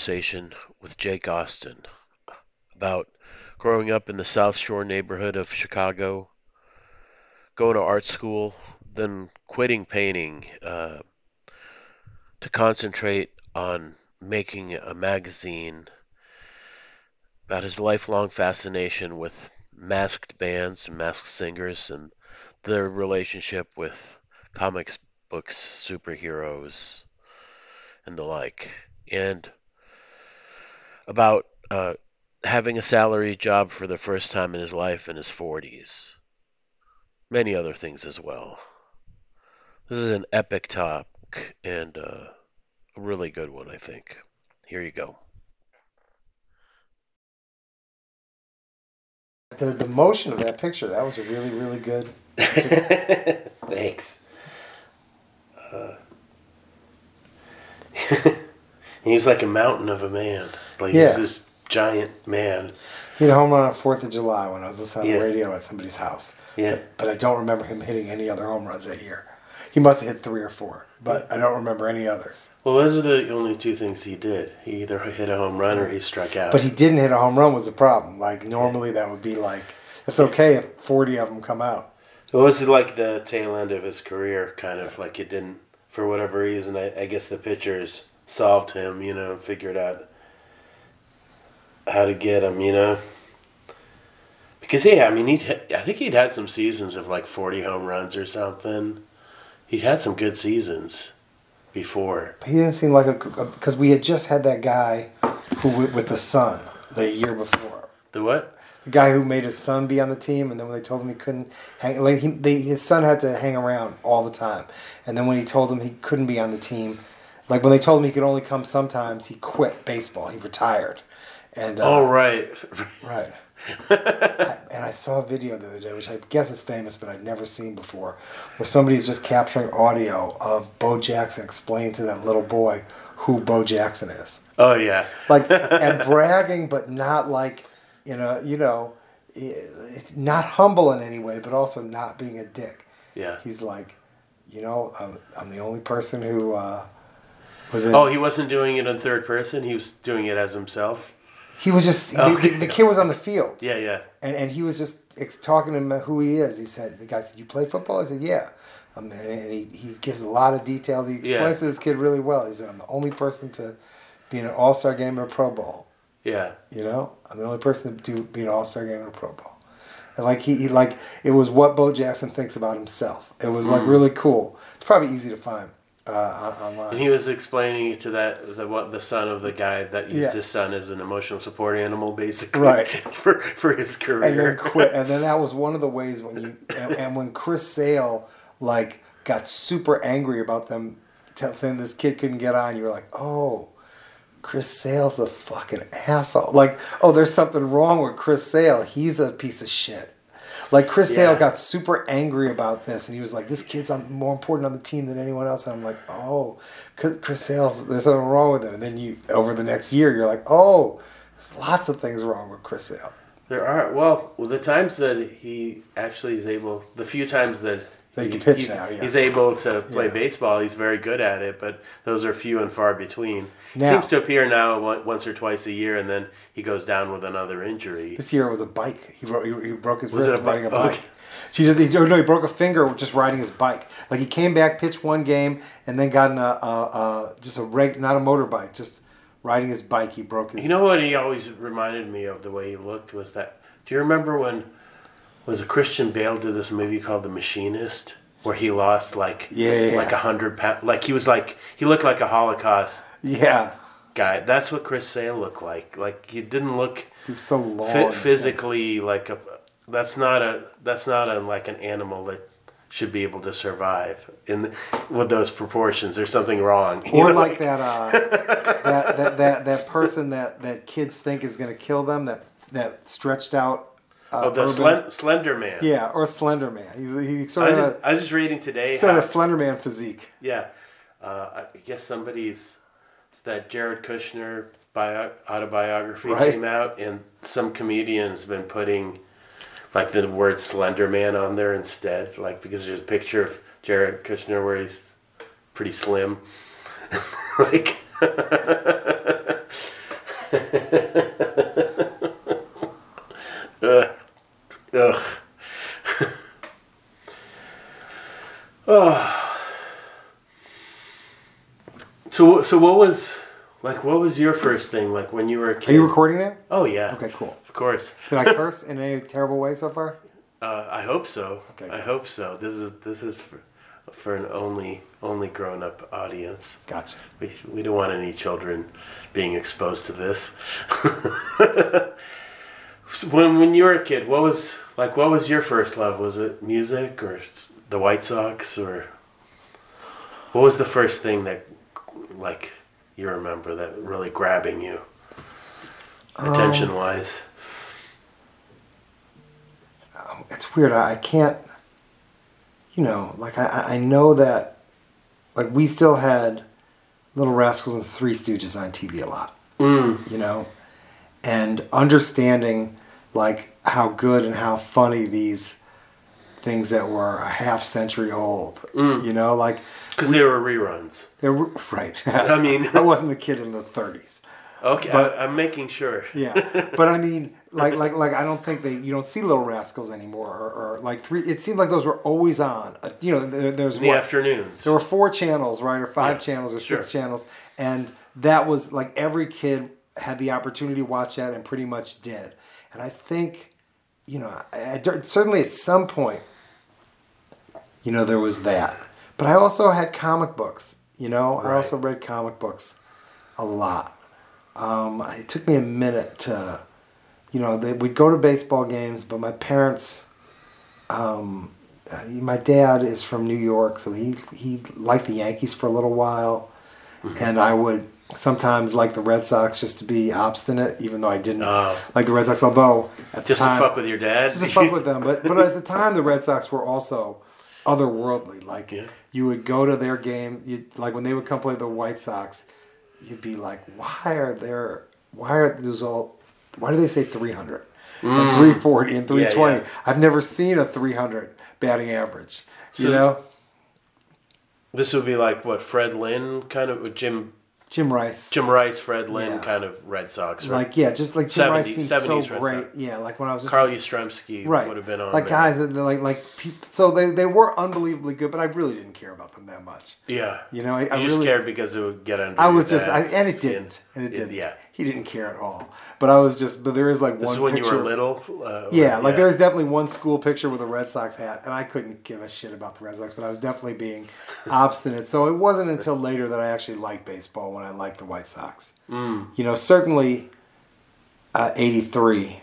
conversation with Jake Austin about growing up in the South Shore neighborhood of Chicago, going to art school, then quitting painting uh, to concentrate on making a magazine about his lifelong fascination with masked bands and masked singers and their relationship with comics books, superheroes, and the like, and about uh, having a salary job for the first time in his life in his 40s. Many other things as well. This is an epic talk and uh, a really good one, I think. Here you go. The, the motion of that picture, that was a really, really good. Thanks. Uh, he was like a mountain of a man. Like Yeah. this giant man. He had a home run on 4th of July when I was listening on the radio at somebody's house. Yeah. But, but I don't remember him hitting any other home runs that year. He must have hit three or four, but I don't remember any others. Well, those are the only two things he did. He either hit a home run or he struck out. But he didn't hit a home run was a problem. Like normally that would be like it's okay if 40 of them come out. It was like the tail end of his career, kind of like it didn't, for whatever reason. I, I guess the pitchers solved him, you know, figured out how to get him, you know. Because yeah, I mean, he'd I think he'd had some seasons of like forty home runs or something. He'd had some good seasons before. He didn't seem like a because we had just had that guy who with with the son the year before. The what? The guy who made his son be on the team, and then when they told him he couldn't hang, like he, they, his son had to hang around all the time. And then when he told him he couldn't be on the team, like when they told him he could only come sometimes, he quit baseball. He retired. And uh, Oh right, right. I- and I saw a video the other day, which I guess is famous, but I'd never seen before, where somebody's just capturing audio of Bo Jackson explaining to that little boy who Bo Jackson is oh yeah. like and bragging, but not like you know, you know, not humble in any way, but also not being a dick. Yeah. He's like, you know, I'm, I'm the only person who uh, was in. Oh, he wasn't doing it in third person. He was doing it as himself. He was just the, Okay. the, the kid was on the field, Yeah, yeah. and and he was just ex- talking to him about who he is. He said, the guy said, "You play football?" I said, "Yeah." Um, and he, he gives a lot of detail. He explains Yeah. to this kid really well. He said, "I'm the only person to be in an All Star game or a Pro Bowl." Yeah. You know, I'm the only person to do be an All Star game and a Pro Bowl. And like he, he like it was what Bo Jackson thinks about himself. It was like really cool. It's probably easy to find uh, online. And he was explaining to that the what the son of the guy that used Yeah. his son as an emotional support animal, basically, Right. for for his career. and then quit. And then that was one of the ways when you and, and when Chris Sale like got super angry about them tell, saying this kid couldn't get on. You were like, oh. Chris Sale's a fucking asshole. Like, oh, there's something wrong with Chris Sale. He's a piece of shit. Like Chris Sale got super angry about this, and he was like, "This kid's on, more important on the team than anyone else." And I'm like, "Oh, Chris Sale's there's something wrong with him." And then you, over the next year, you're like, "Oh, there's lots of things wrong with Chris Sale." there are well, well, the times that he actually is able, the few times that He he- can pitch he's, now, yeah. he's able to play Yeah. baseball. He's very good at it, but those are few and far between. Now- Seems to appear now once or twice a year, and then he goes down with another injury. This year it was a bike. He broke, he, he broke his Was wrist a riding a bike? Okay. She just, he, oh, no, he broke a finger just riding his bike. Like he came back, pitched one game, and then got in a, a, a just a reg, not a motorbike, just riding his bike. He broke his. You know what he always reminded me of the way he looked was that. Do you remember when was a Christian Bale did this movie called The Machinist, where he lost like Yeah, yeah, like yeah. a hundred pounds? Like he was like he looked like a Holocaust Yeah, guy. That's what Chris Sale looked like. Like he didn't look he was so long. physically like a. That's not a. That's not a like an animal that should be able to survive in with those proportions. There's something wrong. Or know, like that, uh, that, that that that person that that kids think is going to kill them. That that stretched out. Uh, Oh, the urban- Slender Man. Yeah, or Slender Man. He's he I sort was, of just, I was just reading today. sort of how- a Slender Man physique. Yeah, uh, I guess somebody's that Jared Kushner bio, autobiography Right. came out, and some comedian has been putting like the word Slender Man on there instead, like because there's a picture of Jared Kushner where he's pretty slim, like Ugh. Ugh. oh. So so what was like what was your first thing like when you were a kid? Are you recording now? Oh yeah. Okay, cool. Of course. Did I curse in any terrible way so far? Uh, I hope so. Okay, I hope so. This is this is for, for an only only grown up audience. Gotcha. We, we don't want any children being exposed to this. So when when you were a kid, what was like what was your first love? Was it music or the White Sox or what was the first thing that like you remember that really grabbing you attention wise? Um, it's weird. I, I can't, you know, like I, I I know that, like we still had Little Rascals and Three Stooges on TV a lot, Mm. you know, and understanding like how good and how funny these things that were a half century old, Mm. you know, like Because they were reruns. they were right. I mean- I wasn't a kid in the 30s. Okay, But- I, I'm making sure. Yeah, but I mean, like, like, like, I don't think they, you don't see Little Rascals anymore, or, or like three. It seemed like those were always on. Uh, you know, there, there's In the what, afternoons. there were four channels, right, or five Yeah, channels, or sure. six channels, and that was like every kid had the opportunity to watch that, and pretty much did. And I think, you know, I, I- certainly at some point, you know, there was that. But I also had comic books. You know, I also read comic books a lot. Um, it took me a minute to, you know, they, we'd go to baseball games, but my parents, um, uh, my dad is from New York, so he he liked the Yankees for a little while, Mm-hmm. and I would sometimes like the Red Sox just to be obstinate, even though I didn't Oh. like the Red Sox. Although at the Just time, to fuck with your dad? just to fuck with them. But but at the time, the Red Sox were also otherworldly. Like Yeah. you would go to their game, you like when they would come play the White Sox, you'd be like, why are there? Why are those all? Why do they say three hundred and three forty and three twenty? Mm. yeah. I've never seen a three hundred batting average. You So- know, This would be like what Fred Lynn kind of with Jim Jim Rice. Jim Rice, Fred Lynn Yeah. kind of Red Sox. Right? Like yeah, just like Jim Rice 70s seems so 70s Red great. Sox. Yeah, like when I was just Carl Yastrzemski right would have been on like there. guys that like like so they they were unbelievably good, but I really didn't care about them that much. Yeah. You know, I, You I just really cared because it would get under. I was just, I, and it didn't, and it didn't. Yeah. he didn't care at all. But I was just, but there is like This one is when picture. you were little. Uh, Yeah, like there's definitely one school picture with a Red Sox hat, and I couldn't give a shit about the Red Sox, but I was definitely being obstinate. So it wasn't until later that I actually liked baseball when I liked the White Sox. Mm, You know, certainly uh, '83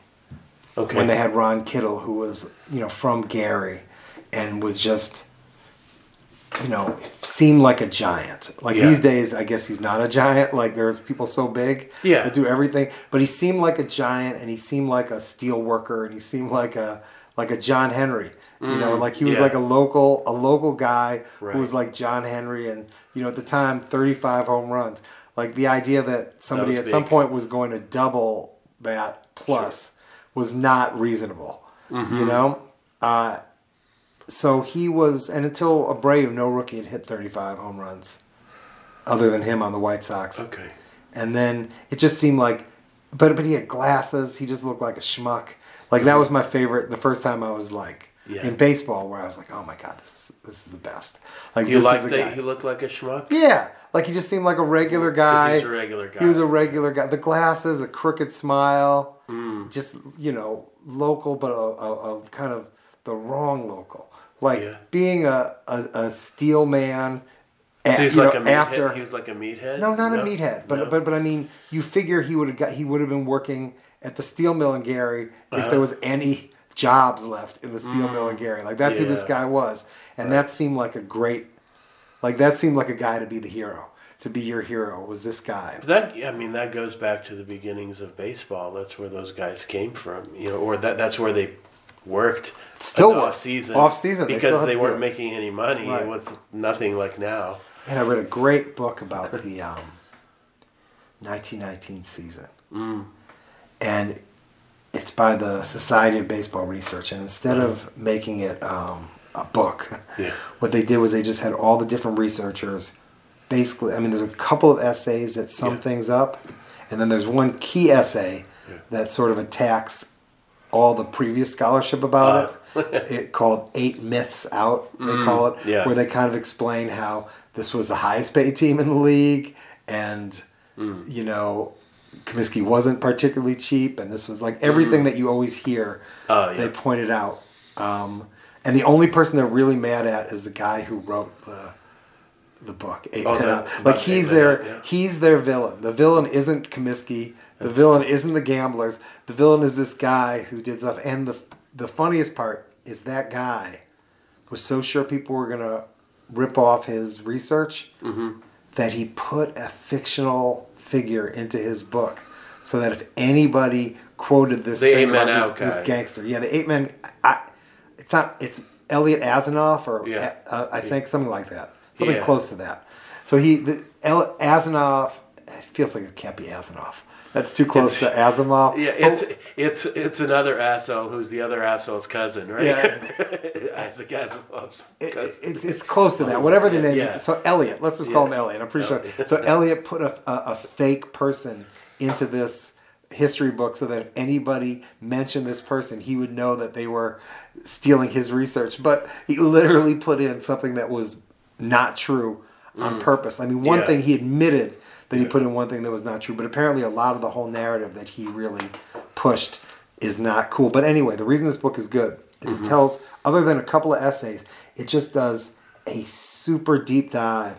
okay. when they had Ron Kittle, who was you know from Gary, and was just you know seemed like a giant. Like Yeah. these days, I guess he's not a giant. Like there's people so big Yeah. that do everything, but he seemed like a giant, and he seemed like a steel worker, and he seemed like a like a John Henry. You know, Mm, like he was yeah. like a local a local guy Right. who was like John Henry, and you know at the time 35 home runs. Like the idea that somebody was at some point was going to double that plus was not reasonable. Mm-hmm. You know, uh, so he was, and until Abreu, no rookie had hit 35 home runs, other than him on the White Sox. Okay. And then it just seemed like, but but he had glasses. He just looked like a schmuck. Like that was my favorite. The first time I was like Yeah. in baseball, where I was like, oh my god, this is this is the best. Like You this like is the that guy. he looked like a schmuck? Yeah, like he just seemed like a regular guy. He's a regular guy. He was a regular guy. The glasses, a crooked smile, Mm. just you know, local, but a, a, a kind of the wrong local. Like Yeah. being a, a, a steel man. So a- he was like know, a meathead. after He was like a meathead. no, not a meathead, but No? but but I mean, you figure he would have got he would have been working at the steel mill in Gary if Uh-huh. there was any jobs left in the steel mill in Gary. Like that's who this Mm. Guy was, and that seemed like a great, like that seemed like a guy to be the hero, to be your hero was this guy. That I mean that goes back to the beginnings of baseball. That's where those guys came from, you know, or that that's where they worked. Still off season. Off season, because have they, weren't making any money. Right. It was nothing like now. And I read a great book about the um, 1919 season. Mm. And it's by the Society of Baseball Research. And instead of making it um, a book, Yeah. what they did was they just had all the different researchers basically, I mean, there's a couple of essays that sum Yeah. things up, and then there's one key essay that sort of attacks all the previous scholarship about Ah. it. It called Eight Myths Out, they call it, Mm, yeah. where they kind of explain how this was the highest paid team in the league, and Mm. you know, Comiskey wasn't particularly cheap, and this was like everything that you always hear. Oh, yeah. They pointed out, um, and the only person they're really mad at is the guy who wrote the the book. Eight Oh, the- like he's their yeah. he's their villain. The villain isn't Comiskey. The villain isn't the gamblers. The villain is this guy who did stuff. And the the funniest part is that guy was so sure people were gonna rip off his research Mm-hmm. that he put a fictional figure into his book so that if anybody quoted this The thing about this, this gangster, yeah, the eight men, I, it's not, it's Elliot Asinof or Yeah. uh, I think something like that, something Yeah. close to that. So he, the, El, Asinof, it feels like it can't be Asinof. That's too close to Asimov. Yeah, it's it's it's another asshole who's the other asshole's cousin, right? Yeah. Isaac Asimov's It- cousin. it's, it's close to that, whatever the name yeah. is. So Elliot, let's just call him Elliot. I'm pretty sure. So Elliot put a, a, a fake person into this history book so that if anybody mentioned this person, he would know that they were stealing his research. But he literally put in something that was not true on purpose. I mean, one Mm. Yeah. thing he admitted that he put in one thing that was not true, but apparently a lot of the whole narrative that he really pushed is not cool. But anyway, the reason this book is good is Mm-hmm. it tells, other than a couple of essays, it just does a super deep dive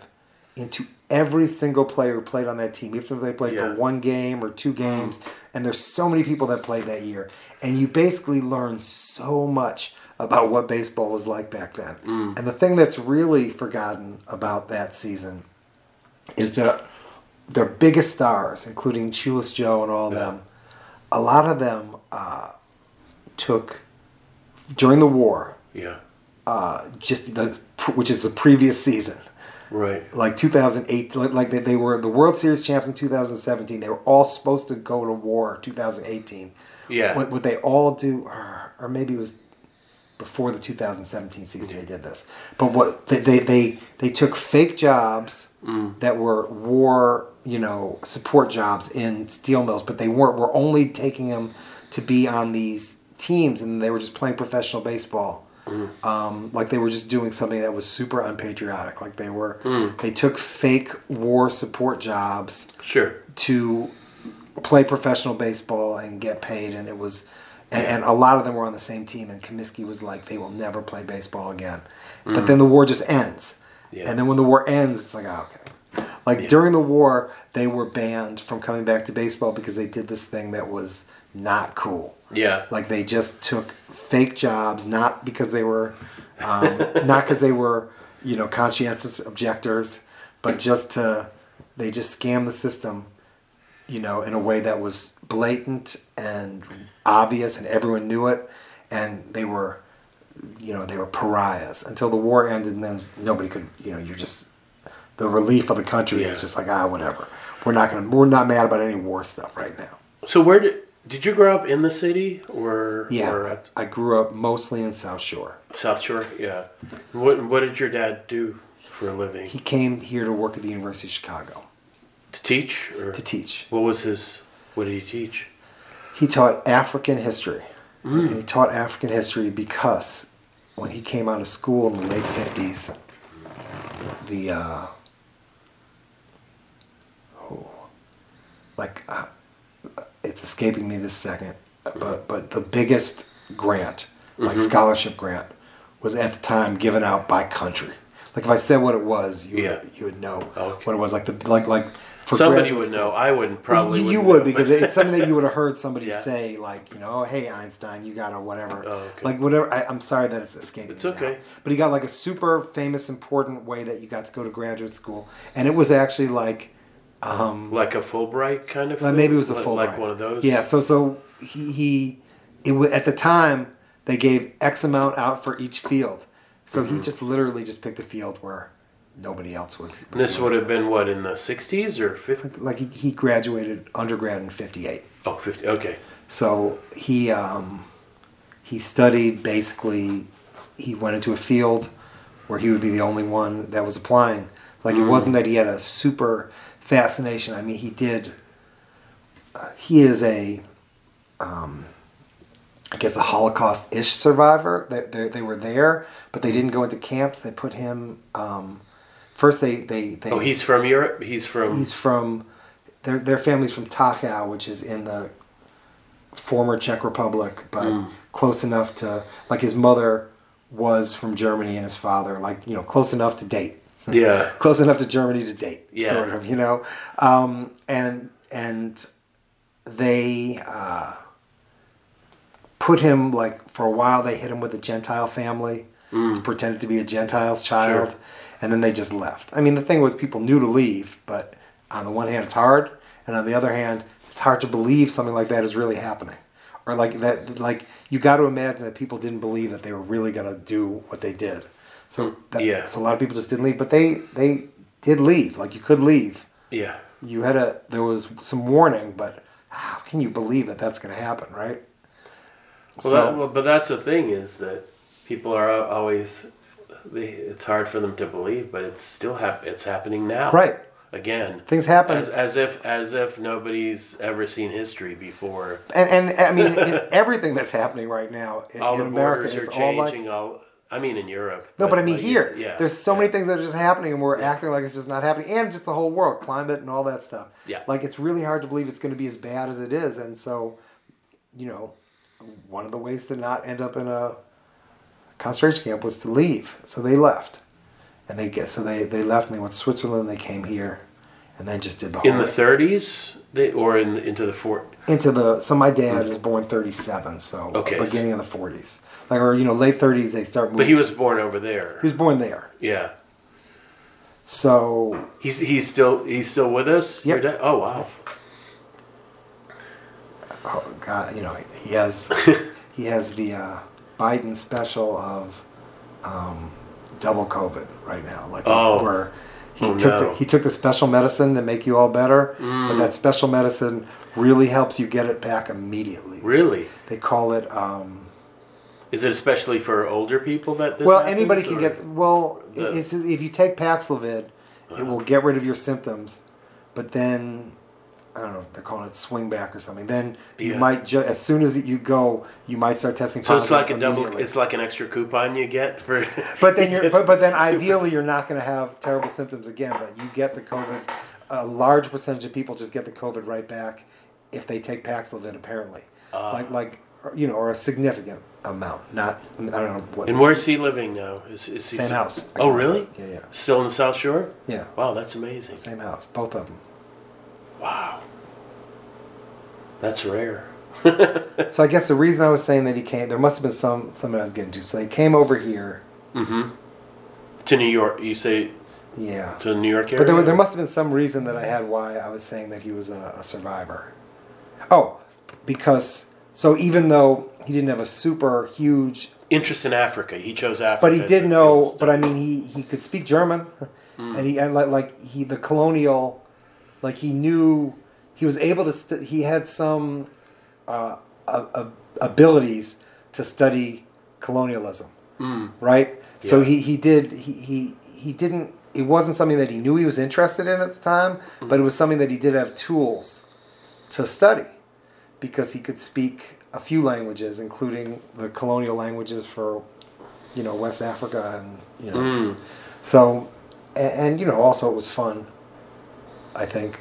into every single player who played on that team, even if they played Yeah. for one game or two games. And there's so many people that played that year, and you basically learn so much about what baseball was like back then. And the thing that's really forgotten about that season is that their biggest stars, including Shoeless Joe and all of them, a lot of them uh, took during the war, Yeah, uh, just the which is the previous season, right. like 2008, like, like they, they were the World Series champs in 2017. They were all supposed to go to war 2018. Yeah, What would they all do, or, or maybe it was before the 2017 season they did this. But what they they they, they took fake jobs Mm. that were war, you know, support jobs in steel mills, but they weren't. Were only taking them to be on these teams, and they were just playing professional baseball. Mm. Um, like they were just doing something that was super unpatriotic. Like they were, Mm. they took fake war support jobs sure. to play professional baseball and get paid, and it was, and, and a lot of them were on the same team. And Comiskey was like, they will never play baseball again. But then the war just ends, Yeah. and then when the war ends, it's like, oh, okay. Like during the war, they were banned from coming back to baseball because they did this thing that was not cool. Yeah, Like they just took fake jobs, not because they were, um, not because they were, you know, conscientious objectors, but just to, they just scammed the system, you know, in a way that was blatant and obvious, and everyone knew it, and they were, you know, they were pariahs. Until the war ended, and then nobody could, you know, you're just, the relief of the country Yeah. is just like ah, whatever. We're not gonna, we're not mad about any war stuff right now. So where did did you grow up in the city or Yeah, or at I grew up mostly in South Shore. South Shore? Yeah. What what did your dad do for a living? He came here to work at the University of Chicago to teach or to teach. what was his? What did he teach? He taught African history. Mm. And he taught African history because when he came out of school in the late 50s, the, uh, like, uh, it's escaping me this second, but, but the biggest grant, like Mm-hmm. scholarship grant, was at the time given out by country. Like if I said what it was, you Yeah. would, you would know Okay. what it was. Like the like like for Somebody would school. know. I wouldn't. Probably you, you would know, because it's something that you would have heard somebody Yeah. say, like you know, oh, hey Einstein, you got a whatever, Oh, okay. like whatever. I, I'm sorry that it's escaping. It's me now. okay. But he got like a super famous, important way that you got to go to graduate school, and it was actually like, um, like a Fulbright kind of. like maybe it was a full Like one of those. Yeah. So so he he, it was at the time they gave X amount out for each field, so Mm-hmm. he just literally just picked a field where nobody else was. was This would have been what in the '60s or '50s? like he, he graduated undergrad in '58. Oh, 50. Okay. So he um, he studied basically. He went into a field where he would be the only one that was applying. Like it wasn't that he had a super fascination. I mean, he did. Uh, he is a, um, I guess, a Holocaust-ish survivor. They, they, they were there, but they didn't go into camps. They put him. Um, first, they they they. Oh, he's from Europe. He's from. He's from. Their their family's from Tachau, which is in the former Czech Republic, but close enough to like his mother was from Germany and his father, like you know, close enough to date. Yeah. close enough to Germany to date, Yeah. sort of, you know. Um, and and they uh, put him like for a while. They hit him with a Gentile family, pretended to be a Gentile's child, Sure. and then they just left. I mean, the thing was, people knew to leave, but on the one hand, it's hard, and on the other hand, it's hard to believe something like that is really happening. Or like that, like you got to imagine that people didn't believe that they were really going to do what they did. So that, Yeah. so a lot of people just didn't leave, but they they did leave. Like you could leave. Yeah. You had a there was some warning, but how can you believe that that's going to happen, right? Well, that, well, but that's the thing is that people are always. They, it's hard for them to believe, but it's still hap- It's happening now. right. Again. Things happen, As, as if as if nobody's ever seen history before. and and I mean everything that's happening right now in, All in America, it's are all like changing. all I mean, in Europe. No, but I mean like, here, yeah, there's so yeah. many things that are just happening, and we're acting like it's just not happening, and just the whole world, climate, and all that stuff. Yeah. Like it's really hard to believe it's going to be as bad as it is, and so, you know, one of the ways to not end up in a concentration camp was to leave. So they left, and they get so they they left and they went to Switzerland. And they came here, and then just did the whole in the 30s, they or in into the fort. into the. So my dad was born 37, so Okay. beginning of the 40s, like or you know late 30s they start moving. But he was born over there. he was born there, Yeah. so He's he's still he's still with us. Yep. Oh wow. oh god you know he has he has the uh, biden special of um, double covid right now like Oh. where he Oh, took no. the, he took the special medicine to make you all better but Mm. that special medicine really helps you get it back immediately Really? they call it um, Is it especially for older people that this well happens, anybody can get well The- it's, if you take paxlovid it will get rid of your symptoms but then I don't know if they're calling it swing back or something. Then you Yeah. might ju- as soon as you go, you might start testing So it's like a double. It's like an extra coupon you get for. But then you're, but, but then ideally you're not going to have terrible symptoms again. But you get the COVID. A large percentage of people just get the COVID right back if they take Paxlovid. Apparently, Ah. like like you know, or a significant amount. Not I don't know what. And where's he living now? Is, is he Same still- house. Oh really? Yeah, yeah, Still in the South Shore? yeah. Wow, that's amazing. Same house, both of them. Wow. That's rare. So I guess the reason I was saying that he came, there must have been some something I was getting to. So they came over here. mm-hmm. To New York, you say Yeah. to the New York area. But there, there must have been some reason that I had why I was saying that he was a, a survivor. Oh, because so even though he didn't have a super huge, interest in Africa. He chose Africa. but he did know. But I mean, he he could speak German, Mm. and he and like like he the colonial, like he knew he was able to. St- he had some uh, abilities to study colonialism. Mm. right? So he, he did he, he he didn't it wasn't something that he knew he was interested in at the time, Mm-hmm. but it was something that he did have tools to study because he could speak a few languages, including the colonial languages for you know West Africa and you know Mm. so and, and you know also it was fun. I think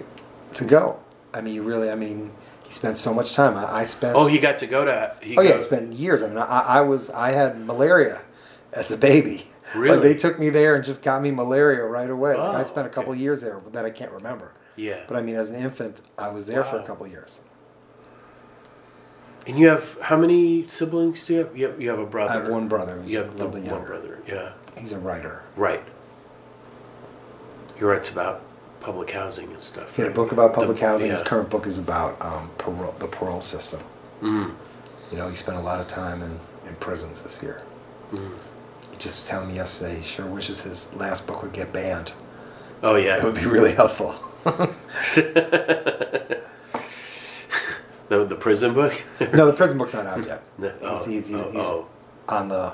to go. I mean, really. I mean, he spent so much time. I, I spent. Oh, he got to go to. He Oh yeah, it's been years. I mean, I, I was I had malaria as a baby. Really? Like they took me there and just got me malaria right away. like I Oh, spent a couple okay. years there, but that I can't remember. Yeah. But I mean, as an infant, I was there for a Wow. couple years. And you have how many siblings do you have? You have, you have a brother. I have one brother You a little bit one brother. Yeah. He's a writer. Right. He writes about public housing and stuff. He had a book about The- public housing. His current book is about um, parole, the parole system. Mm. You know, he spent a lot of time in, in prisons this year. Mm. He just was telling me yesterday he sure wishes his last book would get banned. Oh yeah. It would be really helpful. the the prison book. no, the prison book's not out yet. No. He's, he's, he's, oh, he's oh. on the,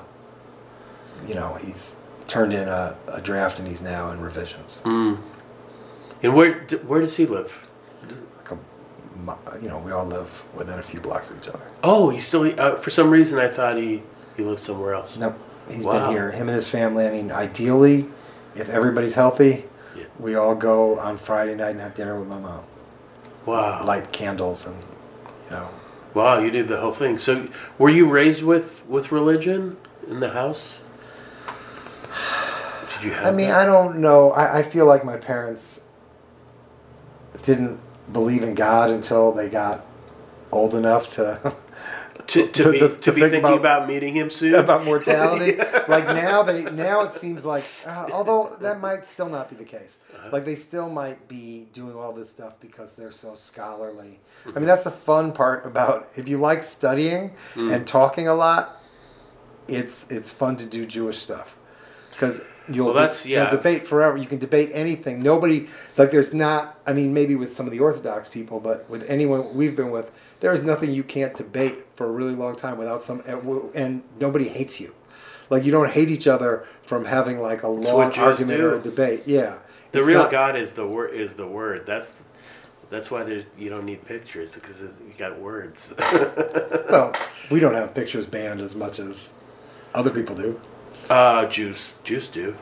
you know, he's turned in a, a draft and he's now in revisions. Mm. And where where does he live? Like a, you know, we all live within a few blocks of each other. Oh, he's still. Uh, for some reason, I thought he he lived somewhere else. Nope, he's Wow. been here. Him and his family. I mean, ideally, if everybody's healthy, Yeah. we all go on Friday night and have dinner with my mom. Wow. Light candles and you know. Wow, you did the whole thing. So, were you raised with with religion in the house? Did you have? I mean, that? I don't know. I, I feel like my parents didn't believe in God until they got old enough to to, to, to- be, to- to, be think thinking about- about, meeting him soon about mortality. Like now, they now it seems like, uh, although that might still not be the case. Uh-huh. Like they still might be doing all this stuff because they're so scholarly. I Mm-hmm. mean, that's the fun part about if you like studying Mm. and talking a lot. It's it's fun to do Jewish stuff because you'll Well, de- yeah. debate forever. You can debate anything. Nobody like there's not. I mean, maybe with some of the Orthodox people, but with anyone we've been with, there is nothing you can't debate for a really long time without some and nobody hates you. Like you don't hate each other from having like a That's long argument or a debate. Yeah, the real not- God is the word. Is the word. That's that's why there's you don't need pictures because you got words. Well, we don't have pictures banned as much as other people do. Uh, Jews Jews do.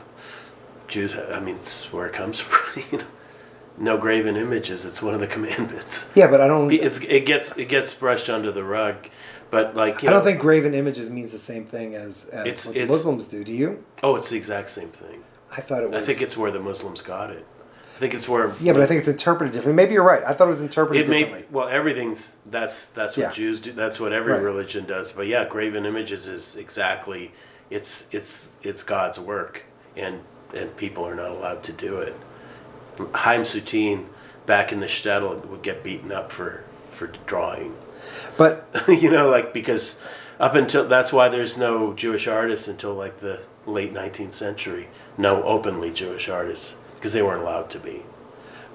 Jews. I mean, it's where it comes from. You know, no graven images. It's one of the commandments. Yeah, but I don't. It's it gets it gets brushed under the rug, but like you I don't think graven images means the same thing as, as It's- what it's- Muslims do. Do you? Oh, it's the exact same thing. I thought it was. I think it's where the Muslims got it. I think it's where Yeah, but I think it's interpreted differently. Maybe you're right. I thought it was interpreted it may differently. well everything's that's that's what Yeah. Jews do. That's what every Right. religion does. But yeah, graven images is exactly it's it's it's God's work, and and people are not allowed to do it. Chaim Soutine back in the shtetl would get beaten up for for drawing. But you know, like because up until that's why there's no Jewish artists until like the late 19th century. No openly Jewish artists because they weren't allowed to be.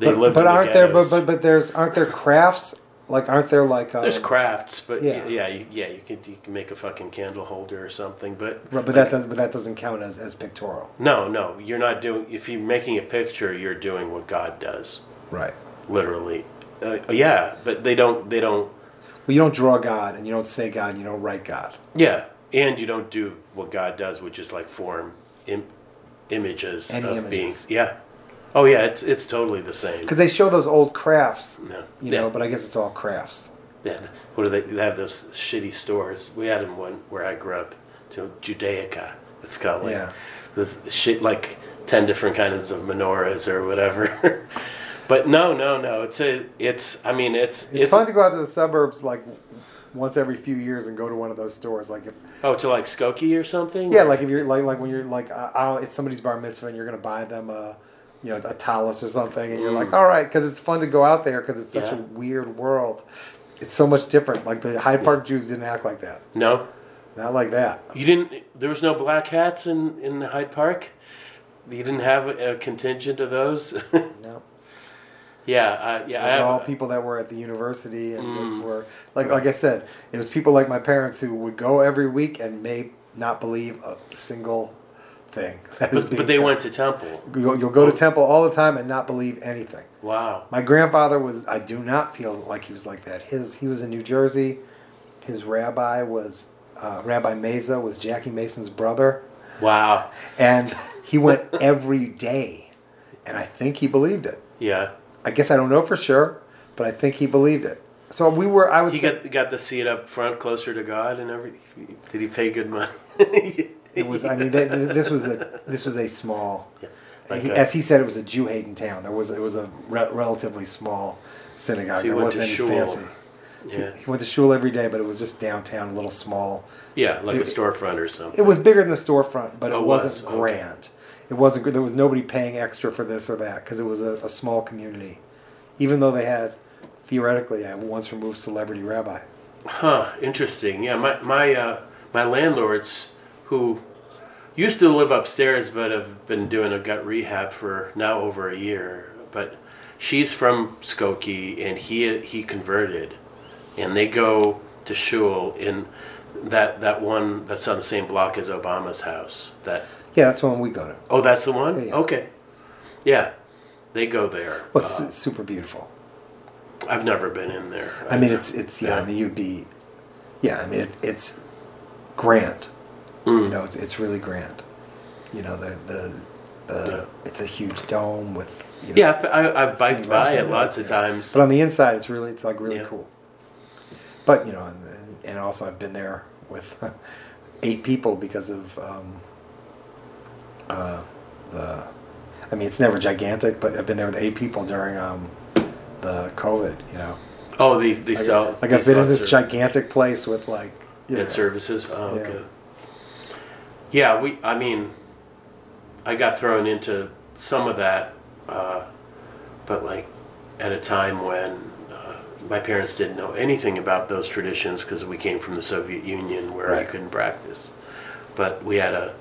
They but, lived but in the aren't there? But, but but there's aren't there crafts? Like aren't there like? Um, There's crafts, but yeah. yeah, yeah, you, yeah, you can you can make a fucking candle holder or something, but Right, but that does but that doesn't count as, as pictorial. no, no, you're not doing. If you're making a picture, you're doing what God does, Right. literally. Uh, yeah, but they don't. They don't. Well, you don't draw God and you don't say God and you don't write God. Yeah, and you don't do what God does, which is like form Im- images Any of images. beings. Yeah. Oh yeah, it's it's totally the same. Because they show those old crafts, No. you yeah. know, but I guess it's all crafts. Yeah, what do they, they have? Those shitty stores. We had them one where I grew up, to Judaica. It's like Yeah. this shit, like ten different kinds of menorahs or whatever. but no, no, no. It's a, it's. I mean, it's It's, fun to go out to the suburbs like once every few years and go to one of those stores. Like if Oh, to like Skokie or something. yeah, like if you're like like when you're like uh, uh, it's somebody's bar mitzvah and you're gonna buy them a you know a tallis or something and you're like all right because it's fun to go out there because it's such a Mm. Weird world. It's so much different. Like the Hyde Park Jews didn't act like that. No, Not like that. you didn't. There was no black hats in in the Hyde Park. You didn't have a, a contingent of those. No. yeah, uh, yeah. It I was have, all people that were at the university and just Mm. were like like I said, it was people like my parents who would go every week and may not believe a single thing that but, but they said. went to temple. You'll, you'll go to temple all the time and not believe anything. Wow. My grandfather was. I do not feel like he was like that. His he was in New Jersey. His rabbi was uh, Rabbi Maza was Jackie Mason's brother, Wow. and he went every day, and I think he believed it. Yeah. I guess I don't know for sure, but I think he believed it. So we were. I would He say got got the seat up front, closer to God, and everything. Did he pay good money? it was. I mean, th- th- this was a this was a small. Like he, a- as he said, it was a Jew hating town. There was it was a re- relatively small synagogue. So there wasn't any shul. fancy. yeah. He went to shul every day, but it was just downtown, a little small. Yeah, like a storefront or something. It was bigger than the storefront, but it Oh, it wasn't was? Okay. grand. It wasn't. There was nobody paying extra for this or that because it was a, a small community. Even though they had theoretically a once removed celebrity rabbi. Huh. Interesting. Yeah. My my uh, my landlords who used to live upstairs, but have been doing a gut rehab for now over a year. But she's from Skokie, and he he converted, and they go to shul. in that that one that's on the same block as Obama's house. That Yeah, that's the one we go to. oh, that's the one. Yeah, yeah. Okay, yeah, they go there. Well, it's Uh, super beautiful. I've never been in there. I mean, it's it's yeah. Yeah. I mean, you'd be, yeah. I mean, it, it's grand. Mm. You know, it's it's really grand. You know, the the the it's a huge dome with. You know, yeah, I've, I, I've biked by it lots of times. But on the inside, it's really it's like really Yeah. cool. But you know, and, and, also I've been there with eight people because of um, uh, the. I mean, it's never gigantic, but I've been there with eight people during um, the COVID. You know, Oh, the they like, sell. like I've been in this gigantic place with like you know, services. Oh, Yeah. okay. Yeah, we. I mean, I got thrown into some of that, uh, but like at a time when uh, my parents didn't know anything about those traditions because we came from the Soviet Union where Right. you couldn't practice. But we had a,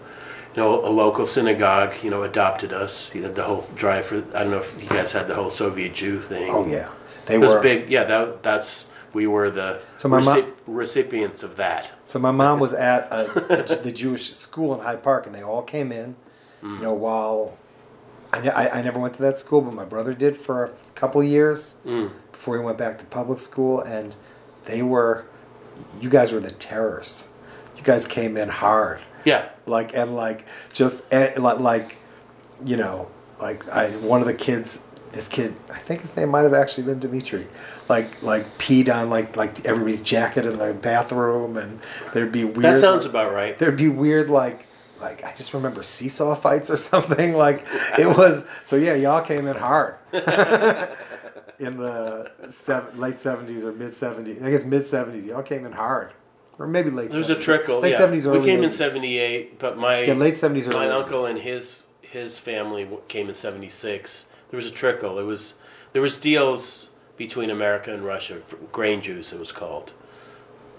you know, a local synagogue. You know, adopted us. You had the whole drive for. I don't know if you guys had the whole Soviet Jew thing. Oh yeah, they It was were big. Yeah, that that's we were the So my mo- recip- recipients of that. So my mom was at a, the, the Jewish school in Hyde Park, and they all came in. Mm. You know, while I, I, I never went to that school, but my brother did for a couple years Mm. before he went back to public school, and they were, you guys were the terrors. You guys came in hard, Yeah. like and like just and, like like, you know, like I one of the kids. This kid, I think his name might have actually been Dimitri, like like peed on like like everybody's jacket in the bathroom, and there'd be weird. That sounds about right. there'd be weird like like I just remember seesaw fights or something. Like it was so yeah, y'all came in hard in the seven, late seventies or mid seventies. I guess mid seventies. Y'all came in hard, or maybe late. There was a 70s. trickle. Late yeah. seventies, early we came in '78, but my Yeah, late seventies, early my uncle 80s. and his his family came in '76. There was a trickle. It was there was deals between America and Russia. for Grain juice, it was called.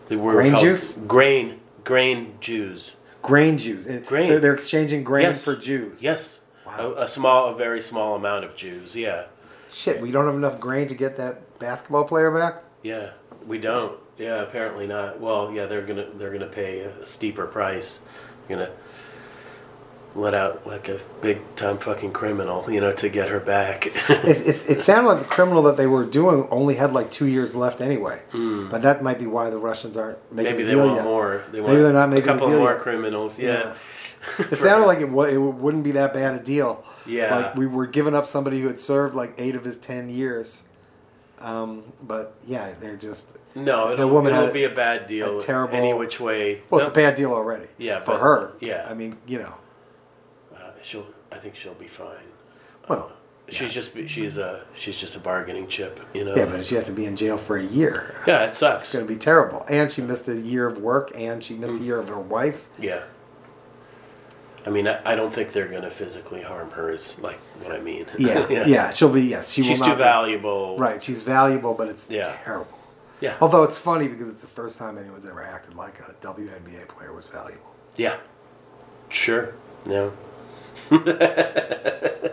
They were Grain called juice? Grain grain Jews. grain Jews. Grain. They're, they're exchanging grains Yes. for Jews. Yes. Wow. A, a small, a very small amount of Jews. Yeah. Shit, we don't have enough grain to get that basketball player back. Yeah, we don't. Yeah, apparently not. Well, yeah, they're gonna they're gonna pay a steeper price. They're gonna let out like a big time fucking criminal, you know, to get her back. It's, it's, it sounded like the criminal that they were doing only had like two years left anyway. Hmm. But that might be why the Russians aren't making Maybe a they deal want yet. more. They Maybe they're not making a a couple deal more yet. criminals. Yeah. It sounded like it, wa- it wouldn't be that bad a deal. Yeah. Like we were giving up somebody who had served like eight of his ten years. Um, but yeah, they're just no, the it'll, woman it'll be a bad deal. terrible- any which way. well, it's a bad deal already. Yeah, for but- her. yeah. I mean, you know, she'll. I think she'll be fine. well, um, She's just she's a she's just a bargaining chip, you know. yeah, but she has to be in jail for a year. yeah, it sucks. It's going to be terrible. And she missed a year of work, and she missed a year of her wife. Yeah. I mean, I, I don't think they're going to physically harm her. Is like what I mean. Yeah, yeah, she'll be. Yes, she She's will too be- valuable. Right, she's valuable, but it's Yeah. terrible. Yeah. Although it's funny because it's the first time anyone's ever acted like a WNBA player was valuable. Yeah. Sure. No.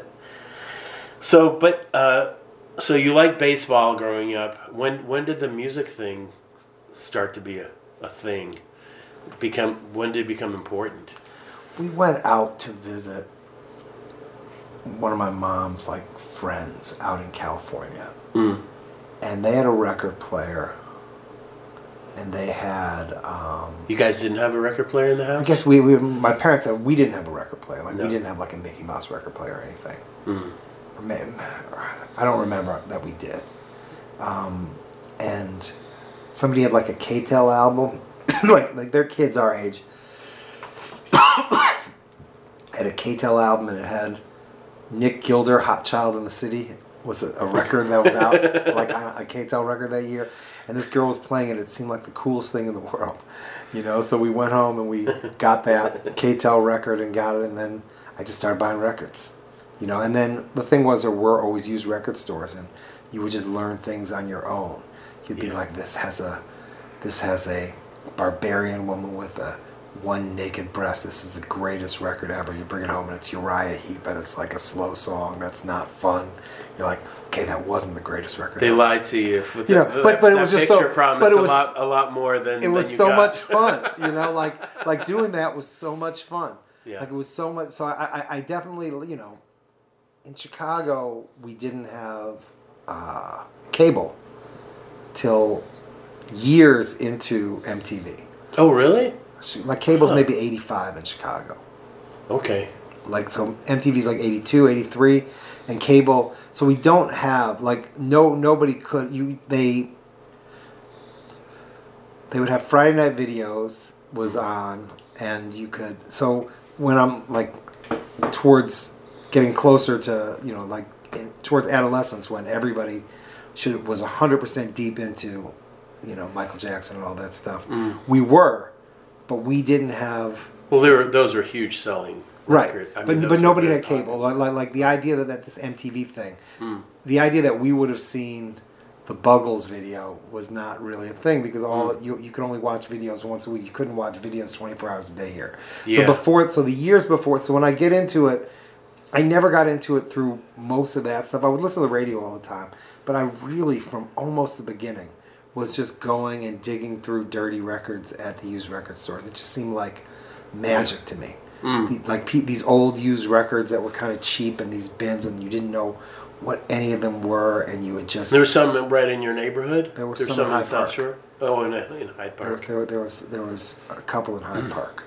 so, but uh, so you like baseball growing up. When when did the music thing start to be a, a thing? Become when did it become important? We went out to visit one of my mom's like friends out in California, Mm. and they had a record player, and they had. Um, You guys didn't have a record player in the house? I guess we, we my parents had we didn't have a record player like No. we didn't have like a Mickey Mouse record player or anything. Mm. I don't remember that we did. Um, and somebody had like a K-Tel album, like like their kids our age had a K-Tel album and it had Nick Gilder, "Hot Child in the City" was a, a record that was out like on a K-Tel record that year, and this girl was playing it. It seemed like the coolest thing in the world, you know. So we went home and we got that K-Tel record and got it, and then I just started buying records you know and then the thing was there were always used record stores and you would just learn things on your own you'd be Yeah. like this has a this has a barbarian woman with a one naked breast. This is the greatest record ever. You bring it home and it's Uriah Heep and it's like a slow song that's not fun. You're like, okay, that wasn't the greatest record. They ever. lied to you. With You the, know, but- but it was just so- but it was- a lot, a lot more than it was than so got. much fun you know like like doing that was so much fun Yeah. like it was so much so I, I i definitely you know in chicago we didn't have uh cable till years into mtv oh, really? like cable's Huh. maybe 85 in chicago Okay. like so mtv's like 82 83 and cable so we don't have like no nobody could you they they would have friday night videos was on and you could so when i'm like towards getting closer to you know like towards adolescence when everybody should was 100% deep into you know michael jackson and all that stuff Mm. we were but we didn't have Well, they were those were huge selling. Right, record. I mean, but but nobody had cable. Like, like like the idea that, that this MTV thing, Mm. the idea that we would have seen the Buggles video was not really a thing because all Mm. you you could only watch videos once a week. You couldn't watch videos twenty four hours a day here. So Yeah. before, so the years before, so when I get into it, I never got into it through most of that stuff. I would listen to the radio all the time, but I really, from almost the beginning, was just going and digging through dirty records at the used record stores. It just seemed like magic to me. Mm. The- Like pe- these old used records that were kind of cheap in these bins, and you didn't know what any of them were, and you would just There was some right in your neighborhood. There was some in some in Hyde Park. Shore. Oh, in, in Hyde There, Park. there, there was there was a couple in Hyde Park,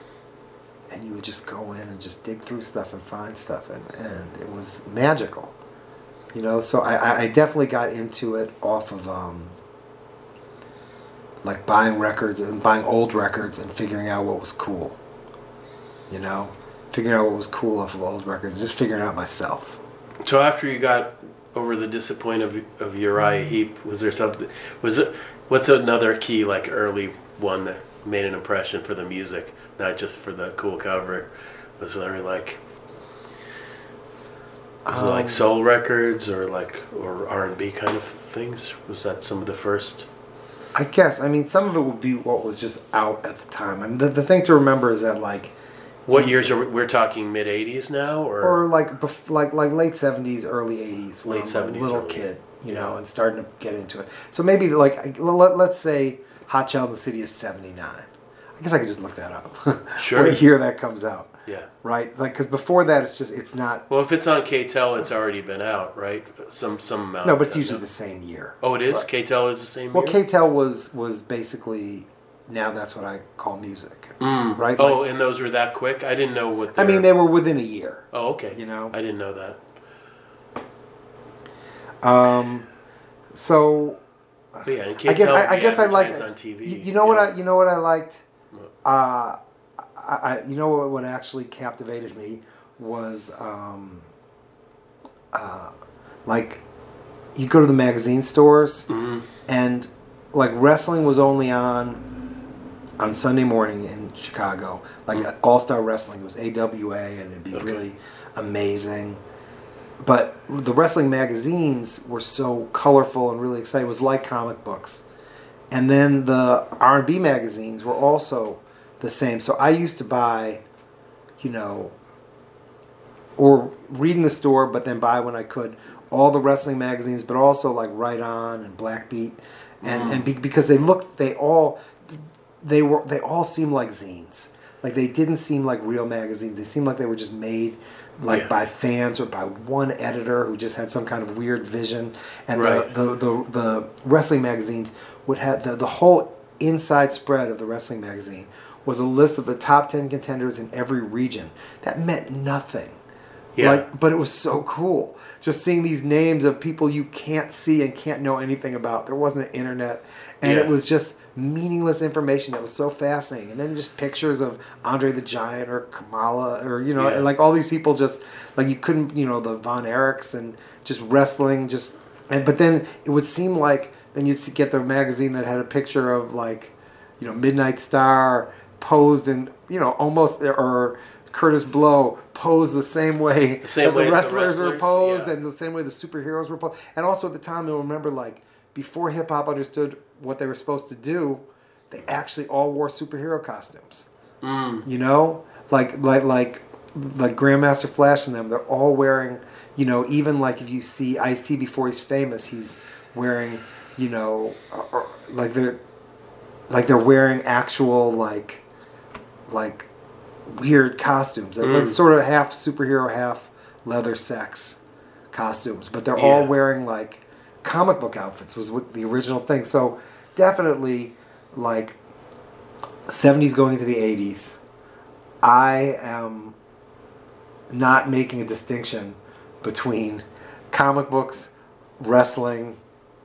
and you would just go in and just dig through stuff and find stuff, and, and it was magical, you know. So I, I- I definitely got into it off of um, like buying records and buying old records and figuring out what was cool, you know, figuring out what was cool off of old records and just figuring out myself. So after you got over the disappointment of, of Uriah. Heep, was there something? Was it? What's another key like early one that made an impression for the music, not just for the cool cover? Was there like? Was it Um, like soul records or like or R and B kind of things? Was that some of the first? I guess. I mean, some of it would be what was just out at the time. I mean, the, the thing to remember is that like, What years are we, we're talking? Mid '80s now, or, or like, bef- like, like late seventies, early eighties, when Late I'm a little early- kid, you yeah. know, and starting to get into it. So maybe like, let, let's say Hot Child in the City is seventy nine. I guess I could just look that up. Sure. what year that comes out, yeah. right? Like, because before that, it's just it's not. Well, if it's on KTEL, it's already been out, right? Some some amount. No, but it's usually the same year. Oh, it is. Right. KTEL is the same. Well, year? KTEL was was basically now that's what I call music. Mm. right, Oh, and those were that quick. I didn't know what. I mean, they were within a year. Oh, okay. you know. I didn't know that. Um, so But yeah, I guess I, I guess I like on TV. You, you know what. I you know what I liked. Uh, I, I you know what, what actually captivated me was um, uh, like you go to the magazine stores Mhm. and like wrestling was only on on Sunday morning in Chicago, like Mm. All Star Wrestling. It was AWA, and it'd be Okay. really amazing. But the wrestling magazines were so colorful and really exciting. It was like comic books, and then the R and B magazines were also the same. So I used to buy, you know, or read in the store, but then buy when I could all the wrestling magazines, but also like Right On and Black Beat, and and be, because they looked, they all, they were they all seemed like zines. Like they didn't seem like real magazines. They seemed like they were just made like Yeah. by fans or by one editor who just had some kind of weird vision. And Right. the, the, the the wrestling magazines would have the, the whole inside spread of the wrestling magazine was a list of the top 10 contenders in every region. That meant nothing. Yeah. Like, but it was so cool. Just seeing these names of people you can't see and can't know anything about. There wasn't an internet, and it was just meaningless information that was so fascinating. And then just pictures of Andre the Giant or Kamala or you know, Yeah. like all these people just like you couldn't, you know, the Von Erichs and just wrestling, just and but then it would seem like then you'd get the magazine that had a picture of like, you know, Midnight Star posed and you know almost or Kurtis Blow posed the same way The same that way the as the wrestlers, were posed yeah. and the same way the superheroes were posed. And also at the time, you'll remember like before hip hop understood what they were supposed to do, they actually all wore superhero costumes. Mm. You know, like like like like Grandmaster Flash and them. They're all wearing. You know, even like if you see Ice T before he's famous, he's wearing. You know, or, or, like they're like they're wearing actual like like weird costumes. Mm. It's sort of half superhero, half leather sex costumes, but they're all wearing like comic book outfits. Was what the original thing. So definitely like 70s going into the 80s. I am not making a distinction between comic books, wrestling,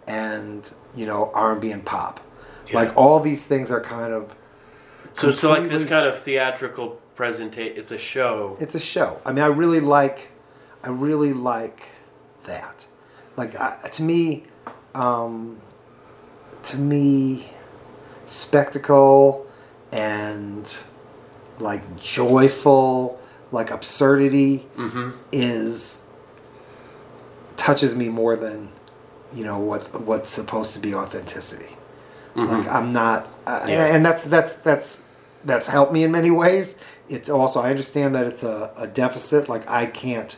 and you know R&B and pop. Yeah. Like all these things are kind of So it's like this kind of theatrical presentation. It's a show. it's a show. I mean, I really like, I really like that. Like I, to me, um, to me, spectacle and like joyful, like absurdity Mm-hmm. is touches me more than you know what what's supposed to be authenticity. Like I'm not, uh, Yeah. and that's that's that's that's helped me in many ways. It's also I understand that it's a, a deficit. Like I can't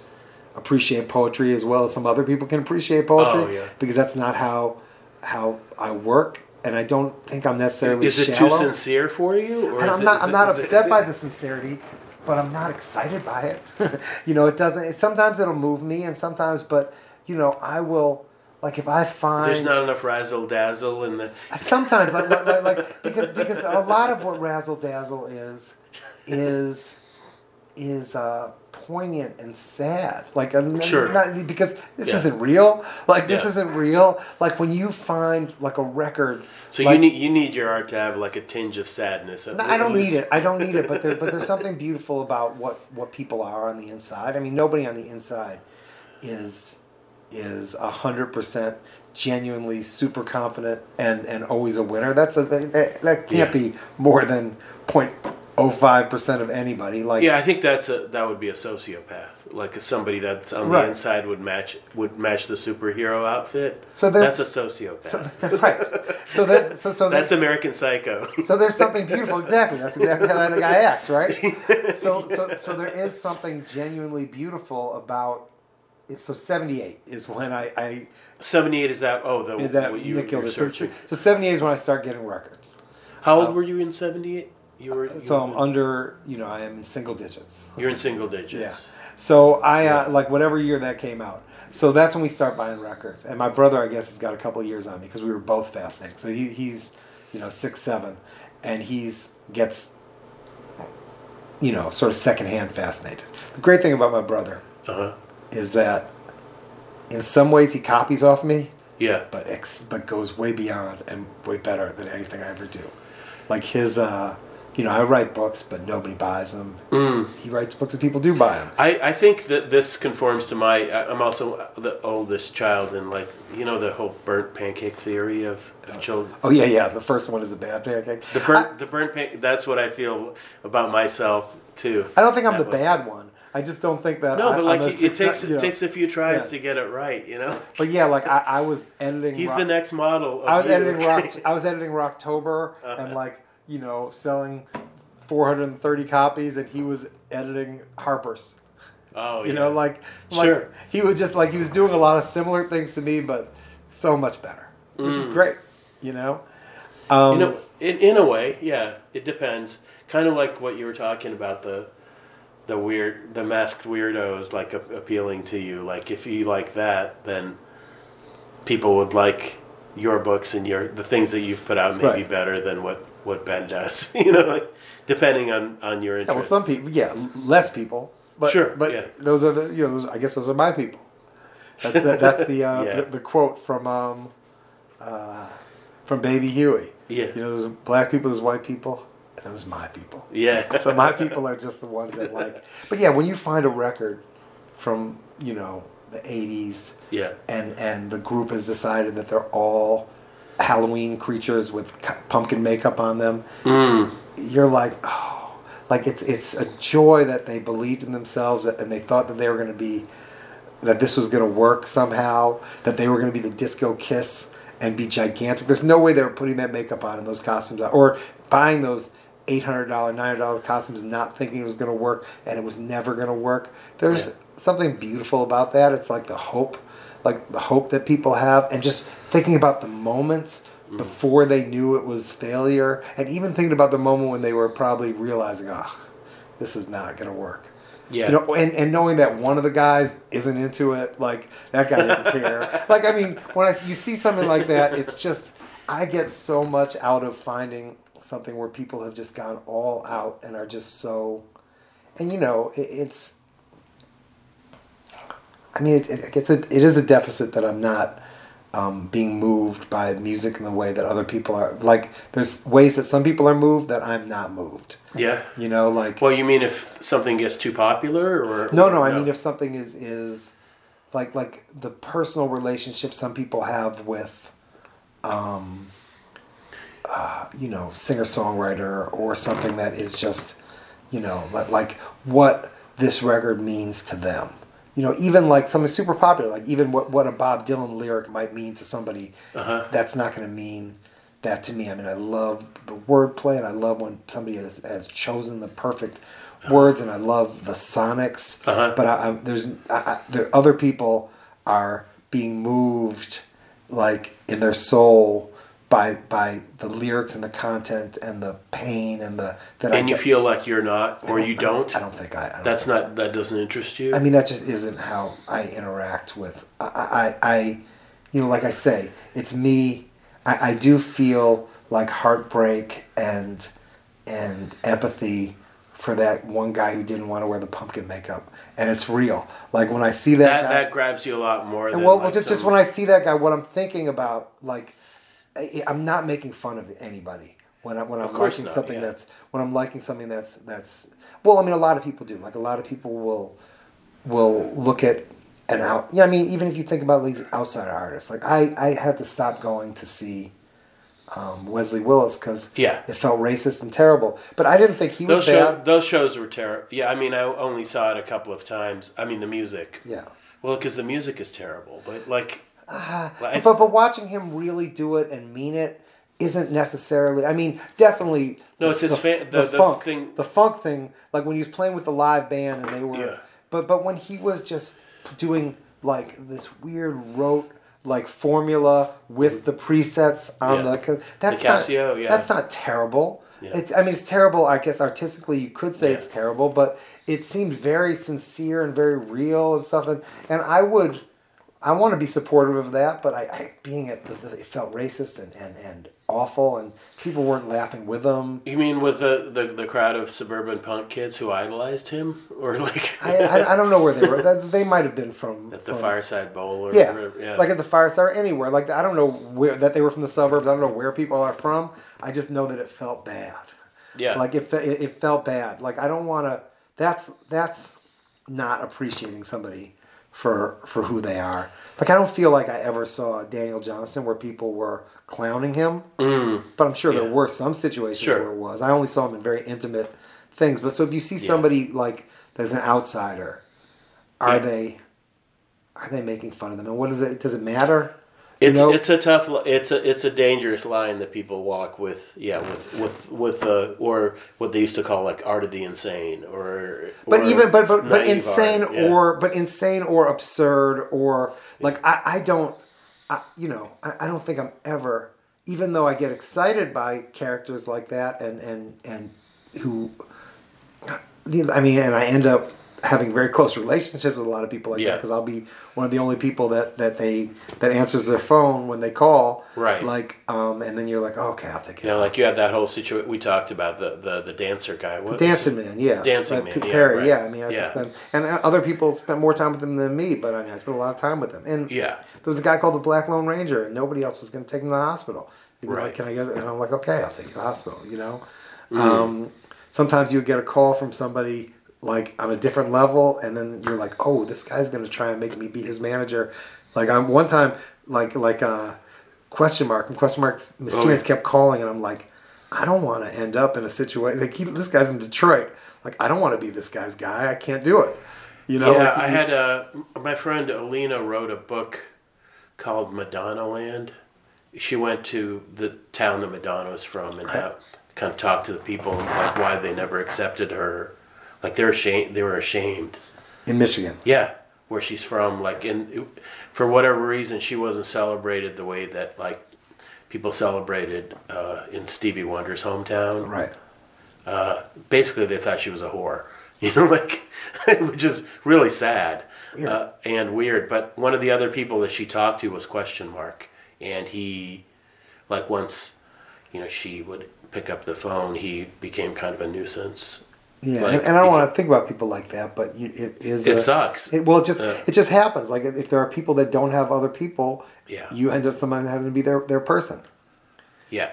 appreciate poetry as well as some other people can appreciate oh, poetry Oh, yeah. because that's not how how I work, and I don't think I'm necessarily Is it shallow. too sincere for you? Or And I'm not. I'm not is it- upset by the sincerity, but I'm not excited by it. you know, it doesn't. It, sometimes it'll move me, and sometimes, but you know, I will. Like if I find There's not enough razzle dazzle in the. sometimes like, like, like, because because a lot of what razzle dazzle is is is uh, poignant and sad. Like uh, Sure. not, because this Yeah. isn't real. Like this Yeah. isn't real. Like when you find like a record. So like, you need you need your art to have like a tinge of sadness. at No, I don't least. need it. I don't need it. But there, but there's something beautiful about what what people are on the inside. I mean, nobody on the inside is is a hundred percent genuinely super confident and and always a winner. That's a that, that can't Yeah. be more than 0.05 percent of anybody. Like Yeah, I think that's a that would be a sociopath. Like somebody that's on Right. the inside would match would match the superhero outfit. So then- that's a sociopath. so, right. So that so so that's that- American Psycho. So there's something beautiful. Exactly. That's exactly how that guy acts, right? So so so there is something genuinely beautiful about. It's so 78 is when I, I Seventy eight is that? Oh, the is that what you, Nick Gilder. So, so 78 is when I start getting records. How old uh, were you in seventy eight? You were. You So I'm were- under, you know, I am in single digits. You're in single digits. Yeah. So I uh, Yeah. like whatever year that came out. So that's when we start buying records. And my brother, I guess, has got a couple of years on me because we were both fascinated. So he, he's, you know, six seven, and he's gets, you know, sort of secondhand fascinated. The great thing about my brother Uh huh. Is that, in some ways, he copies off me, Yeah. but ex- but goes way beyond and way better than anything I ever do. Like his, uh, you know, I write books, but nobody buys them. Mm. He writes books and people do buy them. I, I think that this conforms to my. I'm also the oldest child, and like you know the whole burnt pancake theory of, of children. Oh yeah, yeah. The first one is a bad pancake. The burnt the burnt pan. That's what I feel about myself too. I don't think I'm the way. bad one. I just don't think that. No, I, but like it, success- takes you know. it takes a few tries Yeah. to get it right. You know. But yeah, like I, I was editing. He's Rock- the next model. Of I was you. editing Rock. I was editing Rocktober Uh-huh. and like you know selling 430 copies, and he was editing Harper's. oh, You yeah. know, like like Sure. he was just like he was doing a lot of similar things to me, but so much better, which is Mm. great. You know. Um, you know, in, in a way, yeah, it depends. Kind of like what you were talking about the the weird, the masked weirdos, like a, appealing to you. Like if you like that, then people would like your books and your the things that you've put out may be Right. better than what what Ben does. you know, like depending on on your Yeah, well, interests. some people, yeah, l- less people, but Sure, but yeah. those are the you know those, I guess those are my people. That's the, that's the, uh, Yeah. the the quote from um, uh, from Baby Huey. Yeah. You know, there's black people, there's white people, there's my people. Yeah. So my people are just the ones that like. But yeah, when you find a record from you know the '80s, yeah. and and the group has decided that they're all Halloween creatures with pumpkin makeup on them, Mm. you're like, oh, like it's it's a joy that they believed in themselves and they thought that they were going to be, that this was going to work somehow, that they were going to be the disco kiss and be gigantic. There's no way they were putting that makeup on and those costumes on, or buying those eight hundred dollar, nine hundred dollar costumes, not thinking it was going to work, and it was never going to work. There's Yeah. something beautiful about that. It's like the hope, like the hope that people have, and just thinking about the moments Mm. before they knew it was failure, and even thinking about the moment when they were probably realizing, oh, this is not going to work. Yeah. You know, and, and knowing that one of the guys isn't into it, like that guy didn't care. like I mean, when I you see something like that, it's just I get so much out of finding something where people have just gone all out and are just so, and you know, it, it's. I mean, it, it, it's a it is a deficit that I'm not um, being moved by music in the way that other people are. Like, there's ways that some people are moved that I'm not moved. yeah. You know, like Well, you mean if something gets too popular, or no, no. I mean, if something is is like like the personal relationship some people have with, um, uh, you know, singer songwriter or something that is just, you know, like like what this record means to them. You know, even like something super popular, like even what what a Bob Dylan lyric might mean to somebody uh-huh. that's not going to mean that to me. I mean, I love the wordplay, and I love when somebody has, has chosen the perfect words, and I love the sonics. Uh-huh. But I, I'm, there's I, I, there other people are being moved, like in their soul, by by the lyrics and the content and the pain and the that I and you feel like you're not, or you I don't, don't. I don't think I. I don't That's not. That doesn't interest you. I mean, that just isn't how I interact with. I, I, I you know, like I say, it's me. I, I do feel like heartbreak and and empathy for that one guy who didn't want to wear the pumpkin makeup, and it's real. Like when I see that, that guy, that grabs you a lot more. Well, like just just some- when I see that guy, what I'm thinking about, like, I, I'm not making fun of anybody when I when I'm liking not, something yeah. that's when I'm liking something that's that's well, I mean, a lot of people do. Like a lot of people will will look at an out. Yeah, I mean, even if you think about these outside artists, like I I had to stop going to see. Um, Wesley Willis because Yeah. it felt racist and terrible, but I didn't think he was those show, bad. those shows were terrible. Yeah, I mean, I only saw it a couple of times. I mean, the music. Yeah, Well, because the music is terrible, but like, Ah, like- but but watching him really do it and mean it isn't necessarily. I mean, definitely. No, it's his the, fa- the- the funk thing- The funk thing, like when he was playing with the live band and they were. Yeah. But but when he was just doing like this weird rote like formula with the presets on Yeah. the that's The Casio, not yeah. that's not terrible. Yeah. It's, I mean, it's terrible. I guess artistically, you could say Yeah. it's terrible, but it seemed very sincere and very real and stuff. And, and I would, I want to be supportive of that, but I, I being it, it felt racist and, and, and awful, and people weren't laughing with him. you mean with the, the, the crowd of suburban punk kids who idolized him, or like I, I, I don't know where they were. They might have been from at the from- Fireside Bowl or Yeah, whatever, yeah. like at the fireside or anywhere. Like I don't know where that they were from the suburbs. I don't know where people are from. I just know that it felt bad. yeah, Like it, it, it felt bad. Like I don't want to. That's that's not appreciating somebody for for who they are. Like I don't feel like I ever saw Daniel Johnston where people were clowning him. Mm, But I'm sure Yeah. there were some situations Sure. where it was. I only saw him in very intimate things. But so if you see somebody like that's an outsider, are Yeah. they are they making fun of them? And what is it? Does it matter? You it's know? it's a tough it's a it's a dangerous line that people walk with yeah with with with uh, or what they used to call like art of the insane or but or even but but, but insane art, yeah. or but insane or absurd or like I, I don't I, you know I, I don't think I'm ever even though I get excited by characters like that and and and who I mean and I end up having very close relationships with a lot of people like that because I'll be one of the only people that that they that answers their phone when they call Right. like um and then you're like oh, okay I'll take it know like you had that whole situation we talked about the the, the dancer guy what was Dancing? Man, yeah. Dancing Like Man, yeah, Perry, right. yeah. I mean, I Yeah. spent, and other people spent more time with them than me, but I mean, I spent a lot of time with them. And yeah there was a guy called the Black Lone Ranger, and nobody else was going to take him to the hospital. He'd Right. like, "Can I get?" it? And I'm like, "Okay, I'll take you to the hospital." You know. Mm. Um, sometimes you would get a call from somebody like on a different level, and then you're like, "Oh, this guy's going to try and make me be his manager." Like I'm one time, like like uh, question mark and question marks mysterious Oh, yeah. kept calling, and I'm like, I don't want to end up in a situation like he, this guy's in Detroit. Like I don't want to be this guy's guy. I can't do it. You know. yeah like, I he- had uh my friend Alina wrote a book called Madonna Land she went to the town that Madonna was from and how kind of talked to the people like why they never accepted her. Like they're ashamed. They were ashamed. in Michigan. Yeah, where she's from. Like, and for whatever reason, she wasn't celebrated the way that like people celebrated uh, in Stevie Wonder's hometown. Right. Uh, basically, they thought she was a whore. You know, like, which is really sad. Uh, and weird. But one of the other people that she talked to was Question Mark, and he, like, once, you know, she would pick up the phone, he became kind of a nuisance. Yeah, Like, and, and I don't want to think about people like that, but you, it is. It a- sucks. It, well, it just Yeah. it just happens. Like if there are people that don't have other people, Yeah. you end up sometimes having to be their their person. Yeah.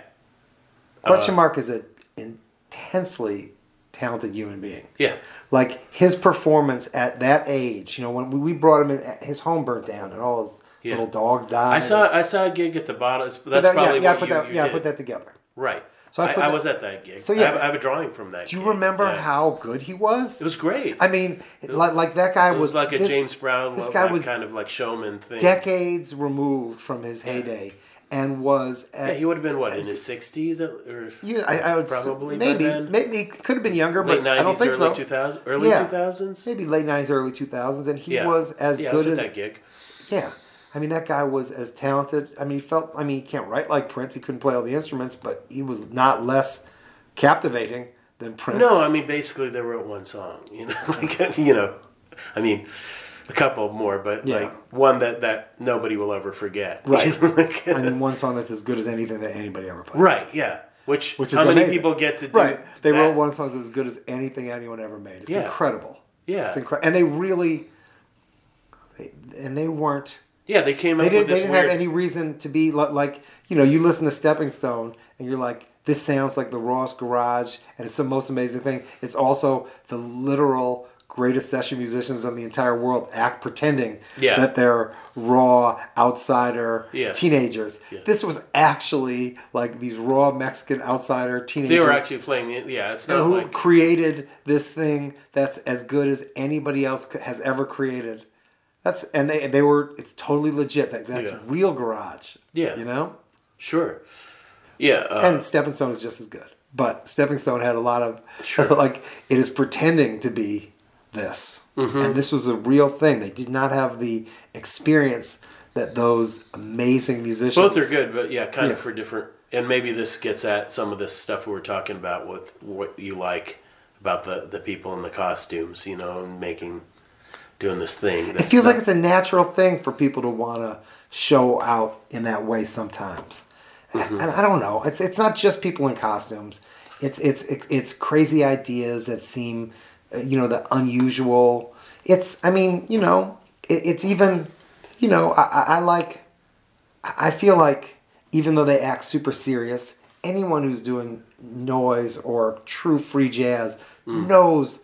Question Uh, mark is an intensely talented human being. Yeah. Like his performance at that age, you know, when we, brought him in, his home burnt down and all his Yeah. little dogs died. I saw I saw a gig at the bottom. That's that- probably yeah, yeah, what put you, that, you yeah, did. put that together. right. So I I, I that- was at that gig. So, I, yeah. have, I have a drawing from that. Do you gig. remember Yeah. how good he was? it was great? I mean, like, like that guy it was like a this- James Brown, this guy was kind of like showman thing. decades removed from his heyday and was Yeah, he would have been what in his sixties or Yeah, I, I would Probably maybe maybe could have been younger, late but nineties, I don't think early so. two thousand, early Yeah. two thousands. Maybe late nineties, early two thousands, and he Yeah. was as yeah, I was good at as that gig. yeah. I mean, that guy was as talented. I mean, he felt. I mean, he can't write like Prince. He couldn't play all the instruments, but he was not less captivating than Prince. No, I mean basically they wrote one song. You know, like you know, I mean, a couple more, but Yeah. like one that that nobody will ever forget. Right. Like- I mean, one song that's as good as anything that anybody ever played. right? Yeah. Which, Which is how many amazing. people get to do? Right. They that? wrote one song that's as good as anything anyone ever made. It's Yeah. incredible. Yeah. It's incredible. And they really, they, and they weren't. Yeah, they came They didn't. They didn't weird. have any reason to be like you know. You listen to Stepping Stone, and you're like, this sounds like the Ross Garage, and it's the most amazing thing. It's also the literal greatest session musicians in the entire world act pretending Yeah. that they're raw outsider Yeah. teenagers. Yeah. This was actually like these raw Mexican outsider teenagers They were actually playing the yeah. It's not who like created this thing that's as good as anybody else has ever created. That's and they they were it's totally legit. That that's Yeah. real garage. Yeah. you know. sure. Yeah, uh, And Stepping Stone is just as good, but Stepping Stone had a lot of Sure. like it is pretending to be this, Mm-hmm. and this was a real thing. They did not have the experience that those amazing musicians. both are good, but yeah, kind of for different. And maybe this gets at some of this stuff we were talking about with what you like about the the people in the costumes, you know, and making doing this thing. It feels like it's a natural thing for people to want to show out in that way sometimes. Mm-hmm. And I don't know. It's it's not just people in costumes. It's it's it's, crazy ideas that seem, uh, you know, the unusual. It's I mean, you know, it, it's even, you know, I, I I like. I feel like even though they act super serious, anyone who's doing noise or true free jazz Mm. knows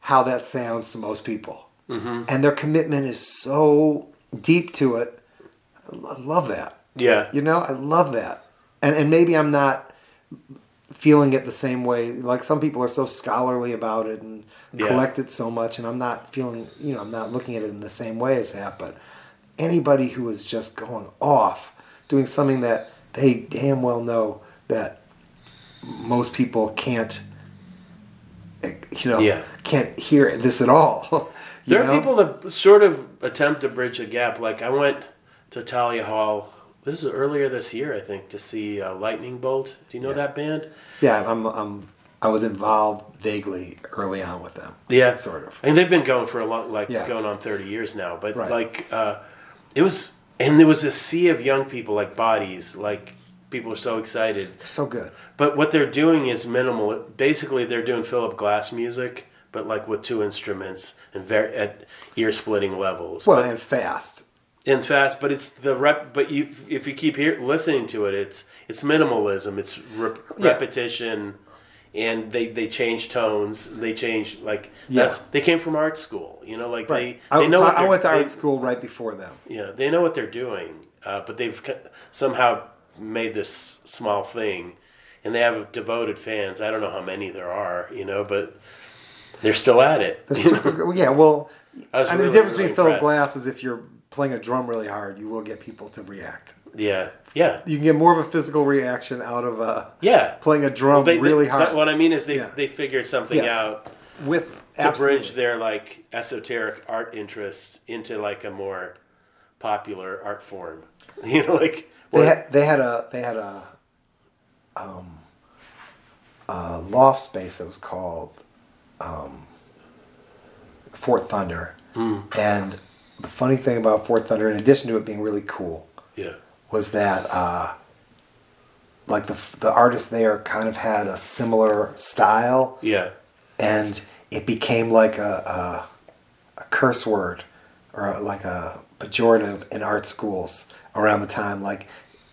how that sounds to most people Mm-hmm. and their commitment is so deep to it. I love that. yeah, You know, I love that. And and maybe I'm not feeling it the same way. Like some people are so scholarly about it and Yeah. collect it so much, and I'm not feeling. You know, I'm not looking at it in the same way as that. But anybody who is just going off, doing something that they damn well know that most people can't. You know, Yeah. can't hear this at all. there know? are people that sort of attempt to bridge a gap. Like I went to Thalia Hall. This is earlier this year, I think, to see uh, Lightning Bolt. Do you know Yeah. that band? Yeah, I'm, I'm, I was involved vaguely early on with them. Yeah, Sort of. And they've been going for a long, like Yeah. going on thirty years now. But Right. like, uh, it was, and there was a sea of young people, like bodies, like people are so excited. So good. But what they're doing is minimal. Basically, they're doing Philip Glass music, but like with two instruments and very at ear splitting levels. Well, and fast. and fast, but it's the rep. But you, if you keep hear, listening to it, it's it's minimalism. It's rep, Yeah. repetition, and they they change tones. They change like Yeah. they came from art school. You know, like they I, know so I went to they- art school right before them. Yeah, they know what they're doing, uh, but they've somehow made this small thing, and they have devoted fans. I don't know how many there are, you know, but they're still at it. Super. Yeah, well, I I mean, really, the difference really between Philip. Glass is if you're playing a drum really hard, you will get people to react. Yeah. Yeah. You can get more of a physical reaction out of uh, Yeah. playing a drum They- really they- hard that- what I mean is they, Yeah. they figured something Yes. out with to absolutely. bridge their like esoteric art interests into like a more popular art form. You know, like They had they had a they had a um a loft space that was called um, Fort Thunder, Hmm. and the funny thing about Fort Thunder, in addition to it being really cool, yeah. was that uh, like the the artists there kind of had a similar style, Yeah. and it became like a a, a curse word or a, like a pejorative in art schools around the time like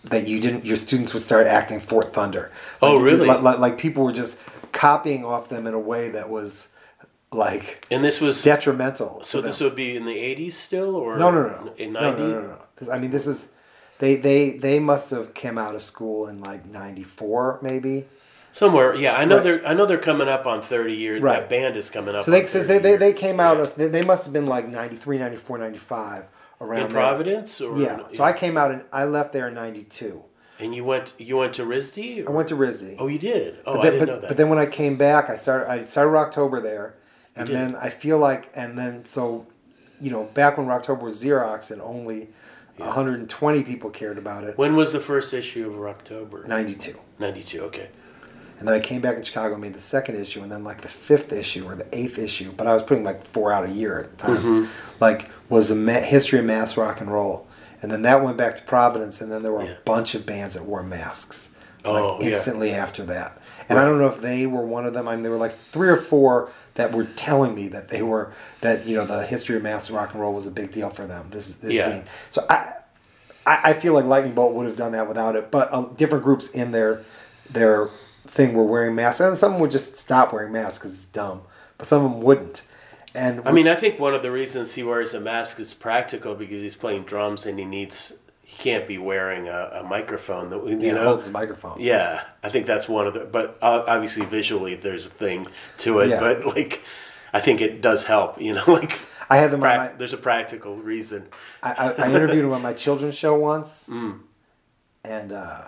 that you didn't your students would start acting Fort Thunder. Oh, really? Like, like, like people were just copying off them in a way that was like And this was detrimental. so this would be in the 80s still or no no no no. in no 90? no no no. I mean this is they they they must have came out of school in like 94 maybe. Somewhere. Yeah, I know Right. they're I know they're coming up on 30 years. Right. That band is coming up. So they so they, they, they came out as they, they must have been like 93 94 95 around in. Providence or Yeah. So I came out and I left there in '92. And you went you went to RISD? I went to RISD. Oh, you did. Oh, but I then, didn't but, know that. but then when I came back, I started. I started Rocktober there, and then I feel like, and then so, you know, back when Rocktober was Xerox and only 120 people cared about it. when was the first issue of Rocktober? 92. 92. Okay. And then I came back in Chicago and made the second issue, and then like the fifth issue or the eighth issue, but I was putting like four out a year at the time. Mm-hmm. Like was a ma- history of mass rock and roll, and then that went back to Providence, and then there were Yeah. a bunch of bands that wore masks. Oh, like yeah. instantly after that, and I don't know if they were one of them. I mean, there were like three or four that were telling me that they were that you know the history of mass rock and roll was a big deal for them. This this Yeah. scene. So I, I I feel like Lightning Bolt would have done that without it, but uh, different groups in their their thing were wearing masks, and some would just stop wearing masks because it's dumb, but some of them wouldn't. And I mean, I think one of the reasons he wears a mask is practical because he's playing drums and he needs he can't be wearing a, a microphone that you he know. holds his microphone. Yeah, I think that's one of the. But obviously, visually, there's a thing to it. Yeah. But like, I think it does help. You know, like I had them on my, there's a practical reason. I, I, I interviewed him on my children's show once, Mm. and uh,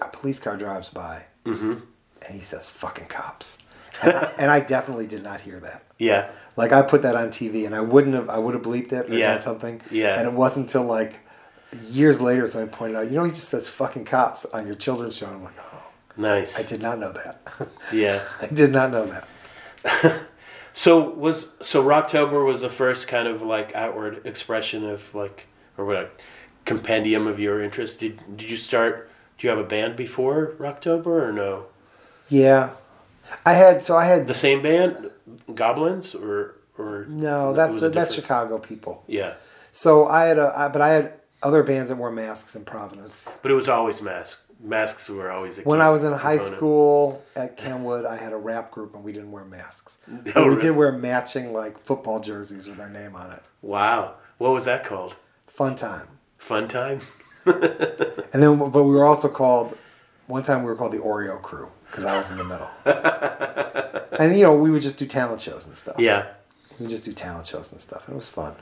a police car drives by, hmm and he says "fucking cops," and I, and I definitely did not hear that. Yeah, Like I put that on TV, and I wouldn't have. I would have bleeped it or Yeah. done something. Yeah. And it wasn't until like years later someone pointed out, you know, he just says "fucking cops" on your children's show. And I'm like, oh, nice. I did not know that. Yeah. I did not know that. So was so Rocktober was the first kind of like outward expression of like or what a compendium of your interest. Did did you start? Do you have a band before Rocktober or no? Yeah, I had. So I had. The same band, Goblins or or no, that's a that's Chicago people. Yeah, So I had a, I, but I had other bands that wore masks in Providence. but it was always masks. Masks were always a When I was in high component. school at Kenwood, I had a rap group and we didn't wear masks. Oh, But we really? did wear matching like football jerseys with our name on it. Wow, what was that called? Fun time. Fun time. And then, but we were also called. One time we were called the Oreo Crew because I was in the middle. and you know, we would just do talent shows and stuff. Yeah, We would just do talent shows and stuff. It was fun.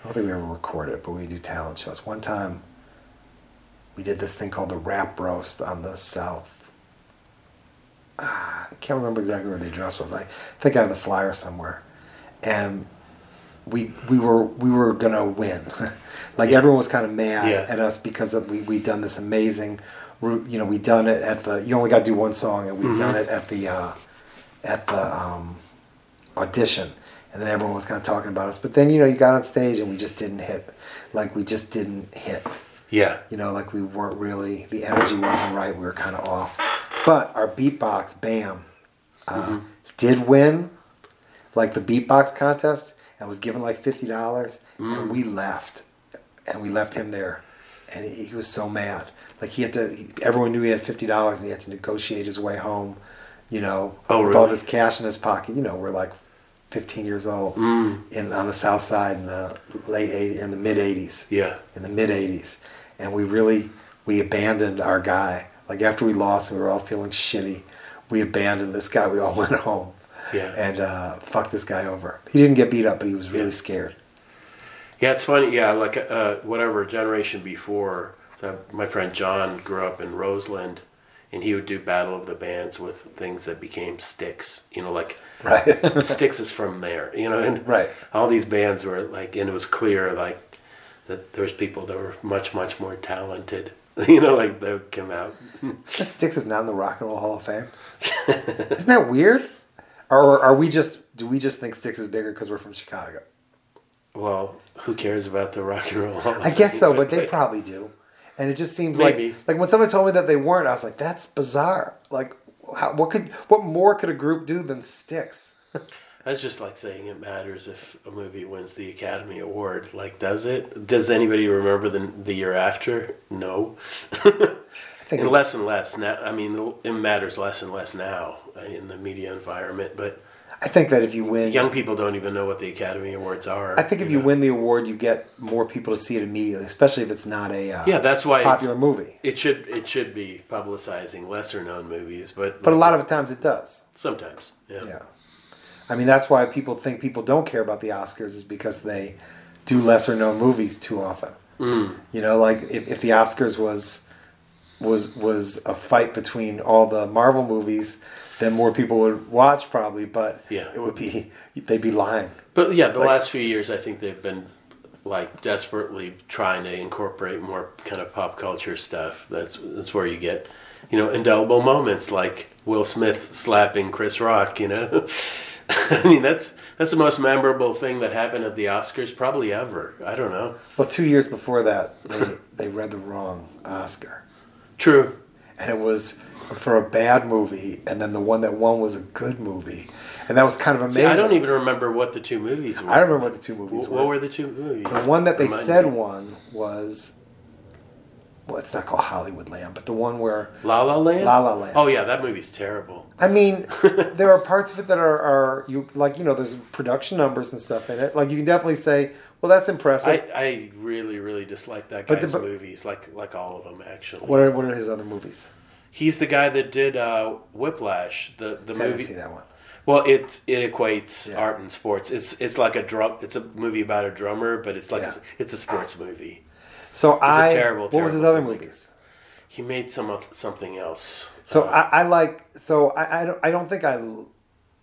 I don't think we ever recorded it, but we do talent shows. One time, we did this thing called the Rap Roast on the South. Ah, I can't remember exactly where the address was. I think I have the flyer somewhere, and we we were we were gonna win. like everyone was kind of mad Yeah. at us because of, we we done this amazing. You know, we done it at the. You only got to do one song, and we done it at the uh, at the um, audition, and then everyone was kind of talking about us. But then you know, you got on stage, and we just didn't hit. Like we just didn't hit. yeah, You know, like we weren't really. The energy wasn't right. We were kind of off. But our beatbox, Bam, uh, did win, like the beatbox contest, and was given like fifty dollars, and we left, and we left him there, and he was so mad. Like he had to. He, everyone knew he had fifty dollars, and he had to negotiate his way home. You know, Oh, with all really? this cash in his pocket. You know, we're like fifteen years old in on the south side in the late 80s, in the mid eighties yeah. in the mid 80s and we really we abandoned our guy like after we lost and we were all feeling shitty we abandoned this guy we all went home Yeah. and uh, fucked this guy over he didn't get beat up but he was really Yeah. scared Yeah, it's funny. Yeah, like uh, whatever generation before. So my friend John grew up in Roseland, and he would do Battle of the Bands with things that became Styx. You know, like Right. Styx is from there. You know, and Right. all these bands were like, and it was clear like that there was people that were much much more talented. You know, like that came out. Styx is not in the Rock and Roll Hall of Fame. Isn't that weird? Or are we just do we just think Styx is bigger because we're from Chicago? Well, who cares about the rock and roll? Hall of I guess so, but they probably do. And it just seems Maybe. like like when somebody told me that they weren't, I was like, that's bizarre. Like, how, what could what more could a group do than Styx? That's just like saying it matters if a movie wins the Academy Award. Like, does it? Does anybody remember the the year after? No. I think and less and less now. I mean, it matters less and less now in the media environment. But I think that if you win, young people don't even know what the Academy Awards are. I think if you know? win the award, you get more people to see it immediately, especially if it's not a uh, yeah, that's why popular movie. it should it should be publicizing lesser known movies. But But a lot of times it does. sometimes, yeah. Yeah. I mean, that's why people think people don't care about the Oscars is because they do lesser known movies too often. Mm. You know, like if, if the Oscars was was was a fight between all the Marvel movies, then more people would watch probably, but Yeah. it would be they'd be lying. But yeah, the Like- last few years, I think they've been like desperately trying to incorporate more kind of pop culture stuff. That's that's where you get, you know, indelible moments like Will Smith slapping Chris Rock. You know, I mean that's that's the most memorable thing that happened at the Oscars probably ever. I don't know. Well, two years before that, they they read the wrong Oscar, True. And it was for a bad movie, and then the one that won was a good movie, and that was kind of amazing. See, I don't even remember what the two movies were. I remember what the two movies were. What were the two movies? The one that they Remind said me. won was, well, it's not called Hollywoodland, but the one where, La La Land. La La Land. Oh yeah, that movie's terrible. I mean, there are parts of it that are, are you like, you know, there's production numbers and stuff in it. Like you can definitely say, well, that's impressive. I, I really really dislike that But guy's the- but- movies, like like all of them actually. what are what are his other movies? He's the guy that did uh, Whiplash, the the See, I didn't movie. see that one. Well, it it equates Yeah. art and sports. It's it's like a drum. It's a movie about a drummer, but it's like Yeah. a, it's a sports movie. So I. terrible, what was his other movies? He made some of something else. So I, I like. So I, I don't. I don't think I.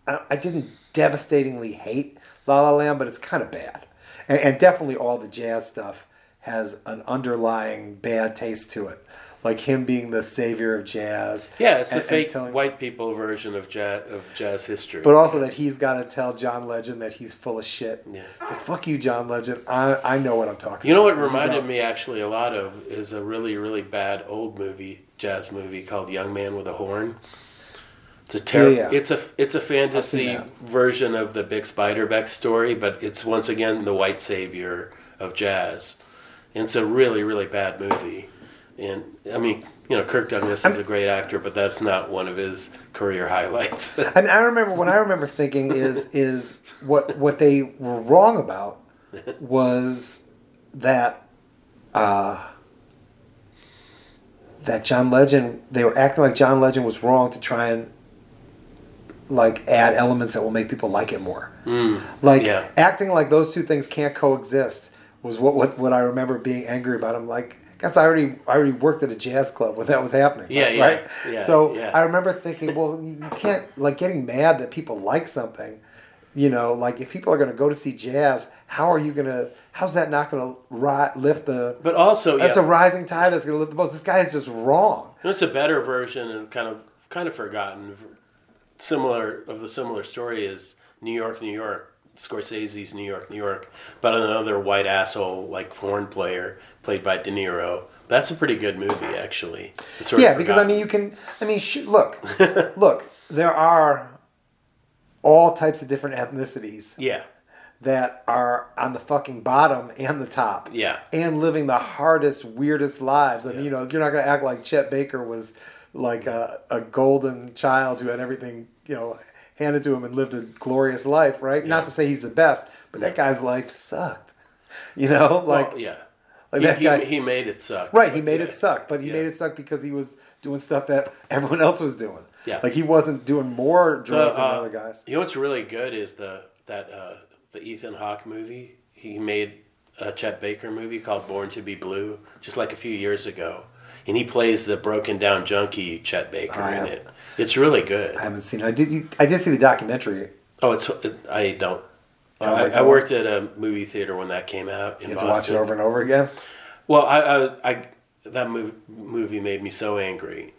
I, I didn't devastatingly hate La La Land, but it's kind of bad, and, and definitely all the jazz stuff has an underlying bad taste to it, like him being the savior of jazz. Yeah, it's the and- and fake telling- white people version of jazz of jazz history. But also that he's got to tell John Legend that he's full of shit. Yeah. Hey, fuck you, John Legend. I, I know what I'm talking You know what about. and reminded me actually a lot of is a really really bad old movie, jazz movie called Young Man with a Horn. It's a terrible. Yeah, yeah. It's a it's a fantasy version of the Bix Beiderbecke story, but it's once again the white savior of jazz. And it's a really really bad movie. And I mean, you know, Kirk Douglas is a great actor, but that's not one of his career highlights. I mean, I remember what I remember thinking is is what what they were wrong about was that uh, that John Legend they were acting like John Legend was wrong to try and like add elements that will make people like it more. Mm, Like Yeah. acting like those two things can't coexist was what what, what I remember being angry about. I'm like, guess I already I already worked at a jazz club when that was happening. Yeah, like, yeah, right. yeah, so yeah. I remember thinking, well, you can't like getting mad that people like something. You know, like if people are going to go to see jazz, how are you going to? How's that not going to ri- lift the? but also, That's a rising tide that's going to lift the boat. This guy is just wrong. It's a better version and kind of kind of forgotten. Similar of the similar story is New York, New York. Scorsese's New York, New York, about another white asshole like horn player played by De Niro. That's a pretty good movie, actually. It's sort of yeah, because I mean, you can. I mean, sh- look, look. There are all types of different ethnicities yeah, that are on the fucking bottom and the top. yeah, and living the hardest, weirdest lives. I mean, you know, you're not going to act like Chet Baker was like a, a golden child who had everything, you know, handed to him and lived a glorious life, right? Not to say he's the best, but that guy's life sucked. You know, like, well, yeah. like he, that guy. he made it suck. Right, he made Yeah. it suck, but he Yeah. made it suck because he was doing stuff that everyone else was doing. Yeah. like he wasn't doing more drugs The, than uh, the other guys. You know what's really good is the that uh, the Ethan Hawke movie. He made a Chet Baker movie called Born to Be Blue, just like a few years ago, and he plays the broken down junkie Chet Baker I in it. It's really good. I haven't seen it. I did. You, I did see the documentary. Oh, it's it, I don't. You I, like I worked at a movie theater when that came out in You have to watch it over and over again. Well, I, I, I that mov- movie made me so angry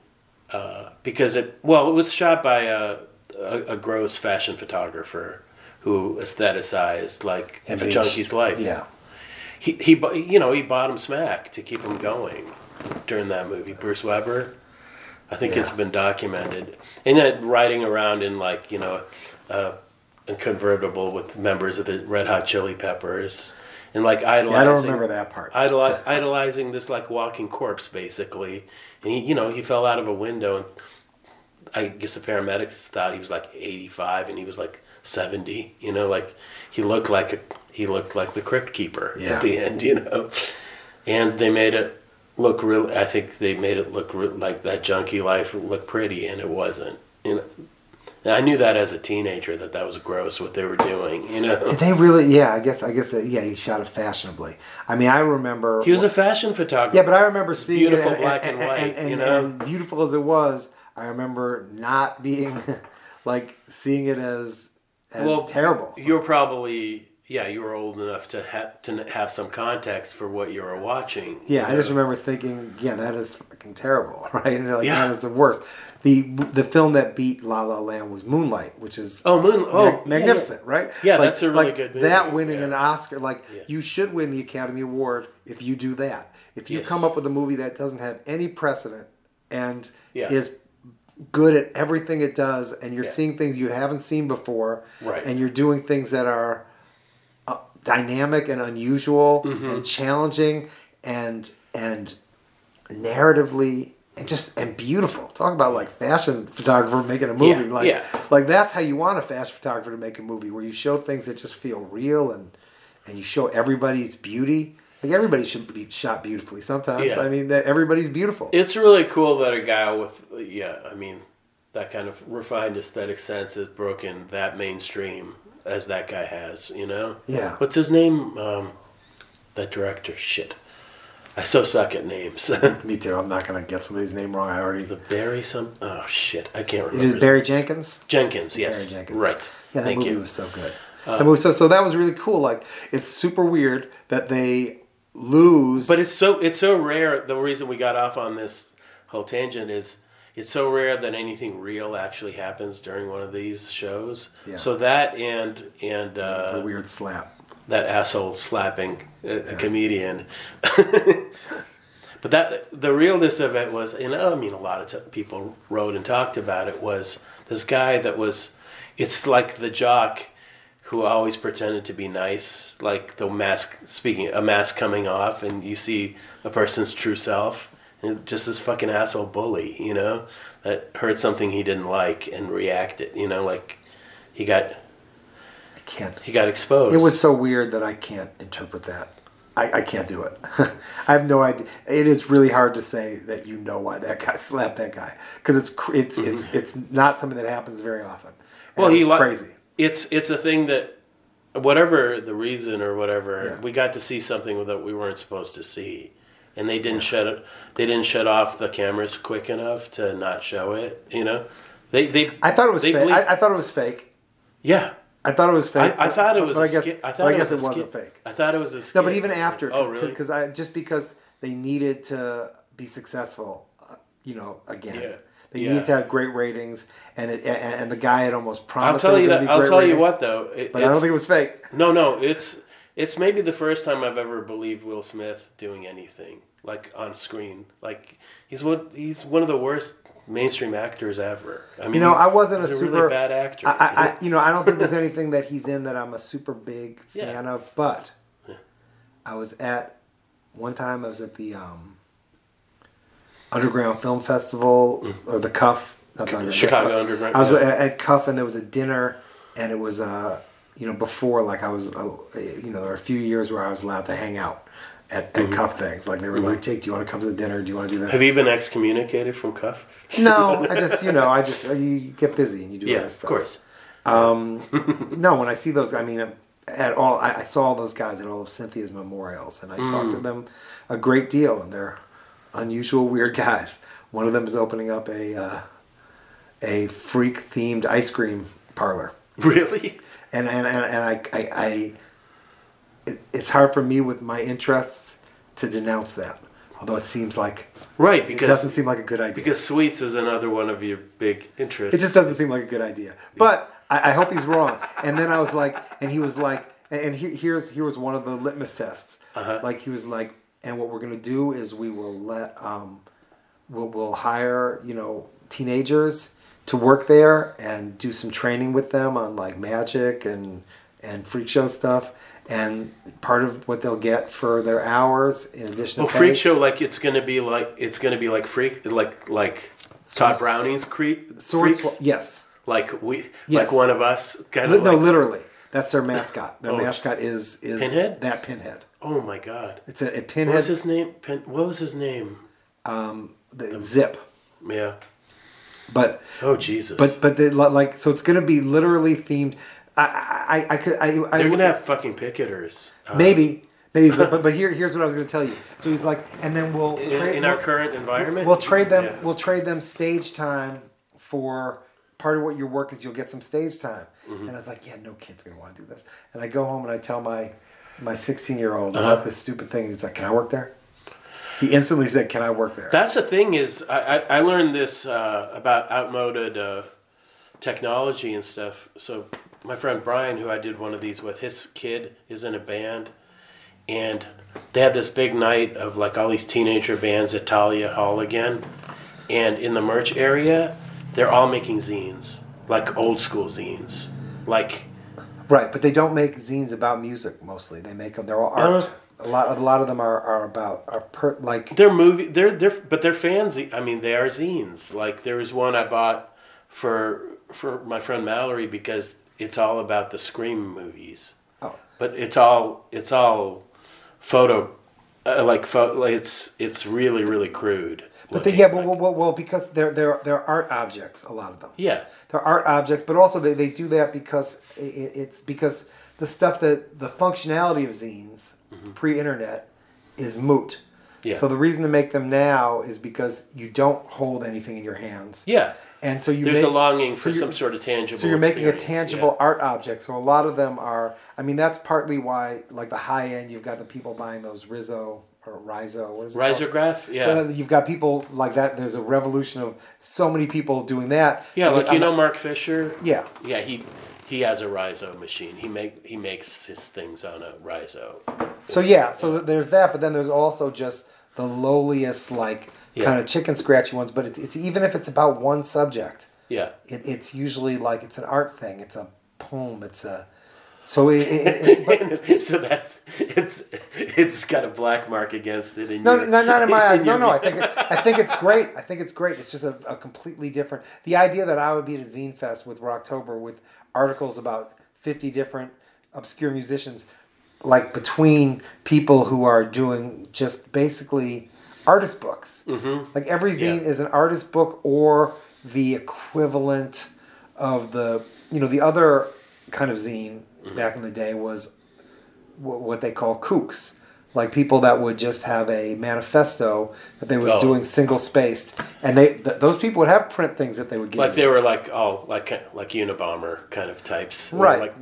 uh, because it well, it was shot by a, a, a gross fashion photographer who aestheticized like And a junkie's life. Yeah. he he you know he bottom smack to keep him going during that movie. Bruce Weber, I think it's been documented, and then riding around in like you know uh, a convertible with members of the Red Hot Chili Peppers, and like idolizing. Yeah, I don't remember that part. Idoli- idolizing this like walking corpse basically, and he you know he fell out of a window and I guess the paramedics thought he was like 85 and he was like 70. You know, like he looked like a, he looked like the crypt keeper Yeah. at the end. You know, and they made it look real. I think they made it look like that junkie life look pretty, and it wasn't. You know, and I knew that as a teenager that that was gross what they were doing. You know, Did they really? Yeah, I guess. I guess. That, yeah, he shot it fashionably. I mean, I remember. he was a fashion photographer. Yeah, but I remember seeing Beautiful it, black and white, and, you know? and beautiful as it was. I remember not being like seeing it as as Well, terrible. You're probably yeah, you were old enough to have to have some context for what you were watching. Yeah, I just remember thinking, yeah, that is fucking terrible, right? And like Yeah. that is the worst. The the film that beat La La Land was Moonlight, which is Oh, Moon. Oh, mag- magnificent, right? Yeah, Like- that's a really like good movie, That winning yeah. an Oscar, like Yeah. you should win the Academy Award if you do that. If you Yes. come up with a movie that doesn't have any precedent and Yeah. is good at everything it does, and you're Yeah. seeing things you haven't seen before, Right. and you're doing things that are dynamic and unusual Mm-hmm. and challenging and and narratively and just and beautiful. Talk about like fashion photographer making a movie. Yeah, like yeah. like that's how you want a fashion photographer to make a movie where you show things that just feel real and and you show everybody's beauty. Like everybody should be shot beautifully. Sometimes Yeah. I mean that everybody's beautiful. It's really cool that a guy with yeah, I mean, that kind of refined aesthetic sense has broken that mainstream as that guy has. You know. yeah. What's his name? Um, that director. Shit. I so suck at names. Me too. I'm not gonna get somebody's name wrong. I already. the Barry some. Oh shit, I can't remember. is his- Barry Jenkins. Jenkins. Yes. Barry Jenkins. Right. Yeah, that Thank movie you. was so good. that movie, so so that was really cool. Like it's super weird that they lose. But it's so it's so rare. The reason we got off on this whole tangent is it's so rare that anything real actually happens during one of these shows. Yeah. So that and and uh, weird slap. that asshole slapping a, a comedian. but that the realness of it was, and I mean, a lot of t- people wrote and talked about it. Was this guy that was? It's like the jock who always pretended to be nice, like the mask. Speaking, a mask coming off, and you see a person's true self, just this fucking asshole bully, you know, that heard something he didn't like and reacted. You know, like he got I can't. he got exposed. It was so weird that I can't interpret that. I, I can't do it. I have no idea. It is really hard to say that you know why that guy slapped that guy because it's it's it's it's not something that happens very often. And Mm-hmm. Well, he's crazy. It's it's a thing that, whatever the reason or whatever, Yeah. we got to see something that we weren't supposed to see, and they didn't shut it. They didn't shut off the cameras quick enough to not show it. You know, they they. I thought it was fake. I, I thought it was fake. yeah, I thought it was fake. I, I thought it was. I guess. I thought I it guess was it a wasn't skit. fake. I thought it was a. Skit. No, but even after, Oh, really? Because I just because they needed to be successful, uh, you know, again. Yeah. They Yeah. needed to have great ratings, and it and, and the guy had almost promised. I'll tell you that. I'll tell you what though. It, But I don't think it was fake. No, no, it's it's maybe the first time I've ever believed Will Smith doing anything like on screen. Like he's one he's one of the worst mainstream actors ever. I mean, You know, I wasn't a super really bad actor. I, I, you know, I don't think there's anything that he's in that I'm a super big Yeah. fan of. But Yeah. I was at one time. I was at the um, Underground Film Festival or the Cuff, not the Mm. Chicago Underground, I was yeah. at, at Cuff, and there was a dinner, and it was uh, you know, before like I was, uh, you know, there were a few years where I was allowed to hang out at, at Mm-hmm. Cuff things. Like they were like, Jake, do you want to come to the dinner? Do you want to do this? Have you been excommunicated from Cuff? no, I just, you know, I just, uh, you get busy and you do Yeah, other of course. Um, no, when I see those, I mean, at all. I, I saw all those guys at all of Cynthia's memorials, and I talked to them a great deal, and they're unusual, weird guys. One of them is opening up a uh, a freak themed ice cream parlor, Really? And and and, and I I, I it, it's hard for me with my interests to denounce that. Although it seems like Right, because it doesn't seem like a good idea. because sweets is another one of your big interests. It just doesn't seem like a good idea. But I, I hope he's wrong. And then I was like, and he was like, and and he, here's here was one of the litmus tests. Uh-huh. Like he was like, and what we're gonna do is we will let um, we'll we'll hire you know teenagers to work there and do some training with them on like magic and and freak show stuff. And part of what they'll get for their hours, in addition well, to pay, freak show like it's gonna be like it's gonna be like freak like like Tod Swords- Browning's creep sword freaks? yes, like we Yes. like one of us kind of no, like, literally, that's their mascot. Their Oh, mascot is is Pinhead? that pinhead. Oh my god. It's a, a What was his name? Pin, what was his name? Um, the zip, Yeah. But Oh Jesus. but but the, like so it's gonna be literally themed. I I, I could I, I they're gonna have fucking picketers. Uh, maybe maybe but, but but here here's what I was gonna tell you. So he's like, and then we'll in, trade in our we'll, current environment. we'll trade them Yeah. we'll trade them stage time for part of what your work is. You'll get some stage time. Mm-hmm. And I was like, yeah, no kid's gonna want to do this. And I go home and I tell my my 16 year old Uh-huh. about this stupid thing. He's like, can I work there? He instantly said, "Can I work there?" That's the thing is, I, I, I learned this uh, about outmoded uh, technology and stuff. So my friend Brian, who I did one of these with, his kid is in a band, and they had this big night of like all these teenager bands at Thalia Hall again, and in the merch area, they're all making zines, like old school zines, like Right, but they don't make zines about music mostly. They make them. They're all art. Uh, a lot. A lot of them are, are about are per, like They're movie. They're they're but they're fans. I mean, they are zines. Like there was one I bought for for my friend Mallory because it's all about the Scream movies. Oh. But it's all it's all photo, uh, like pho- like it's it's really really crude. But they, yeah, but like- well, well, well, because they're they're they're art objects. A lot of them. yeah, They're art objects, but also they, they do that because i- i it's because the stuff that the functionality of zines pre-internet is moot. Mm-hmm. yeah, So the reason to make them now is because you don't hold anything in your hands, yeah. and so you There's make, a longing so for some sort of tangible. So you're making a tangible art object. So a lot of them are. I mean, that's partly why, like the high end, you've got the people buying those Rizzo or Riso. What is it? Yeah. called? Yeah, Well, you've got people like that. There's a revolution of so many people doing that. yeah. Like you I'm know, not- Mark Fisher. yeah, Yeah, he he has a Riso machine. He make he makes his things on a Riso. So yeah, so th- there's that, but then there's also just the lowliest, like Yeah. kind of chicken scratchy ones. But it's, it's even if it's about one subject, Yeah. it, it's usually like it's an art thing. It's a poem. It's a so it, it, it, but, so that it's it's got a black mark against it. In No, no, not in my eyes. No, no. I think I think it's great. I think it's great. It's just a, a completely different. The idea that I would be at a zine fest with Rocktober with articles about fifty different obscure musicians, like between people who are doing just basically artist books. Mhm. Like every zine Yeah. is an artist book or the equivalent of the you know the other kind of zine Mm-hmm. back in the day was what they call kooks, like people that would just have a manifesto that they were Oh. doing single spaced, and they th- those people would have print things that they would give. Like you. they were like oh like uh, like Unabomber kind of types, Right. Like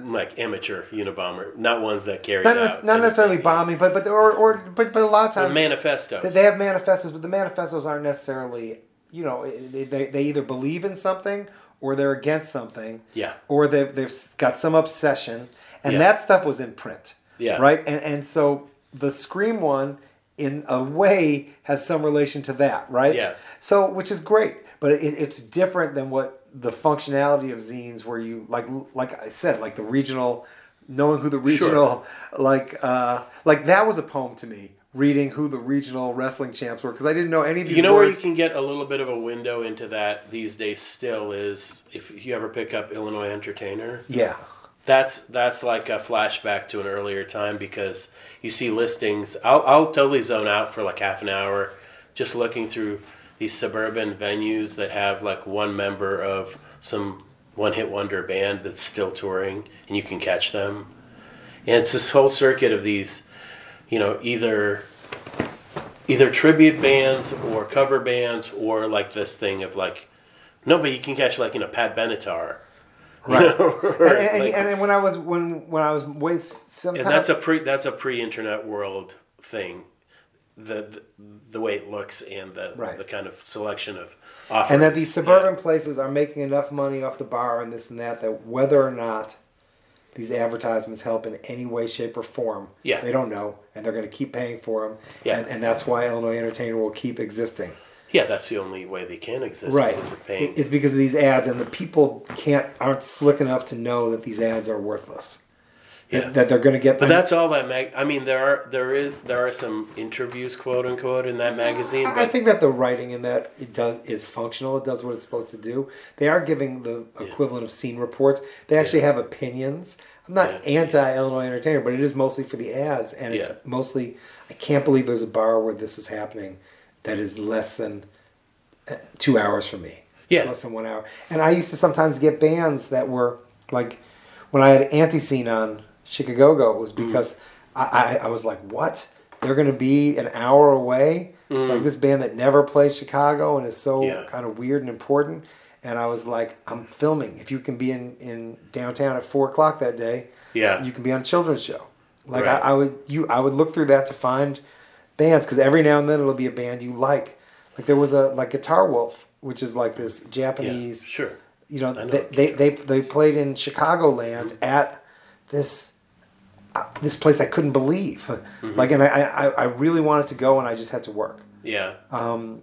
like amateur Unabomber, not ones that carry not, out. not necessarily bombing, but but or, or but but a lot of times manifestos. They- They have manifestos, but the manifestos aren't necessarily, you know, they, they, they either believe in something or they're against something, yeah, or they've, they've got some obsession. And Yeah. that stuff was in print, yeah, right? And, and so the Scream one, in a way, has some relation to that, right? Yeah. So, which is great, but it, it's different than what the functionality of zines, where you like, like I said, like the regional, knowing who the regional, like, uh, like that was a poem to me. Reading who the regional wrestling champs were because I didn't know any of these You know where you can get a little bit of a window into that these days still is if you ever pick up Illinois Entertainer. yeah, That's that's like a flashback to an earlier time because you see listings. I'll I'll totally zone out for like half an hour, just looking through these suburban venues that have like one member of some one hit wonder band that's still touring, and you can catch them. and it's this whole circuit of these, you know, either either tribute bands or cover bands or like this thing of like, no, but you can catch like you know Pat Benatar, Right. And, and, like- and, and when I was when when I was way sometimes and that's a pre that's a pre-internet world thing, the the, the way it looks and the Right. the kind of selection of offerings. and that these Yeah. suburban places are making enough money off the bar and this and that that whether or not these advertisements help in any way, shape, or form, Yeah. they don't know, and they're going to keep paying for them. Yeah. and, and that's why Illinois Entertainment will keep existing. Yeah, that's the only way they can exist. Right, because. It's because of these ads, and the people can't aren't slick enough to know that these ads are worthless. That- Yeah. that they're going to get. But that's all that mag. I mean, there are there is there are some interviews, quote unquote, in that magazine. I think that the writing in that it does is functional. It does what it's supposed to do. They are giving the equivalent of scene reports. They actually have opinions. I'm not Yeah. anti Illinois Entertainer, but it is mostly for the ads, and it's Yeah. mostly. I can't believe there's a bar where this is happening that is less than uh, two hours from me. Yeah. less than one hour. And I used to sometimes get bands that were like when I had Anti Scene on Chicago, it was Mm. because I, I, I was like, what? They're going to be an hour away? Like this band that never plays Chicago and is so Mm. Yeah. kind of weird and important. And I was like, I'm filming. If you can be in, in downtown at four o'clock that day, Yeah. you can be on a children's show. Like Right. I, I would, you, I would look through that to find bands because every now and then it'll be a band you like. Like there was a like Guitar Wolf, which is like this yeah, Japanese sure. you know, know. they, they, they they played in Chicagoland at this uh, this place I couldn't believe. Mm-hmm. Like, and I, I I really wanted to go, and I just had to work. Yeah. Um,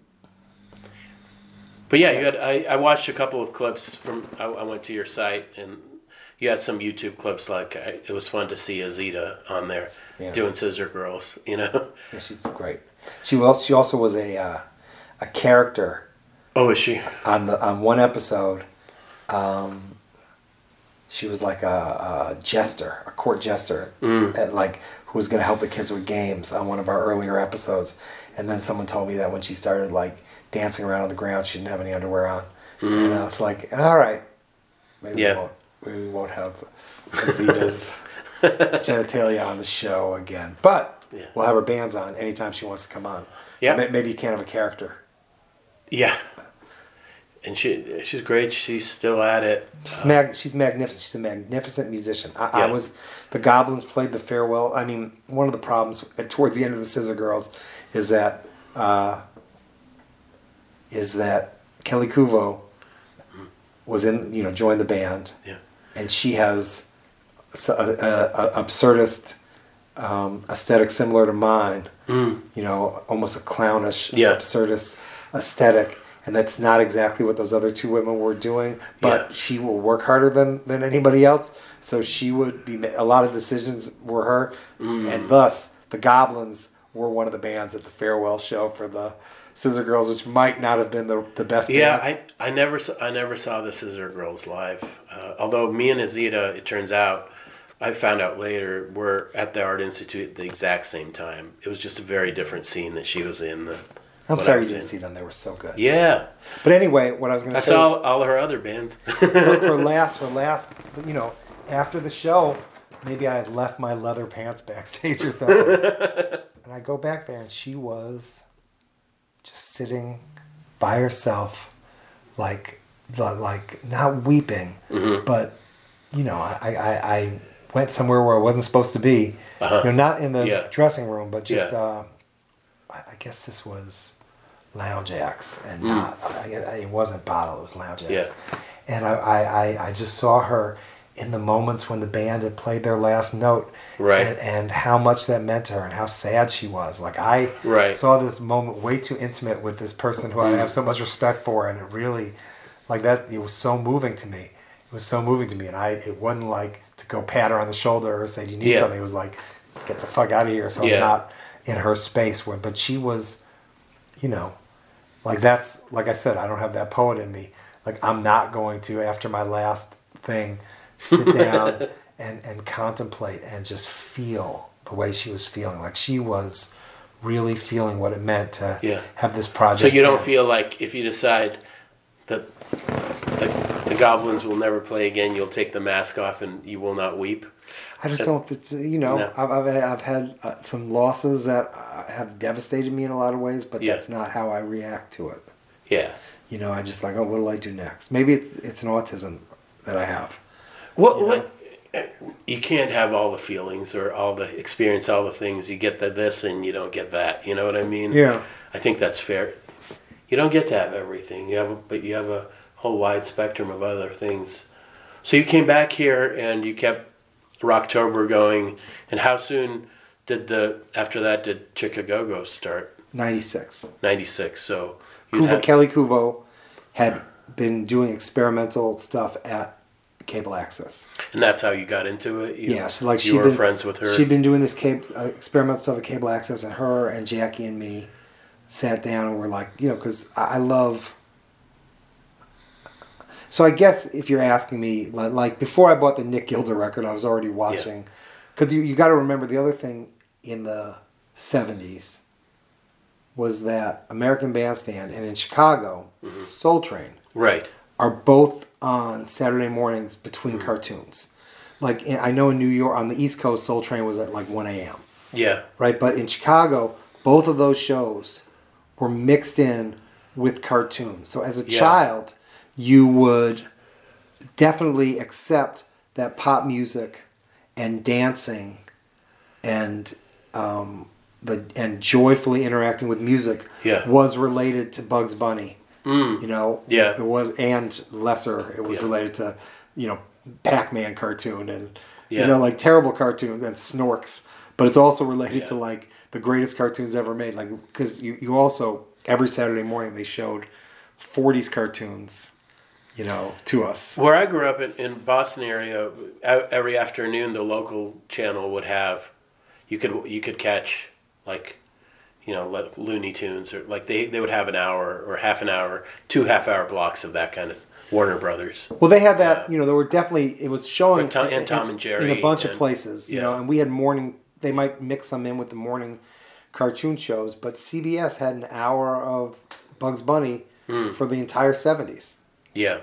But yeah, you had. I, I watched a couple of clips from. I, I went to your site and you had some YouTube clips. Like I, it was fun to see Azita on there Yeah. doing Scissor Girls. You know. yeah, she's great. She was she also was a uh, a character Oh, is she? on the on one episode. Um, she was like a, a jester, a court jester, at like who was going to help the kids with games on one of our earlier episodes. And then someone told me that when she started like dancing around on the ground, she didn't have any underwear on. And I was like, all right, maybe Yeah. we won't, maybe we won't have Azita's genitalia on the show again. But Yeah. we'll have her bands on anytime she wants to come on. Yeah. Maybe you can't have a character. Yeah. And she she's great. She's still at it. She's, mag- she's magnificent. She's a magnificent musician. I, I was the Goblins played the farewell. I mean, one of the problems towards the end of the Scissor Girls is that uh, is that Kelly Kuvo was in you know joined the band, Yeah. and she has a, a- a absurdist um, aesthetic similar to mine. Mm. You know, almost a clownish, Yeah. absurdist aesthetic, and that's not exactly what those other two women were doing. But Yeah. she will work harder than than anybody else, so she would be. A lot of decisions were her, Mm. and thus the Goblins were one of the bands at the farewell show for the Scissor Girls, which might not have been the the best. Yeah, band. I, I never saw, I never saw the Scissor Girls live. Uh, although me and Azita, it turns out, I found out later, we were at the Art Institute at the exact same time. It was just a very different scene that she was in. The, I'm sorry you didn't in. see them; they were so good. Yeah, But anyway, what I was going to say I saw all her other bands. her, her last, her last, you know, after the show, maybe I had left my leather pants backstage or something, and I go back there, and she was just sitting by herself, like, like not weeping, Mhm. but you know, I, I, I went somewhere where I wasn't supposed to be. Uh-huh. You know, not in the Yeah. dressing room, but just, Yeah. uh, I, I guess this was Lounge Ax, and Mm. not, I, I, it wasn't Bottle, it was Lounge Ax. Yeah. And I, I, I, I just saw her in the moments when the band had played their last note, Right. And, and how much that meant to her, and how sad she was. Like I Right. saw this moment way too intimate with this person who I Mm. have so much respect for, and it really, like that, it was so moving to me. It was so moving to me, and I, it wasn't like go pat her on the shoulder or say, "Do you need Yeah. something?" It was like, "Get the fuck out of here!" So Yeah. I'm not in her space. Where, but she was, you know, like that's like I said, I don't have that poet in me. Like I'm not going to after my last thing sit down and and contemplate and just feel the way she was feeling. Like she was really feeling what it meant to Yeah. have this project. so you don't end. feel like if you decide the, the Goblins will never play again. You'll take the mask off and you will not weep. I just don't. It's, you know, No. I've, I've I've had uh, some losses that uh, have devastated me in a lot of ways, but Yeah. that's not how I react to it. Yeah. You know, I just like, oh, what do I do next? Maybe it's, it's an autism that I have. Know? what- you can't have all the feelings or all the experience, all the things. You get the this and you don't get that. You know what I mean? Yeah. I think that's fair. You don't get to have everything. You have, a, but you have a whole wide spectrum of other things. So you came back here and you kept Rocktober going. And how soon did the after that did Chic-A-Go-Go start? Ninety six. Ninety six. So Kuvo, had, Kelly Kuvo had been doing experimental stuff at Cable Access. and that's how you got into it. You, yeah, so like you she'd were been friends with her. She'd been doing this cable, uh, experimental stuff at Cable Access, and her and Jackie and me sat down and were like, you know, because I, I love. So I guess if you're asking me, like, like before I bought the Nick Gilder record, I was already watching, because you you got to remember the other thing in the '70s was that American Bandstand and in Chicago, Mm-hmm. Soul Train right. are both on Saturday mornings between cartoons. Like in- I know in New York on the East Coast, Soul Train was at like 1 a.m. Yeah. Right, but in Chicago, both of those shows were mixed in with cartoons. So as a Yeah. child, you would definitely accept that pop music and dancing and um, the and joyfully interacting with music Yeah. was related to Bugs Bunny. Mm. You know, Yeah. it was, and lesser, it was Yeah. related to, you know, Pac-Man cartoon and Yeah. you know, like terrible cartoons and Snorks. But it's also related to like the greatest cartoons ever made. Like because you you also every Saturday morning they showed '40s cartoons, you know, to us. Where I grew up in, in Boston area, every afternoon the local channel would have, you could you could catch like, you know, like Looney Tunes or like they, they would have an hour or half an hour, two half hour blocks of that kind of Warner Brothers. Well, they had that. Yeah. You know, there were definitely it was showing Tom- and in- Tom and Jerry in a bunch of places. You know, and we had morning. They might mix them in with the morning cartoon shows, but CBS had an hour of Bugs Bunny Hmm. for the entire '70s. Yeah,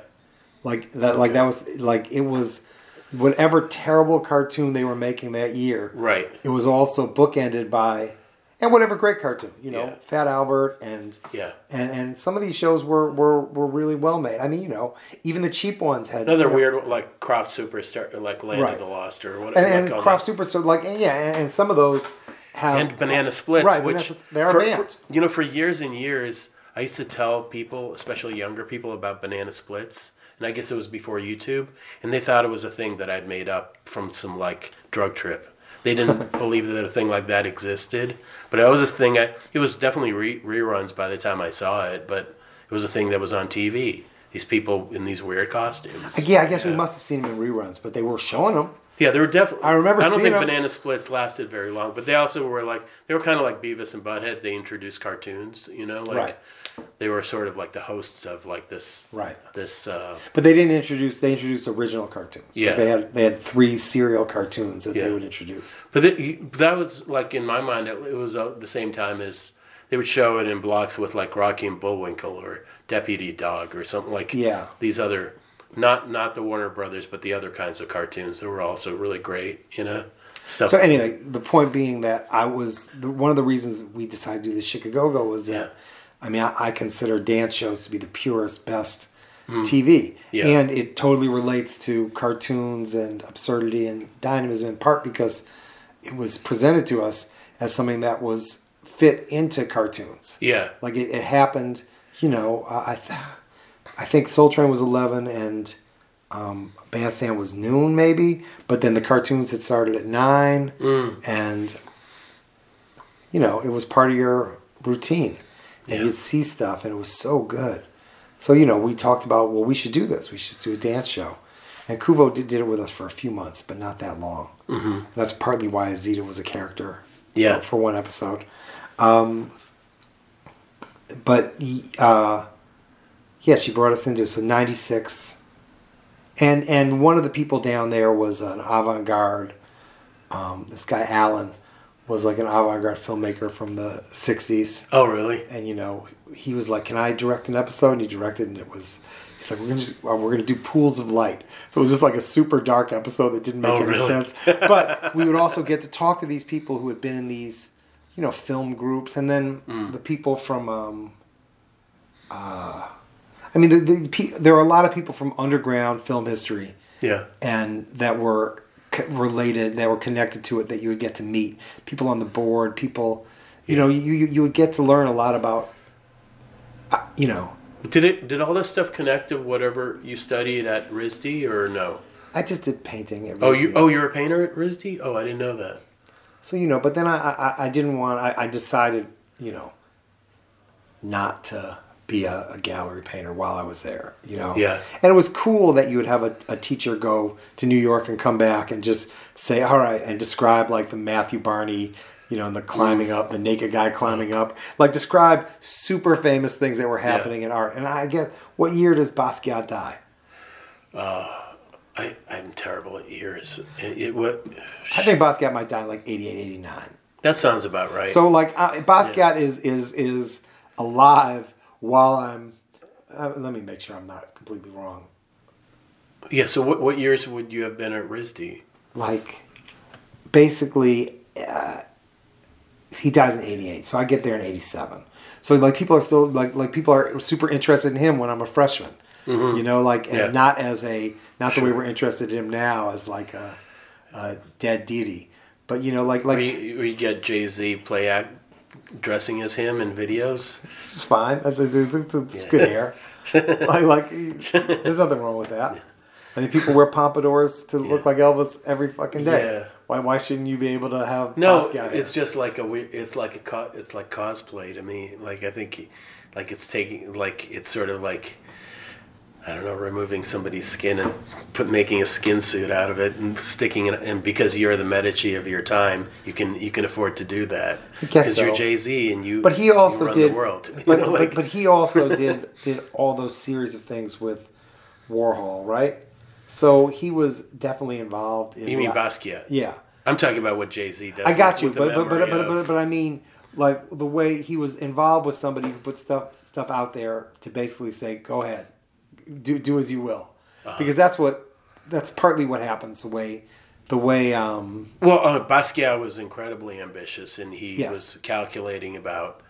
Like that. Like that was like it was whatever terrible cartoon they were making that year. right. It was also bookended by and whatever great cartoon. You know, Yeah. Fat Albert and Yeah. and and some of these shows were were were really well made. I mean, you know, even the cheap ones had Another you know, weird like Krofft Superstar, like Land Right. of the Lost or whatever. and, and like all Krofft that. Superstar, like yeah, and, and some of those have and Banana Splits, right, which Splits, they're a for- band. for- you know, for years and years, I used to tell people, especially younger people, about Banana Splits, and I guess it was before YouTube, and they thought it was a thing that I'd made up from some like drug trip. They didn't believe that a thing like that existed, but it was a thing. I, it was definitely re- reruns by the time I saw it, but it was a thing that was on TV. These people in these weird costumes. yeah, I guess we must have seen them in reruns, but they were showing them. Yeah, they were definitely. I remember I don't think them. Banana Splits lasted very long, but they also were like they were kind of like Beavis and Butthead. They introduced cartoons, you know, like Right. They were sort of like the hosts of like this Right. this. uh But they didn't introduce. They introduced original cartoons. Like, Yeah. they had they had three serial cartoons that Yeah. they would introduce. But it, that was like in my mind, it, it was uh, the same time as they would show it in blocks with like Rocky and Bullwinkle or Deputy Dawg or something like Yeah. these other. Not not the Warner Brothers, but the other kinds of cartoons that were also really great, you know. Stuff. So anyway, the point being that I was the, one of the reasons we decided to do the Chic-A-Go-Go was that I mean I, I consider dance shows to be the purest, best TV, Hmm. Yeah. and it totally relates to cartoons and absurdity and dynamism in part because it was presented to us as something that was fit into cartoons. yeah, Like it, it happened, you know. I I, th- I think Soul Train was eleven and um, Bandstand was noon maybe, but then the cartoons had started at nine, Mm. and you know it was part of your routine, and Yeah. you'd see stuff, and it was so good. So you know we talked about well we should do this, we should do a dance show, and Kuvo did, did it with us for a few months, but not that long. Mm-hmm. That's partly why Azita was a character Yeah. for, for one episode. Um, but uh, yeah, she brought us into it. so '96, and and one of the people down there was an avant-garde. Um, this guy Alan was like an avant-garde filmmaker from the '60s, Oh, really? and you know, he was like, "Can I direct an episode?" And he directed, and it was. He's like, we're gonna just uh, we're gonna do pools of light. So it was just like a super dark episode that didn't make Oh, any really? sense. But we would also get to talk to these people who had been in these, you know, film groups, and then Mm. the people from. Um, uh, I mean, the, the, there are a lot of people from underground film history Yeah. and that were related, that were connected to it, that you would get to meet people on the board, people, you know, you you would get to learn a lot about, uh, you know, Did it? Did all this stuff connect to whatever you studied at RISD or no? I just did painting. At Oh, you oh you're a painter at RISD. Oh, I didn't know that. So you know, but then I I, I didn't want. I, I decided, you know, not to be a, a gallery painter while I was there. You know. Yeah. And it was cool that you would have a, a teacher go to New York and come back and just say, all right, and describe like the Matthew Barney. You know, and the climbing up, the naked guy climbing up, like describe super famous things that were happening in art. And I guess, what year does Basquiat die? Uh, I, I'm terrible at years. It, it what? I think Basquiat might die like 88, 89. That sounds about right. So like uh, Basquiat is is is alive while I'm. Uh, let me make sure I'm not completely wrong. yeah. So what, what years would you have been at RISD? Like, basically, uh, he dies in '88, so I get there in '87. So like people are still like like people are super interested in him when I'm a freshman. You know, like and Yeah. not as a not the way we're interested in him now as like a, a dead deity. But you know, like like or you get Jay Z play act dressing as him in videos. It's fine. It's, it's, it's good hair. like, like, there's nothing wrong with that. I mean, people wear pompadours to look like Elvis every fucking day. Yeah. Why, why shouldn't you be able to have No, it's just like a weird. It's like a co- it's like cosplay to me. Like I think, like it's taking like it's sort of like. I don't know, removing somebody's skin and put making a skin suit out of it and sticking it, and because you're the Medici of your time, you can you can afford to do that. Because you're. Jay Z and you. But he also did. the world. But, know, like- but he also did did all those series of things with Warhol, right? So he was definitely involved in. you mean Basquiat? Yeah. I'm talking about what Jay Z does. I got you, but but but, but, but but I mean, like the way he was involved with somebody who put stuff stuff out there to basically say, "Go ahead, do do as you will," Uh-huh. because that's what that's partly what happens. The way the way um Well, uh, Basquiat was incredibly ambitious, and he Yes. was calculating about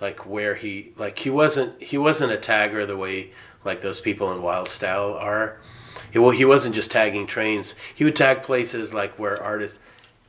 like where he like he wasn't he wasn't a tagger the way like those people in Wild Style are. He, well, he wasn't just tagging trains. He would tag places like where artists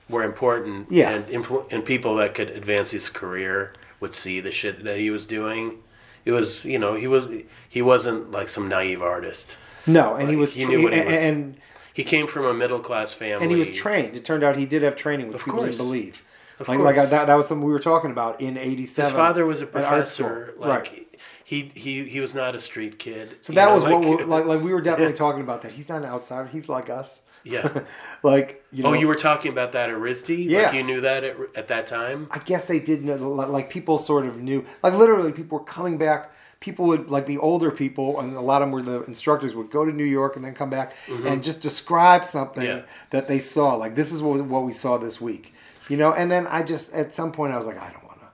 were important, Yeah. and influ- and people that could advance his career would see the shit that he was doing. It was you know he was he wasn't like some naive artist. no, and he was he knew what he was- and He came from a middle class family, and he was trained. It turned out he did have training, which Of people course. didn't believe. Of like like I, that, that was something we were talking about in '87. His father was a at art school. professor. Like right? he, he he was not a street kid. So that know, was what like- we're, like like we were definitely talking about that. He's not an outsider. He's like us. Yeah. like you oh, know. Oh, you were talking about that at RISD? Yeah. Like you knew that at, at that time? I guess they did know, like people sort of knew, like literally people were coming back. People would, like the older people, and a lot of them were the instructors, would go to New York and then come back and just describe something Mm-hmm. Yeah. that they saw. Like, this is what, what we saw this week, you know? And then I just, at some point, I was like, I don't want to,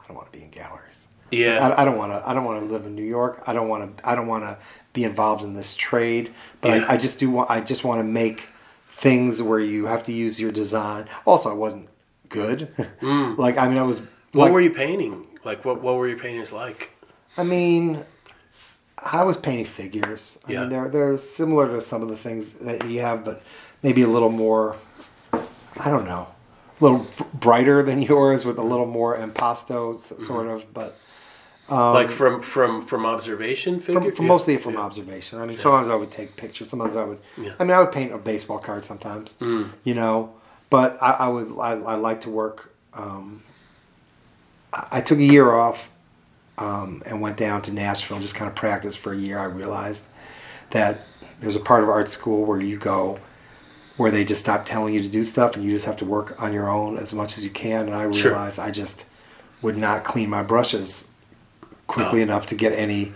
I don't want to be in galleries. Yeah. I, don't want to, I don't want to live in New York. I don't want to, I don't want to be involved in this trade. But Yeah. I, I just do want, I just want to make things where you have to use your design. Also, I wasn't good. like, I mean, I was. Mm. what like, were you painting? Like what what were your paintings like? I mean, I was painting figures. I Yeah. mean, they're they're similar to some of the things that you have, but maybe a little more. I don't know, a little brighter than yours, with a little more impasto Mm-hmm. sort of, but like from from from observation figure? Um, from, from Yeah. mostly from Yeah. observation. I mean, sometimes I would take pictures. Sometimes I would. Yeah. I mean, I would paint a baseball card sometimes. Mm. You know, but I, I would. I, I like to work. Um, I, I took a year off um, and went down to Nashville and just kind of practiced for a year. I realized that there's a part of art school where you go where they just stop telling you to do stuff and you just have to work on your own as much as you can. And I Sure. realized I just would not clean my brushes quickly Oh. enough to get any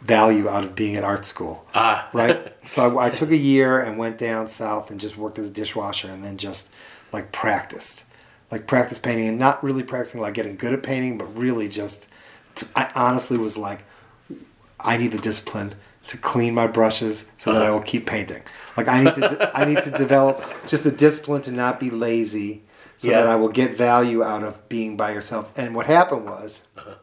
value out of being at art school. Ah. Right. so I, I took a year and went down south and just worked as a dishwasher and then just like practiced. like practice painting and not really practicing like getting good at painting, but really just I honestly was like, I need the discipline to clean my brushes so that I will uh-huh. keep painting. Like I need to I need to develop just a discipline to not be lazy so Yeah. that I will get value out of being by yourself. And what happened was uh-huh.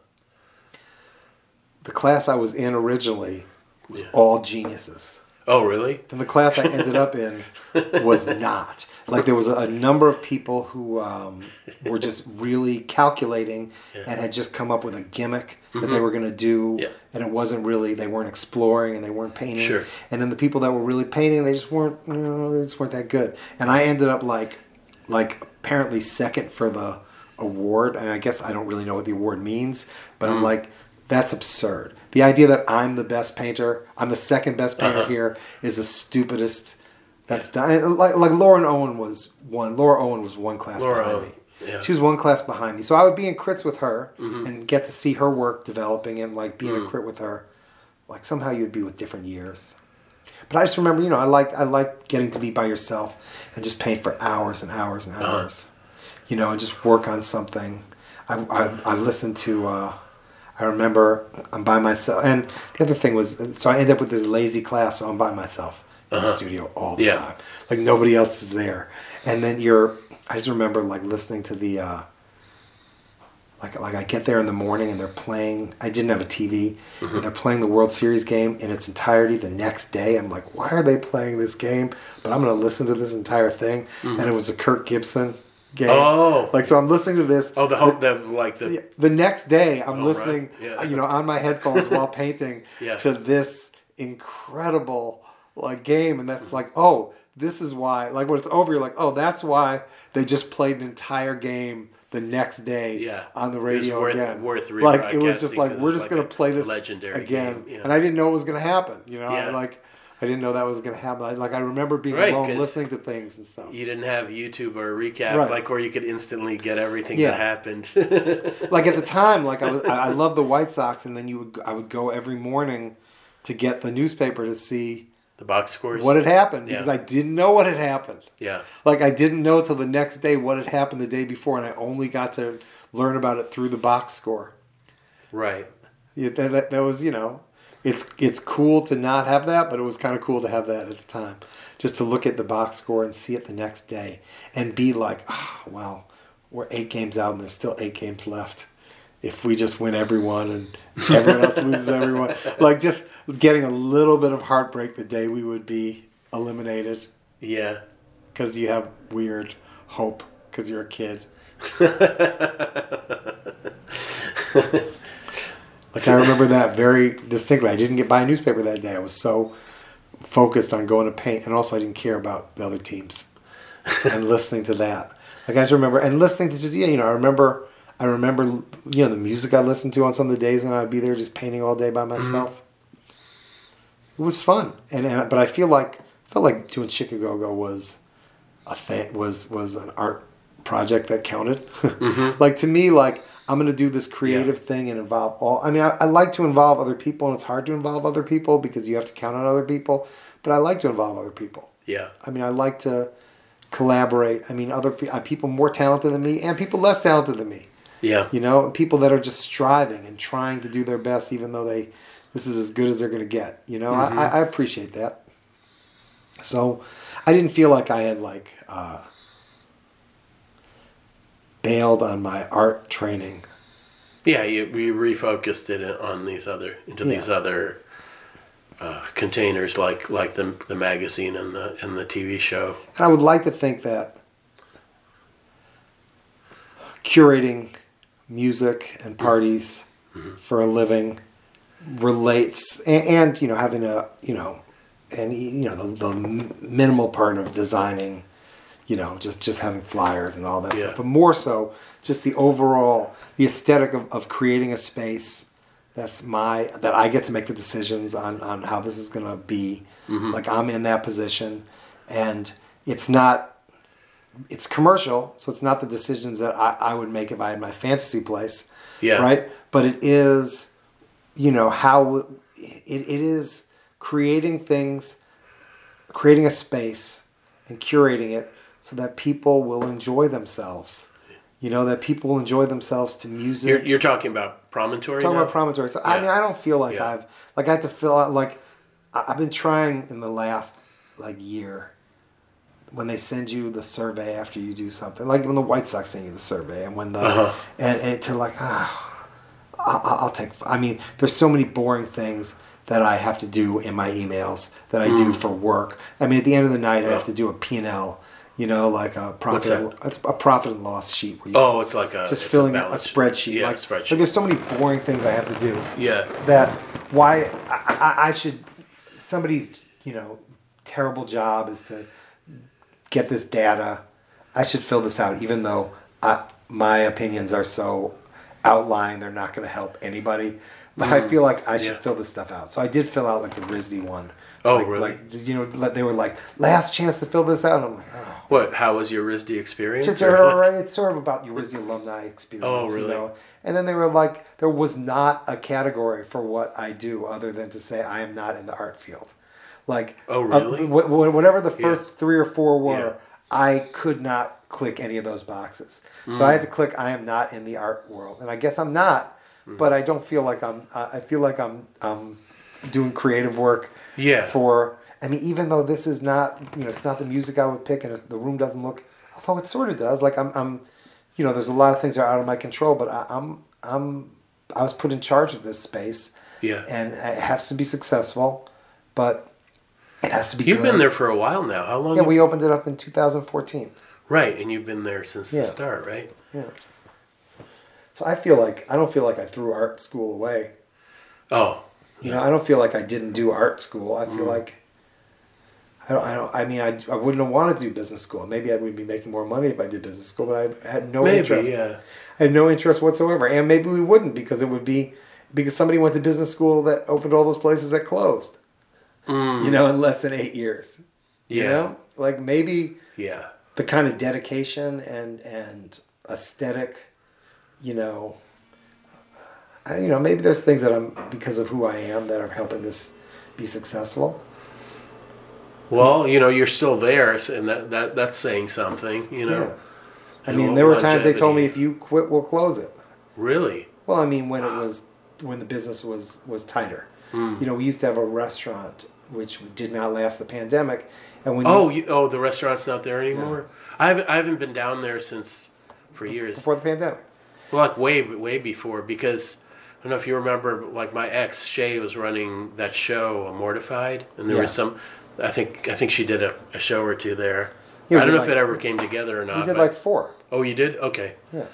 the class I was in originally was Yeah. all geniuses. Oh, really? And the class I ended up in was not. Like there was a, a number of people who um, were just really calculating and had just come up with a gimmick that they were going to do, Mm-hmm. Yeah. and it wasn't really. They weren't exploring and they weren't painting. Sure. And then the people that were really painting, they just weren't. You know, they just weren't that good. And I ended up like, like apparently second for the award. And I guess I don't really know what the award means, but Mm-hmm. I'm like. That's absurd. The idea that I'm the best painter, I'm the second best painter Uh-huh. here, is the stupidest. That's done. and Like like Lauren Owen was one. Laura Owen was one class Laura behind Owen, me. yeah. She was one class behind me, so I would be in crits with her Mm-hmm. and get to see her work developing and like being Mm. a crit with her. Like somehow you'd be with different years. But I just remember, you know, I liked I liked getting to be by yourself and just paint for hours and hours and Uh-huh. hours. You know, and just work on something. I I, I listened to. Uh, I remember I'm by myself, and the other thing was, so I end up with this lazy class, so I'm by myself in the uh-huh. studio all the Yeah. time, like nobody else is there. And then you're, I just remember like listening to the, uh, like like I get there in the morning and they're playing. I didn't have a TV, and mm-hmm. they're playing the World Series game in its entirety the next day. I'm like, why are they playing this game? But I'm going to listen to this entire thing, mm-hmm. and it was a Kirk Gibson game. Oh. like so I'm listening to this. Oh, the hope that like the Yeah, the next day I'm Oh, listening right. Yeah. you know on my headphones while painting Yeah. to this incredible like game and that's like oh this is why like when it's over you're like oh that's why they just played an entire game the next day Yeah. on the radio worth- again worth like it was just like we're just like gonna play this legendary again game, and I didn't know it was gonna happen you know I Yeah. like I didn't know that was gonna happen I, like I remember being Right, alone listening to things and stuff you didn't have YouTube or a recap Right. like where you could instantly get everything Yeah. that happened. like at the time, like I was, I I love the White Sox, and then you would, I would go every morning to get the newspaper to see the box scores. what had happened because Yeah. I didn't know what had happened. yeah. Like I didn't know till the next day what had happened the day before, and I only got to learn about it through the box score. Right. Yeah, that, that, that was, you know, it's it's cool to not have that, but it was kind of cool to have that at the time, just to look at the box score and see it the next day, and be like, ah, well, we're eight games out and there's still eight games left. If we just win everyone and everyone else loses everyone, like just getting a little bit of heartbreak the day we would be eliminated Yeah. because you have weird hope because you're a kid. Like I remember that very distinctly. I didn't get buy a newspaper that day. I was so focused on going to paint, and also I didn't care about the other teams and listening to that. Like I just remember and listening to just yeah, you know, I remember I remember you know the music I listened to on some of the days, and I'd be there just painting all day by myself. It was fun, and, and but I feel like I felt like doing Chic-A-Go-Go was a thing was was an art project that counted. like to me, like I'm gonna do this creative thing and involve all. I mean, I, I like to involve other people, and it's hard to involve other people because you have to count on other people. But I like to involve other people. yeah. I mean, I like to collaborate. I mean, other pe- uh, people more talented than me and people less talented than me. Yeah. You know, people that are just striving and trying to do their best, even though they this is as good as they're going to get. You know, I, I appreciate that. So, I didn't feel like I had like uh, bailed on my art training. Yeah, you, you refocused it on these other into these other uh, containers like like the the magazine and the and the TV show. And I would like to think that curating music and parties mm-hmm. for a living relates, and, and you know, having a you know, and you know, the, the minimal part of designing, you know, just just having flyers and all that Yeah. stuff, but more so just the overall the aesthetic of, of creating a space that's my that I get to make the decisions on on how this is gonna be. Mm-hmm. Like I'm in that position, and it's not it's commercial, so it's not the decisions that I, I would make if I had my fantasy place, Yeah. right? But it is, you know, how it, it is creating things, creating a space, and curating it so that people will enjoy themselves You know that people will enjoy themselves to music. You're, you're talking about promontory. talking now? about promontory. So I mean, I don't feel like Yeah. I've like I have to fill out like I've been trying in the last like year when they send you the survey after you do something, like when the White Sox send you the survey, and when the Uh-huh. and, and to like ah, I- I- I'll take. I mean, there's so many boring things that I have to do in my emails that I Mm. do for work. I mean, at the end of the night, I have to do a P and L. You know, like a profit, a profit and loss sheet where you Oh, it's like a just filling a, a spreadsheet. Yeah, like, spreadsheet. like there's so many boring things I have to do yeah. that why I, I, I should somebody's you know terrible job is to get this data. I should fill this out, even though I, my opinions are so outlined, they're not going to help anybody. But I mm. feel like I should yeah. fill this stuff out. So I did fill out like the RISD one. Oh, like, really? Like you know, they were like last chance to fill this out. And I'm like, oh. What? How was your RISD experience? Just or, it's sort of about your RISD alumni experience. Oh, You really? know? And then they were like, there was not a category for what I do other than to say I am not in the art field. Like, Oh, uh, really? wh- whatever the first three or four were, Yeah. I could not click any of those boxes. So Mm. I had to click I am not in the art world, and I guess I'm not. Mm. But I don't feel like I'm. Uh, I feel like I'm. Um, doing creative work. Yeah. For I mean, even though this is not, you know, it's not the music I would pick, and the room doesn't look, although it sort of does. Like I'm, I'm, you know, there's a lot of things that are out of my control, but I, I'm, I'm, I was put in charge of this space, Yeah. and it has to be successful, but it has to be. You've good. been there for a while now. How long? Yeah, we opened it up in 2014. right, and you've been there since Yeah. the start, right? Yeah. So I feel like I don't feel like I threw art school away. Oh, You know, I don't feel like I didn't do art school. I feel Mm. like I don't. I don't. I mean, I, I wouldn't have wanted to do business school. Maybe I would be making more money if I did business school, but I had no maybe. interest. Yeah. I had no interest whatsoever, and maybe we wouldn't because it would be because somebody went to business school that opened all those places that closed. Mm, You know, in less than eight years. You Yeah. know, like maybe Yeah. the kind of dedication and and aesthetic, you know. I, you know, maybe there's things that I'm because of who I am that are helping this be successful. Well, you know, you're still there, and that, that that's saying something. You know. Yeah. I mean, there were times they told me if you quit, we'll close it. Really. Well, I mean, when it was when the business was was tighter. Hmm. You know, we used to have a restaurant which did not last the pandemic, and when Oh, you, you, oh, the restaurant's not there anymore. I haven't I haven't been down there since for years. before the pandemic, Well, like way way before because I don't know if you remember, like my ex Shay was running that show, Mortified, and there Yeah. was some. I think I think she did a, a show or two there. Yeah, I don't know if it ever came together or not. we did but- like four. oh, you did? Okay, Yeah,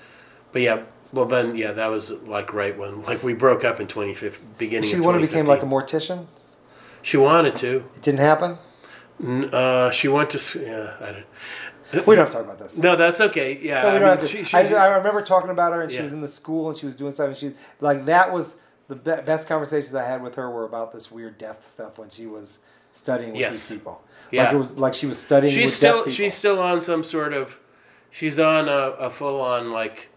but yeah, well then yeah, that was like right when like we broke up in 2015, beginning. she of the one who became like a 2015. mortician. She wanted to. It didn't happen. N- Uh, she went to. s- Yeah, I don't. We don't have to talk about this. No, that's okay. Yeah, No, we I don't mean, have to. she- she- I, I remember talking about her, and she Yeah. was in the school, and she was doing stuff, and she like that was the be- best conversations I had with her were about this weird death stuff when she was studying with Yes. these people. Yeah. Like it was like she was studying she's with still deaf people. she's still on some sort of she's on a, a full on like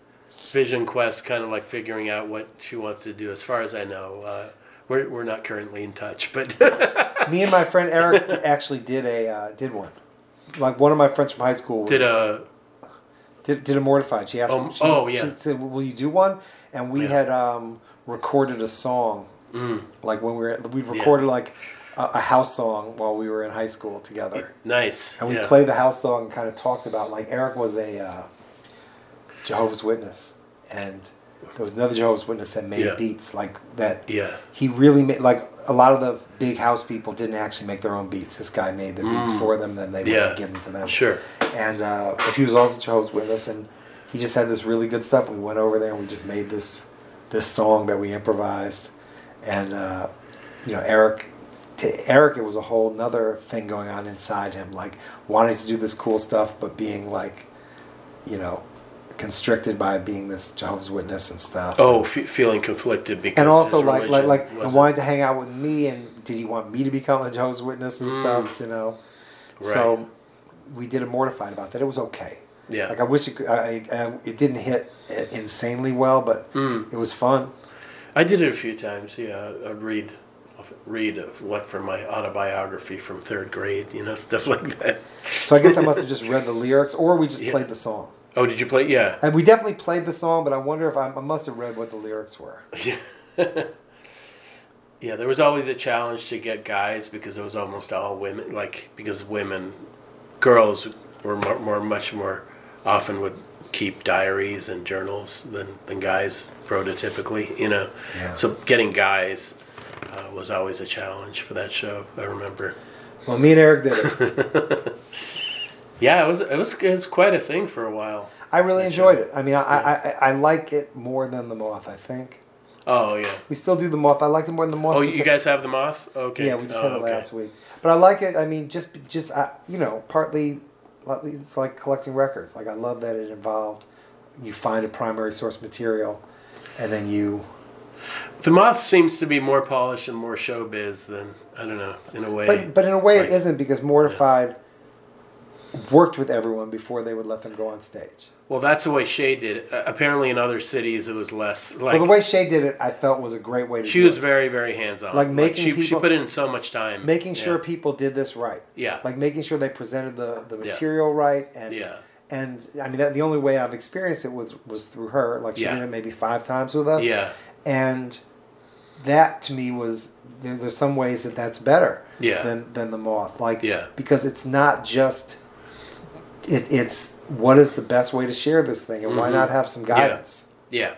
vision quest kind of like figuring out what she wants to do as far as i know uh, we're, we're not currently in touch but Me and my friend Eric actually did a uh, did one. Like one of my friends from high school was, did a did, did a mortified. She asked. Um, she, oh, yeah. She said, "Will you do one?" And we Yeah. had um, recorded a song. mm, Like when we were, we recorded like a, a house song while we were in high school together. nice And we yeah. played the house song and kind of talked about like Eric was a uh, Jehovah's Witness, and there was another Jehovah's Witness that made Yeah. beats like that. yeah He really made like a lot of the big house people didn't actually make their own beats. This guy made the beats for them, then they would Mm. Give them to them. sure And uh, he was also Jehovah's Witness, and he just had this really good stuff. We went over there and we just made this this song that we improvised, and uh, you know Eric. To Eric, it was a whole nother thing going on inside him, like wanting to do this cool stuff, but being like, you know, constricted by being this Jehovah's Witness and stuff. oh f- feeling conflicted because and also like like like and wasn't- to hang out with me, and did he want me to become a Jehovah's Witness and stuff? You know, Mm. Right. so we did a mortified about that. It was okay. yeah Like I wish it, could, I, I, it didn't hit insanely well, but Mm. it was fun. i did it a few times yeah i'd read read uh, like from my autobiography from third grade you know stuff like that So I guess I must have just read the lyrics, or we just Yeah. played the song. Oh, did you play? Yeah. And we definitely played the song, but I wonder if I, I must have read what the lyrics were. Yeah. yeah, there was always a challenge to get guys because it was almost all women. Like because women, girls were more, more much more often would keep diaries and journals than than guys prototypically. You know, Yeah. so getting guys uh, was always a challenge for that show. I remember. Well, me and Eric did it. Yeah, it was it was it was quite a thing for a while. I really That enjoyed show. it. I mean, I, I, I, I like it more than the moth. I think Oh yeah. we still do the moth. I like it more than the moth. Oh, you guys have the moth? Okay. Yeah, we just oh, had it okay. last week. But I like it. I mean, just just uh, you know, partly it's like collecting records. Like I love that it involved you find a primary source material, and then you. The moth seems to be more polished and more showbiz than I don't know in a way. But but in a way Like- it isn't because Mortified worked with everyone before they would let them go on stage. well, that's the way Shay did it. Uh, apparently, in other cities, it was less like. well, the way Shay did it, I felt was a great way to she was it. very very hands on. Like making she, she people- put in so much time. making sure Yeah. people did this right. Yeah. Like making sure they presented the, the Yeah. material right and Yeah. and I mean that the only way I've experienced it was was through her. Like she Yeah. did it maybe five times with us. Yeah. And that to me was there, there's some ways that that's better Yeah. than than the moth. Like Yeah. because it's not just it, it's what is the best way to share this thing and why Mhm. not have some guidance. Yeah.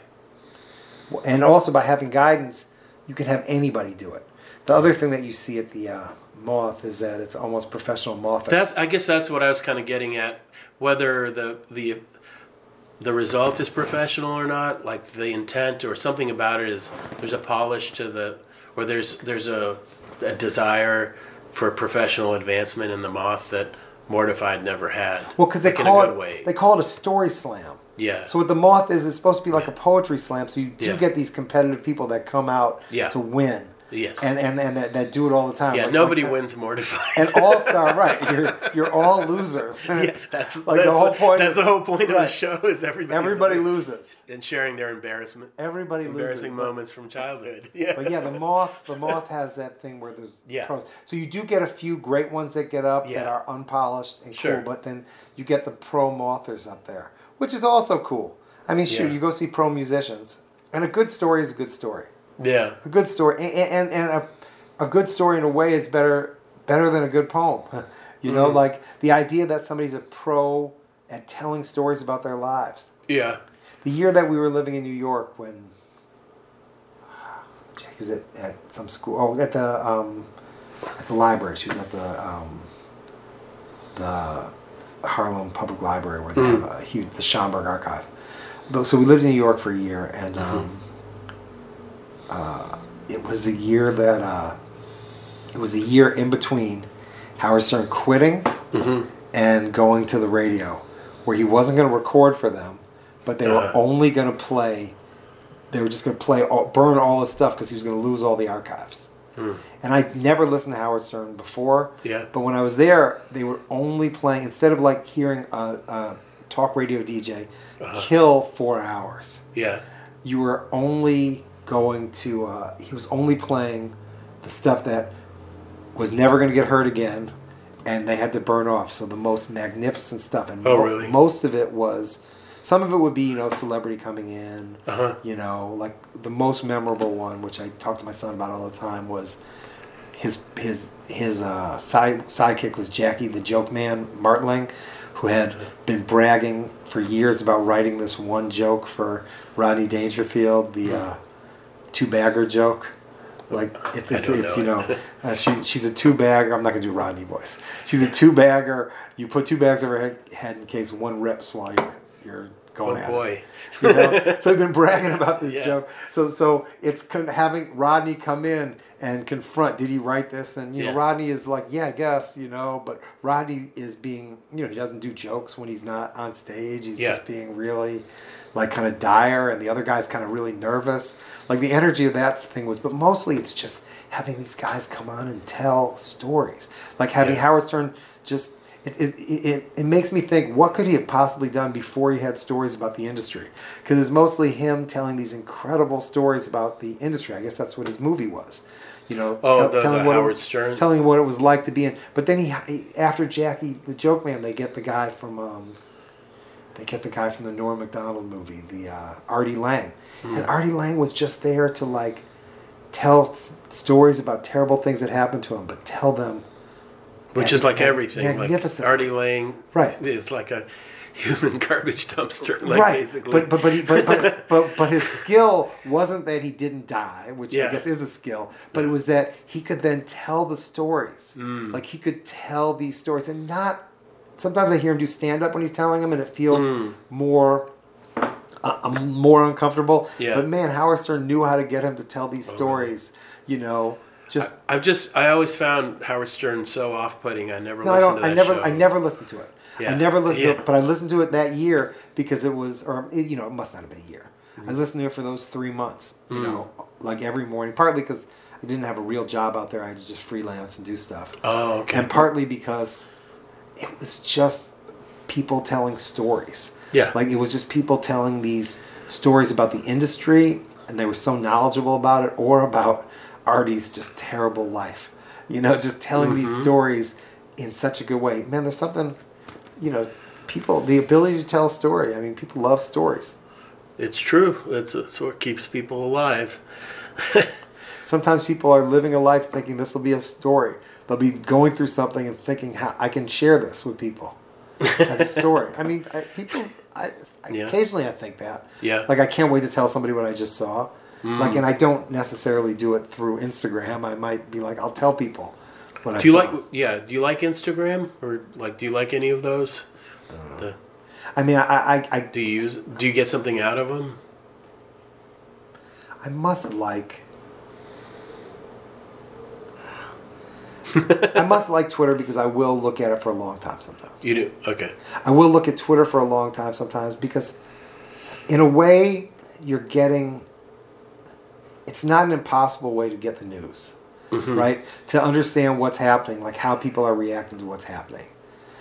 And also by having guidance, you can have anybody do it. The other thing that you see at the uh, moth is that it's almost professional moth. That's. I guess that's what I was kind of getting at. Whether the the the result is professional or not, like the intent or something about it is there's a polish to the, or there's there's a, a desire for professional advancement in the moth that Mortified never had. well, because they like call a good it way. they call it a story slam. yeah. So what the moth is, it's supposed to be like a poetry slam. So you do Yeah. get these competitive people that come out Yeah. to win, yes. and and, and that, that do it all the time. yeah. Like- nobody like wins Mortified. An all star, right? You're you're all losers. yeah. That's Like, that's the whole point That's is- the whole point of the show is everybody. Everybody loses. and sharing their embarrassment. Everybody loses. embarrassing But- moments from childhood. Yeah. But yeah, the moth, the moth has that thing where there's Yeah. pros. So you do get a few great ones that get up that are unpolished and Sure. cool, but then you get the pro mothers up there, which is also cool. I mean, shoot, Yeah. you go see pro musicians, and a good story is a good story. Yeah. A good story, and and, and a, a good story in a way is better better than a good poem. you know, Mhm. like the idea that somebody's a pro at telling stories about their lives. Yeah. The year that we were living in New York, when Jackie was at, at some school, oh, at the um, at the library. She was at the um, the Harlem Public Library, where they Mm. have a huge the Schomburg Archive. So we lived in New York for a year, and Mm-hmm. Uh, it was a year that uh, it was a year in between Howard Stern quitting hmm and going to the radio, where he wasn't going to record for them, but they were Uh-huh. only going to play. They were just going to play, all, burn all his stuff because he was going to lose all the archives. Hmm. And I never listened to Howard Stern before, Yeah. but when I was there, they were only playing instead of like hearing a, a talk radio DJ Uh-huh. kill four hours. Yeah. You were only going to. Uh, he was only playing the stuff that was never going to get heard again, and they had to burn off. So the most magnificent stuff, and Oh, mo- really? most of it was. Some of it would be, you know, celebrity coming in. Uh huh. You know, like the most memorable one, which I talk to my son about all the time, was his his his uh, side sidekick was Jackie the Joke Man Martling, who had been bragging for years about writing this one joke for Rodney Dangerfield, the uh, two bagger joke. Like it's it's, it's you know know uh, she's she's a two bagger. I'm not gonna do Rodney voice. She's a two bagger. You put two bags over her head, head in case one rips while you're you're Oh going at it boy. you know? so they've been bragging about this Yeah. joke. So so it's con- having Rodney come in and confront. Did he write this? And you know, Rodney is like, yeah, I guess you know. But Rodney is being, you know, he doesn't do jokes when he's not on stage. He's Yeah. just being really, like, kind of dire, and the other guy's kind of really nervous. Like the energy of that thing was, but mostly it's just having these guys come on and tell stories. Like having Yeah. Howard Stern just it, it, it, it makes me think what could he have possibly done before he had stories about the industry because it's mostly him telling these incredible stories about the industry i guess that's what his movie was you know Oh, the, telling the what it Howard was- Stern. telling what it was like to be in but then he, he after jackie the joke man they get the guy from um, They get the guy from the Norm Macdonald movie, the uh, Artie Lange, Hmm. and Artie Lange was just there to like tell s- stories about terrible things that happened to him, but tell them Which is like everything. Like magnificently. Artie Lange Right. is like a human garbage dumpster. Like right, basically. but but but, he, but but but but his skill wasn't that he didn't die, which I guess is a skill, but it was that he could then tell the stories. Mm. Like he could tell these stories, and not. Sometimes I hear him do stand up when he's telling them, and it feels Mm. more. Uh, I'm more uncomfortable. Yeah. But man, Howard Stern knew how to get him to tell these Oh, stories. You know, just I've just I always found Howard Stern so off-putting. I never no, I listened don't. to that I never. show. I never listened to it. Yeah. I never listened Yeah. to it, but I listened to it that year because it was, or it, you know, it must not have been a year. Mm-hmm. I listened to it for those three months. You Mm. know, like every morning. Partly because I didn't have a real job out there. I had to just freelance and do stuff, Oh, okay. and partly because it was just people telling stories. yeah. Like it was just people telling these stories about the industry, and they were so knowledgeable about it, or about Artie's just terrible life. You know, just telling these Mhm. stories in such a good way. Man, there's something, you know, people the ability to tell a story. I mean, people love stories. it's true. It's, it's what keeps people alive. Sometimes people are living a life thinking this will be a story. They'll be going through something and thinking, how I can share this with people as a story. I mean, I, people. I, I Yeah. occasionally I think that. yeah. Like I can't wait to tell somebody what I just saw. Mm. Like, and I don't necessarily do it through Instagram. I might be like, I'll tell people what I do you saw. like yeah? Do you like Instagram or like do you like any of those? The, I mean, I, I, I, do you use? Do you get something out of them? I must like. I must like Twitter because I will look at it for a long time sometimes. You do. Okay. I will look at Twitter for a long time sometimes because, in a way, you're getting. It's not an impossible way to get the news, Mhm. right? To understand what's happening, like how people are reacting to what's happening.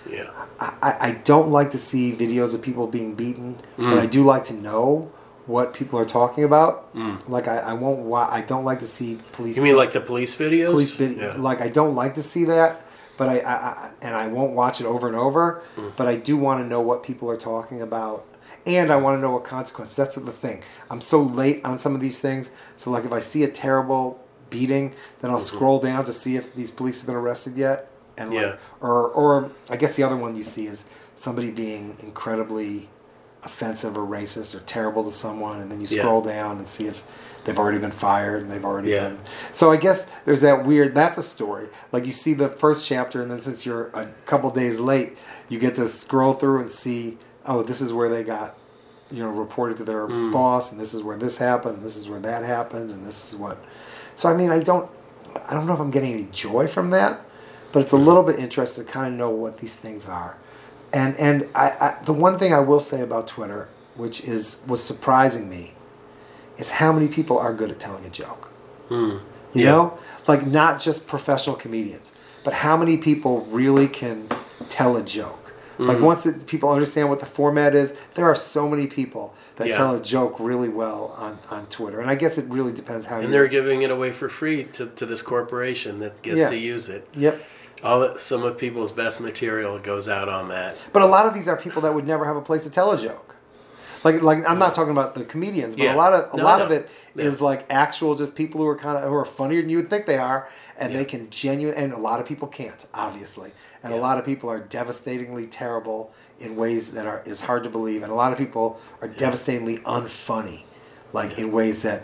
Yeah. I, I don't like to see videos of people being beaten, but Mm. I do like to know what people are talking about. Mm. Like I, I won't. Wa- I don't like to see police. You mean like the police videos? police video? Yeah. Like I don't like to see that, but I, I, I and I won't watch it over and over. Mm. But I do want to know what people are talking about, and I want to know what consequences. That's the thing. I'm so late on some of these things. So like if I see a terrible beating, then I'll Mhm. scroll down to see if these police have been arrested yet. And like, Yeah. or or I guess the other one you see is somebody being incredibly offensive or racist or terrible to someone, and then you Yeah. scroll down and see if they've already been fired and they've already Yeah. been. So I guess there's that weird. That's a story. Like you see the first chapter, and then since you're a couple days late, you get to scroll through and see. Oh, this is where they got, you know, reported to their Mm. boss, and this is where this happened, this is where that happened, and this is what. So I mean, I don't, I don't know if I'm getting any joy from that, but it's a little bit interesting to kind of know what these things are. And and I, I the one thing I will say about Twitter, which is was surprising me, is how many people are good at telling a joke. Mm. You Yeah. know, like not just professional comedians, but how many people really can tell a joke. Like Mhm. once it, people understand what the format is, there are so many people that Yeah. tell a joke really well on, on Twitter. And I guess it really depends how And they're giving it away for free to, to this corporation that gets Yeah. to use it. Yep. All that, some of people's best material goes out on that. But a lot of these are people that would never have a place to tell a joke. Like, like I'm not talking about the comedians, but Yeah. a lot of a No, lot of it is Yeah. like actual just people who are kind of who are funnier than you would think they are, and Yeah. they can genuine. And a lot of people can't, obviously, and a lot of people are devastatingly terrible in ways that are is hard to believe, and a lot of people are devastatingly unfunny, like in ways that,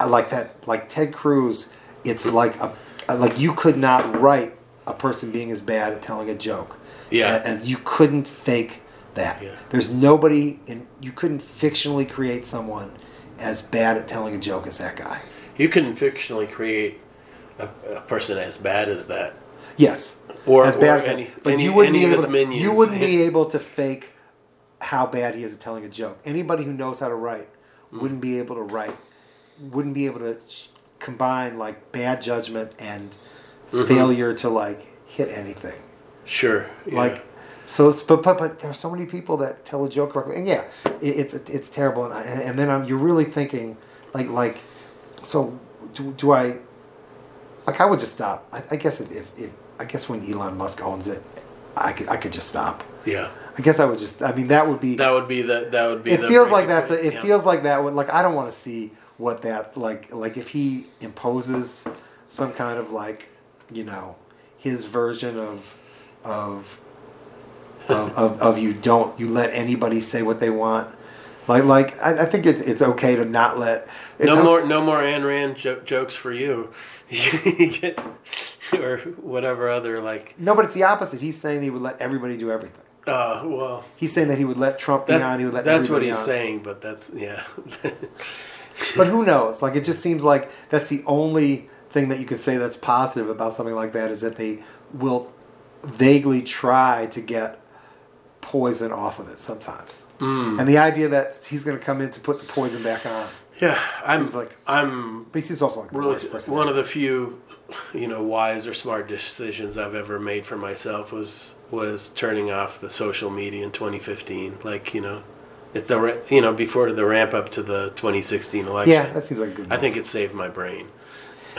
uh, like that, like Ted Cruz. It's like a uh, like you could not write a person being as bad at telling a joke Yeah. as you couldn't fake that. Yeah. There's nobody, and you couldn't fictionally create someone as bad at telling a joke as that guy. You can fictionally create a, a person as bad as that. Yes, Or, as bad or as any, that. But any, you wouldn't be able. To, minions. you wouldn't be able to fake how bad he is at telling a joke. Anybody who knows how to write Mm. wouldn't be able to write. Wouldn't be able to combine like bad judgment and Mhm. failure to like hit anything. Sure. yeah. Like, so it's but but but there are so many people that tell a joke correctly, and yeah, it, it's it's terrible, and, I, and then I'm, you're really thinking like like, so do, do I? Like I would just stop. I, I guess if, if, if I guess when Elon Musk owns it, I could I could just stop. yeah. I guess I would just. I mean, that would be. That would be the that would be. it feels like that's. A, it yeah. feels like that would like. I don't want to see what that like. Like if he imposes some kind of like, you know, his version of, of, of, of, of you don't you let anybody say what they want. Like like I, I think it's it's okay to not let. No more no more Ayn Rand jo- jokes for you. Get- or whatever other like. No, but it's the opposite. He's saying he would let everybody do everything. Uh, well, He's saying that he would let Trump be on. He would let that's what he's on. saying. But that's yeah. But who knows? Like it just seems like that's the only thing that you could say that's positive about something like that is that they will vaguely try to get poison off of it sometimes. Mm. And the idea that he's going to come in to put the poison back on, Yeah, I'm Seems like- I'm but he seems also like really one of the few, you know, wise or smart decisions I've ever made for myself was was turning off the social media in 2015. Like you know, at the you know before the ramp up to the 2016 election. yeah, that seems like a good. Move. I think it saved my brain.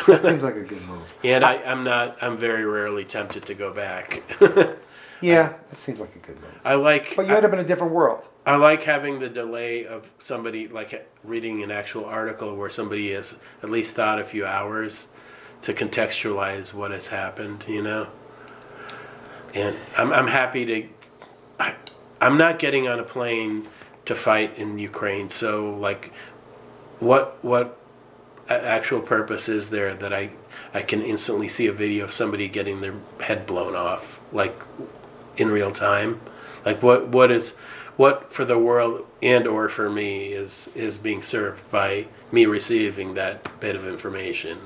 that seems like a good move. And I, I'm not. I'm very rarely tempted to go back. Yeah, that seems like a good one. I like. But you end up in a different world. I like having the delay of somebody like reading an actual article where somebody has at least thought a few hours to contextualize what has happened, you know. And I'm I'm happy to. I, I'm not getting on a plane to fight in Ukraine, so like, what what actual purpose is there that I I can instantly see a video of somebody getting their head blown off like in real time? Like what what is what for the world and or for me is is being served by me receiving that bit of information?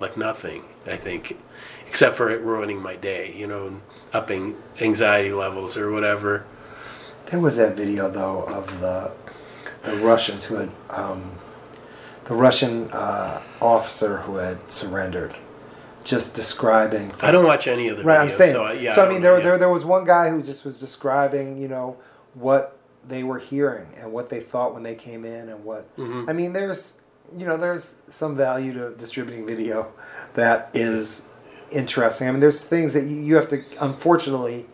Like nothing, I think, except for it ruining my day, you know, upping anxiety levels or whatever. There was that video though of the the Russians who had um, the Russian uh, officer who had surrendered, just describing. I don't watch any of the Right, videos, I'm saying. so I, yeah. so I don't mean, there, yeah. there there was one guy who just was describing, you know, what they were hearing and what they thought when they came in and what. Mhm. I mean, there's you know, there's some value to distributing video that is interesting. I mean, there's things that you, you have to, unfortunately.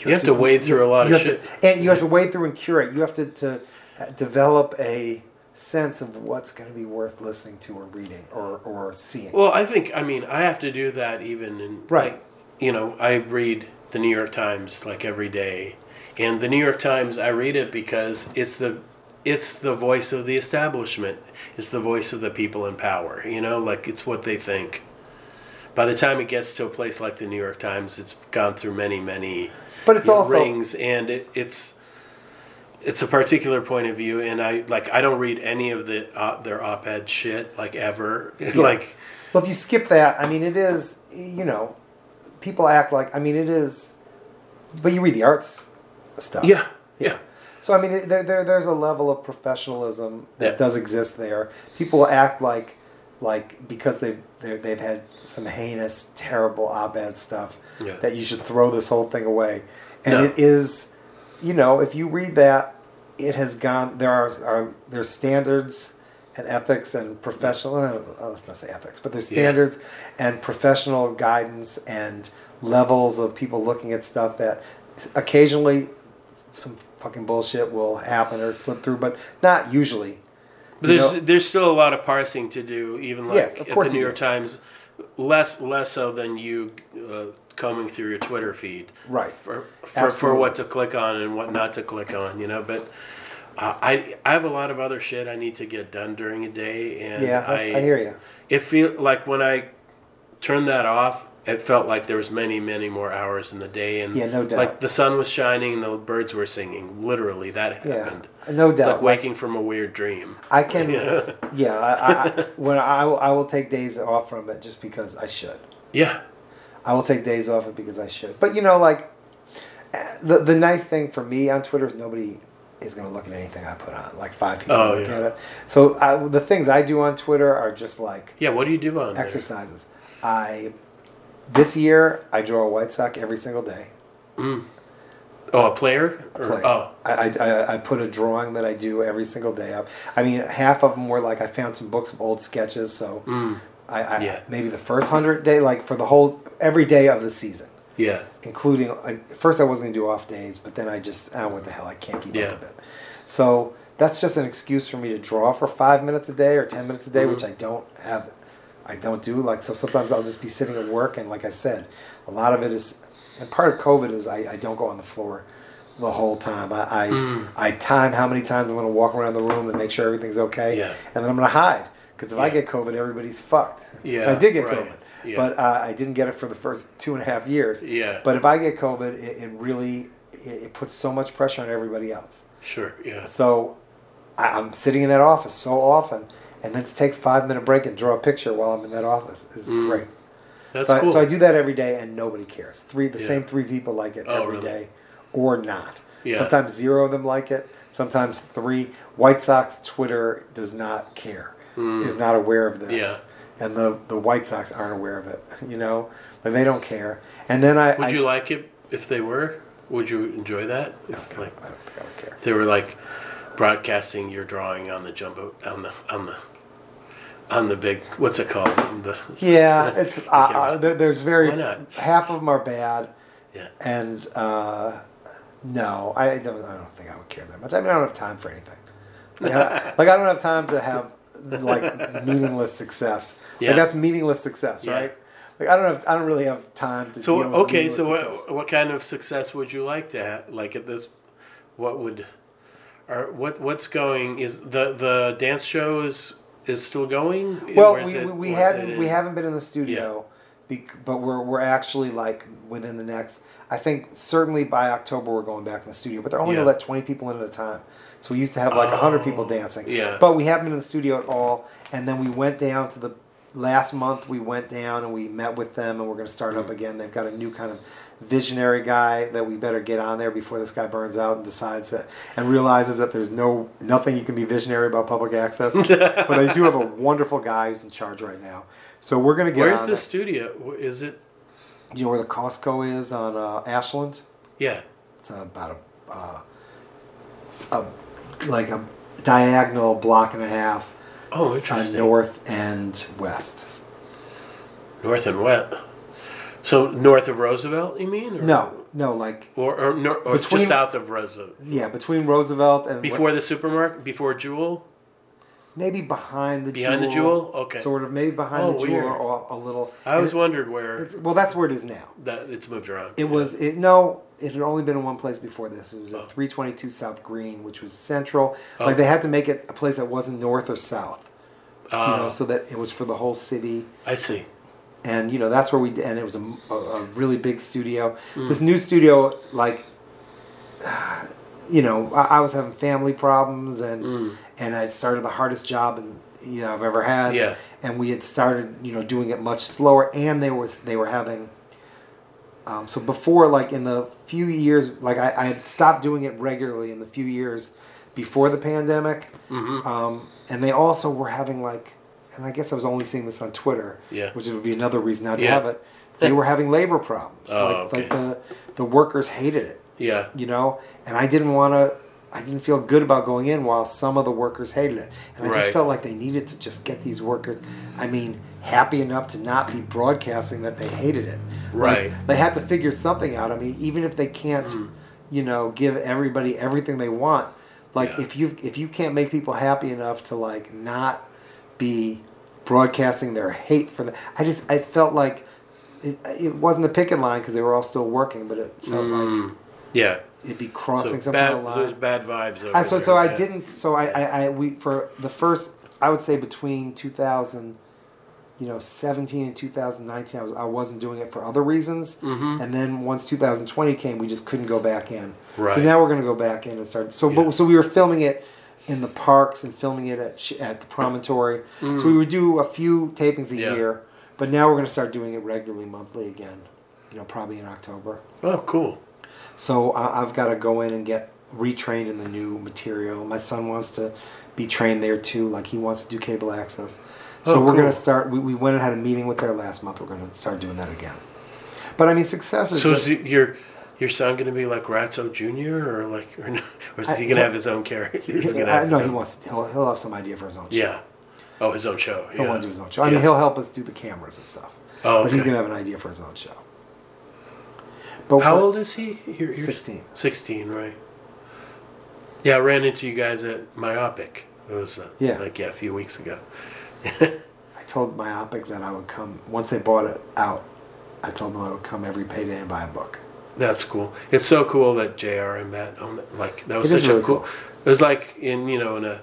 You have to wade through a lot of have to- and you have to wade through and curate. You have to, to uh, develop a sense of what's going to be worth listening to or reading or, or seeing. Well, I think I mean I have to do that even in Right. like, you know, I read the New York Times like every day, and the New York Times I read it because it's the it's the voice of the establishment. It's the voice of the people in power. You know, like it's what they think. By the time it gets to a place like the New York Times, it's gone through many, many But it's also rings, and it, it's it's a particular point of view. And I like I don't read any of the uh, their op-ed shit like ever. like Well, if you skip that, I mean, it is, you know, people act like, I mean, it is, but you read the arts stuff. yeah, yeah. So, I mean, it, there, there, there's a level of professionalism that Yeah. does exist there. People act like, like because they've, they're, they've had some heinous, terrible op-ed stuff, Yeah. that you should throw this whole thing away. And No. it is, you know, if you read that, it has gone, there are, are there's standards and ethics and professional, uh, let's not say ethics, but there's Yeah. standards and professional guidance and levels of people looking at stuff that occasionally some fucking bullshit will happen or slip through, but not usually. But You there's know? there's still a lot of parsing to do, even like Yes, of at the New York do. Times, less less so than you uh, combing through your Twitter feed Right. for for, for what to click on and what not to click on, you know. But uh, I I have a lot of other shit I need to get done during a day, and Yeah, that's- I, hear you. it feel like when I turned that off, it felt like there was many, many more hours in the day, and Yeah, no doubt. like the sun was shining and the birds were singing. Literally, that happened Yeah, no doubt. like waking from a weird dream. I can, Yeah. yeah. I, I, when I, I will take days off from it just because I should. Yeah, I will take days off it because I should. But you know, like the the nice thing for me on Twitter is nobody is going to look at anything I put on. Like five people Oh, look yeah. at it. So I, the things I do on Twitter are just like yeah. What do you do on there? exercises. I this year I draw a White sock every single day. Mm. Oh, a player? Or, Oh, I, I, I- I put a drawing that I do every single day up. I mean, half of them were like I found some books of old sketches, so mm. I, I Yeah. maybe the first hundred day, like for the whole every day of the season. Yeah. including like, first I wasn't gonna do off days, but then I just oh what the hell I can't keep Yeah. up with it. So that's just an excuse for me to draw for five minutes a day or ten minutes a day, which Mm-hmm. I don't have. I don't do like so. Sometimes I'll just be sitting at work, and like I said, a lot of it is, and part of COVID is I, I don't go on the floor the whole time. I I, Mm. I time how many times I'm going to walk around the room and make sure everything's okay, Yeah. and then I'm going to hide because if I get COVID, everybody's fucked. Yeah, I did get right. COVID, Yeah. but uh, I didn't get it for the first two and a half years. Yeah. But if I get COVID, it, it really it, it puts so much pressure on everybody else. Sure. Yeah. So I, I'm sitting in that office so often, and then to take five minute break and draw a picture while I'm in that office is Mm. great. That's so, cool. I, so I do that every day, and nobody cares. Three, the Yeah. same three people like it Oh, every day, really? or not. Yeah. Sometimes zero of them like it. Sometimes three. White Sox Twitter does not care. Mm. Is not aware of this. Yeah. And the the White Sox aren't aware of it. You know, like they don't care. And then I. Would I, you like it if they were? Would you enjoy that? I If, don't, like, I don't think I would care. they were like broadcasting your drawing on the jumbo on the on the on the big what's it called the Yeah, it's uh, uh, there's very Why not? half of them are bad, yeah and uh, no, I don't. I don't think I would care that much. I mean, I don't have time for anything. Like, I, like I don't have time to have like meaningless success. Yeah. Like that's meaningless success, Yeah. right? Like I don't have. I don't really have time to. so okay so what, what kind of success would you like to have like at this what would or what what's going is the the dance show is is still going Well, we, it- we, we or is hadn't we haven't been in the studio, bec- but we're we're actually like within the next. I think certainly by October we're going back in the studio, but they're only Yeah. gonna let twenty people in at a time. So we used to have like a hundred people Oh, dancing. yeah. But we haven't been in the studio at all, and then we went down to the last month. We went down and we met with them, and we're gonna start Mm. up again. They've got a new kind of visionary guy that we better get on there before this guy burns out and decides that and realizes that there's no nothing you can be visionary about public access. but I do have a wonderful guy who's in charge right now. So we're gonna get where's the it. studio is it Do you know where the Costco is on uh, Ashland? yeah It's about a, uh, a like a diagonal block and a half. oh uh, interesting north and west. north and west so north of Roosevelt you mean or? No, no, like or or, nor, or Between- just south of Roosevelt yeah, between Roosevelt and before the supermarket before Jewel maybe behind the Behind the jewel, Jewel? Okay. sort of maybe behind Oh, the jewel weird. or a, little. I always It- wondered where it's, well, that's where it is now. that it's moved around It was it no, it had only been in one place before this. It was Oh. at 322 South Green, which was central. Oh. Like they had to make it a place that wasn't north or south, you Ah, know, so that it was for the whole city. I see and you know that's where we and it was a, a, a really big studio. Mm. This new studio, like, you know, I, I was having family problems, and Mm. And I had started the hardest job and you know I've ever had. Yeah. And we had started, you know, doing it much slower, and they was they were having. Um, so before, like in the few years, like I, I had stopped doing it regularly in the few years before the pandemic, hmm um, and they also were having like, and I guess I was only seeing this on Twitter, Yeah. which would be another reason not to Yeah. have it. They were having labor problems, Oh, like okay. like the the workers hated it, yeah you know, and I didn't want to. I didn't feel good about going in while some of the workers hated it, and I just felt like they needed to just get these workers. I mean, happy enough to not be broadcasting that they hated it. Like, Right. they had to figure something out. I mean, even if they can't, Mm. you know, give everybody everything they want, like Yeah. if you if you can't make people happy enough to like not be broadcasting their hate for them, I just I felt like it, it wasn't a picket line because they were all still working, but it felt like Mm. yeah it'd be crossing so some bad, so there's bad vibes over I, so there, so I didn't. So I, I, I we for the first I would say between 2000, you know, 17 and 2019, I was I wasn't doing it for other reasons. Mhm. And then once 2020 came, we just couldn't go back in. Right. So now we're going to go back in and start. So Yeah. but, so we were filming it in the parks and filming it at at the promontory. So we would do a few tapings a Mm. Yeah. year, but now we're going to start doing it regularly, monthly again. You know, probably in October. oh cool So I, I've got to go in and get retrained in the new material. My son wants to be trained there too. Like he wants to do cable access. So Oh, we're going to start. We, we went and had a meeting with there last month. We're going to start doing that again. But I mean, success is so just. is your your son going to be like Ratso Jr. or like or, no- or is I- he going to have his own character? he- He's gonna I have he wants. To, he'll, he'll have some idea for his own show. Yeah. Oh, his own show. He'll yeah. want to do his own show. I Yeah. mean, he'll help us do the cameras and stuff. Oh, But he's going to have an idea for his own show. But How old is he? You're, you're 16. 16, right? Yeah, I ran into you guys at Myopic. It was uh, Yeah. like yeah, a few weeks ago. I told Myopic that I would come once they bought it out. I told them I would come every payday and buy a book. That's cool. It's so cool that Jr. and Matt own that. Like that was It such really a cool. cool. It was like in you know in a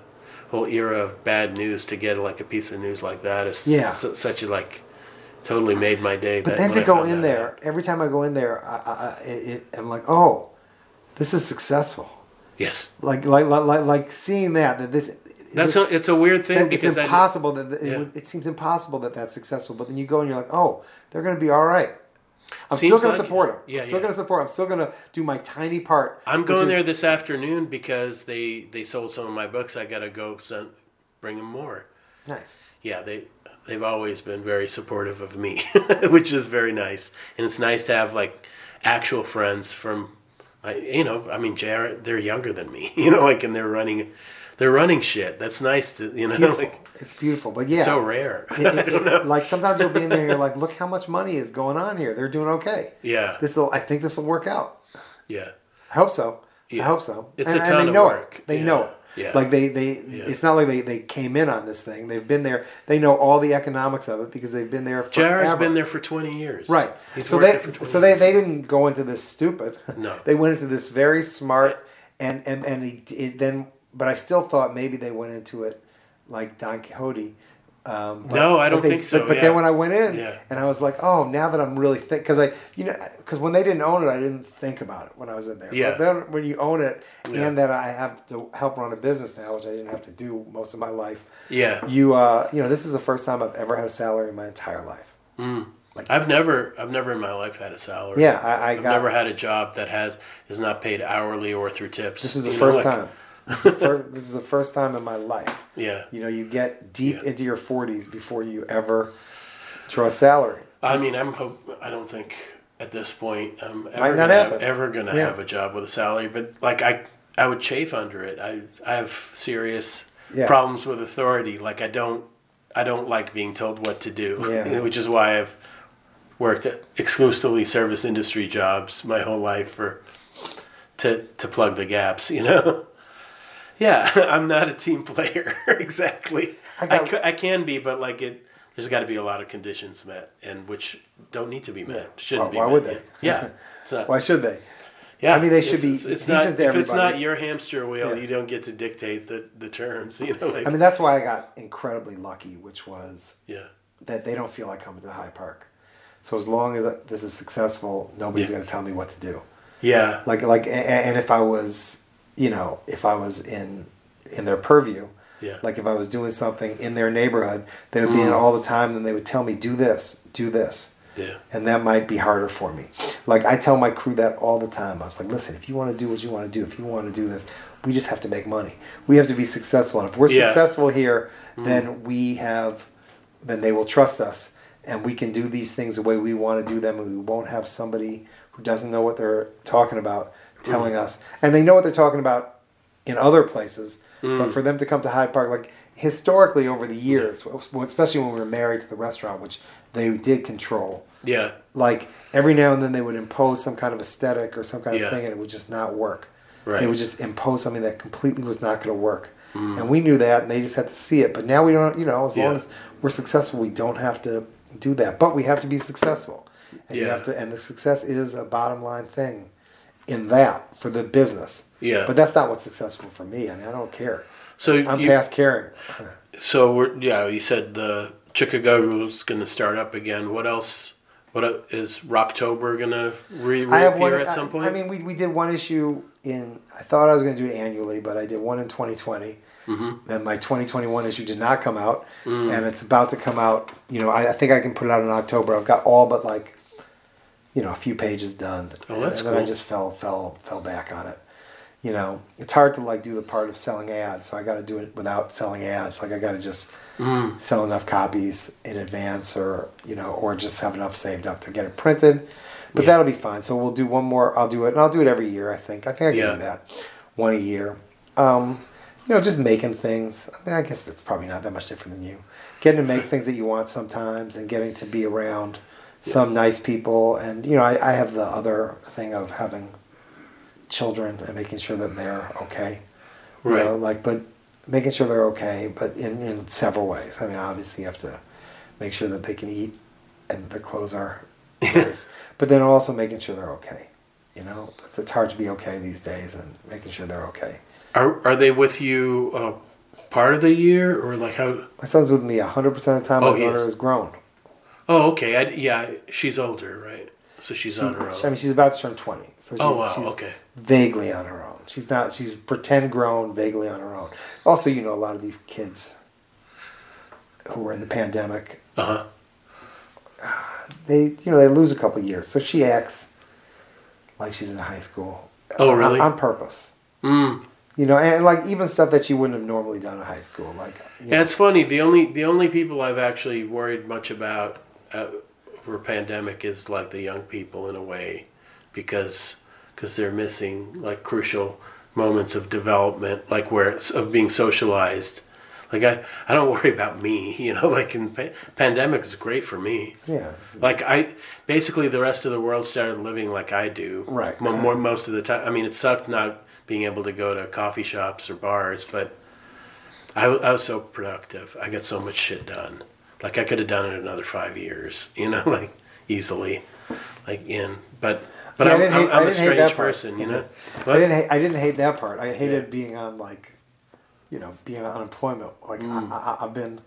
whole era of bad news to get like a piece of news like that is Yeah. su- such a like totally made my day. But then to go in there, out. every time I go in there, I, I, I, it, I'm like, oh, this is successful. Yes, Like like like like, like seeing that that this. that's this, a, it's a weird thing that it's because that- impossible that, it, yeah. it seems impossible that that's successful. But then you go and you're like, oh, they're going to be all right. I'm Seems still going to support them. yeah, I'm still yeah. going to support. I'm still going to do my tiny part. I'm going is- there this afternoon because they they sold some of my books. I gotta go send, bring them more. Nice. Yeah, they they've always been very supportive of me, which is very nice. And it's nice to have like actual friends from, I you know, I mean, Jared, they're younger than me, you know, like and they're running, they're running shit. That's nice to you know, Beautiful. like it's beautiful. But yeah, so rare. it- it- I don't know. like sometimes you'll be in there and you're like, look how much money is going on here. They're doing okay. yeah, This will. I think this will work out. yeah, I hope so. Yeah. I hope so. It's and, a and ton they of know work. it. They Yeah. know it. Yeah. Like they, they it's not like they, they came in on this thing. They've been there. They know all the economics of it because they've been there forever. Jared's been there for 20 years. Right. He's so they there for 20 so they, years. they didn't go into this stupid. No. They went into this very smart and and and he, it then but I still thought maybe they went into it like Don Quixote. Um, but- No, I don't they- think so, But, but yeah. then when I went in Yeah. and I was like, oh, now that I'm really think because I you know because when they didn't own it, I didn't think about it when I was in there. Yeah. But then when you own it Yeah. and that I have to help run a business now, which I didn't have to do most of my life. Yeah. You uh you know this is the first time I've ever had a salary in my entire life. Mm. Like- I've never, I've never in my life had a salary. Yeah, I, I I've got never had a job that has is not paid hourly or through tips. This was the You know, first like- time. This is the first, this is the first time in my life. Yeah. You know, you get deep Yeah. into your 40s before you ever draw a salary. I mean, I'm hope. I don't think at this point I'm ever gonna have, ever gonna Yeah. have a job with a salary. But like I, I would chafe under it. I, I have serious Yeah. problems with authority. Like I don't, I don't like being told what to do. Yeah. Which is why I've worked exclusively service industry jobs my whole life for to to plug the gaps. You know. Yeah, I'm not a team player exactly. I I, got- I can be, but like it, there's got to be a lot of conditions met, and which don't need to be met. Shouldn't Why- be. why met. would they? Yeah, not. Why should they? Yeah, I mean, they should it's- be it's, it's decent not, to If it's not your hamster wheel, Yeah. you don't get to dictate the, the terms. You know, like I mean, that's why I got incredibly lucky, which was yeah, that they don't feel like coming to Hyde Park. So as long as this is successful, nobody's Yeah. going to tell me what to do. yeah, Like, like, and if I was, you know, if I was in in their purview, yeah, Like if I was doing something in their neighborhood, they would be Mm. in all the time, and they would tell me, "Do this, do this," yeah, and that might be harder for me. Like I tell my crew that all the time. I was like, "Listen, if you want to do what you want to do, if you want to do this, we just have to make money. We have to be successful, and if we're Yeah. successful here, then we have, then they will trust us, and we can do these things the way we want to do them, and we won't have somebody who doesn't know what they're talking about telling us, and they know what they're talking about in other places, but for them to come to Hyde Park, like historically over the years, especially when we were married to the restaurant, which they did control, yeah, like every now and then they would impose some kind of aesthetic or some kind Yeah. of thing, and it would just not work. right. They would just impose something that completely was not going to work, Mm. and we knew that, and they just had to see it. But now we don't, you know, as long as we're successful, we don't have to do that, but we have to be successful, and you have to, and the success is a bottom line thing in that for the business. yeah. But that's not what's successful for me. I mean, I don't care. so I'm you, past caring. so we're yeah. You said the Chic-A-Go-Go's going to start up again. What else? What is Rocktober going to re- reappear one. at some I- point? I, mean, we, we did one issue in. I thought I was going to do it annually, but I did one in 2020. mm-hmm. And my 2021 issue did not come out, Mm. and it's about to come out. You know, I, I think I can put it out in October. I've got all but like, you know, a few pages done. Oh, that's and then I just fell fell fell back on it. You know, it's hard to like do the part of selling ads, so I got to do it without selling ads. Like I got to just Mm. sell enough copies in advance, or you know, or just have enough saved up to get it printed. But Yeah. that'll be fine. So we'll do one more. I'll do it, and I'll do it every year. I think. I think I can Yeah. do that, one a year. Um, you know, just making things. I, mean, I guess it's probably not that much different than you. Getting to make things that you want sometimes, and getting to be around some nice people, and you know, I, I have the other thing of having children and making sure that they're okay. You Right. know, like, but making sure they're okay, but in, in several ways. I mean, obviously, you have to make sure that they can eat and the clothes are nice, but then also making sure they're okay. You know, it's, it's hard to be okay these days, and making sure they're okay. Are are they with you uh, part of the year or like how? My son's with me 100% of the time. Oh, My daughter is. is grown. Oh, okay. I, yeah, she's older, right? So she's She, on her own. I mean, she's about to turn 20. So she's, oh wow. she's Okay. vaguely on her own. She's not, she's pretend grown, vaguely on her own. Also, you know, a lot of these kids who were in the pandemic, Uh huh. they, you know, they lose a couple years. So she acts like she's in high school. Oh, on- really? On, purpose. Mm. You know, and like even stuff that she wouldn't have normally done in high school. Like, know, Yeah, it's funny. The only the only people I've actually worried much about uh, for pandemic is like the young people in a way, because because they're missing like crucial moments of development, like where it's, of being socialized. Like I, I don't worry about me, you know. Like in pa- pandemic is great for me. yeah. Like I, basically the rest of the world started living like I do. Right. Mo- More, most of the time. I mean, it sucked not being able to go to coffee shops or bars, but I was so productive. I got so much shit done. Like I could have done it another five years, you know, like easily, like in. But but See, I I'm, didn't I'm, I I'm a didn't hate strange person, you know. I didn't. Hate, I didn't hate that part. I hated being on like, you know, being on unemployment. Like Mm. I, I, I've been,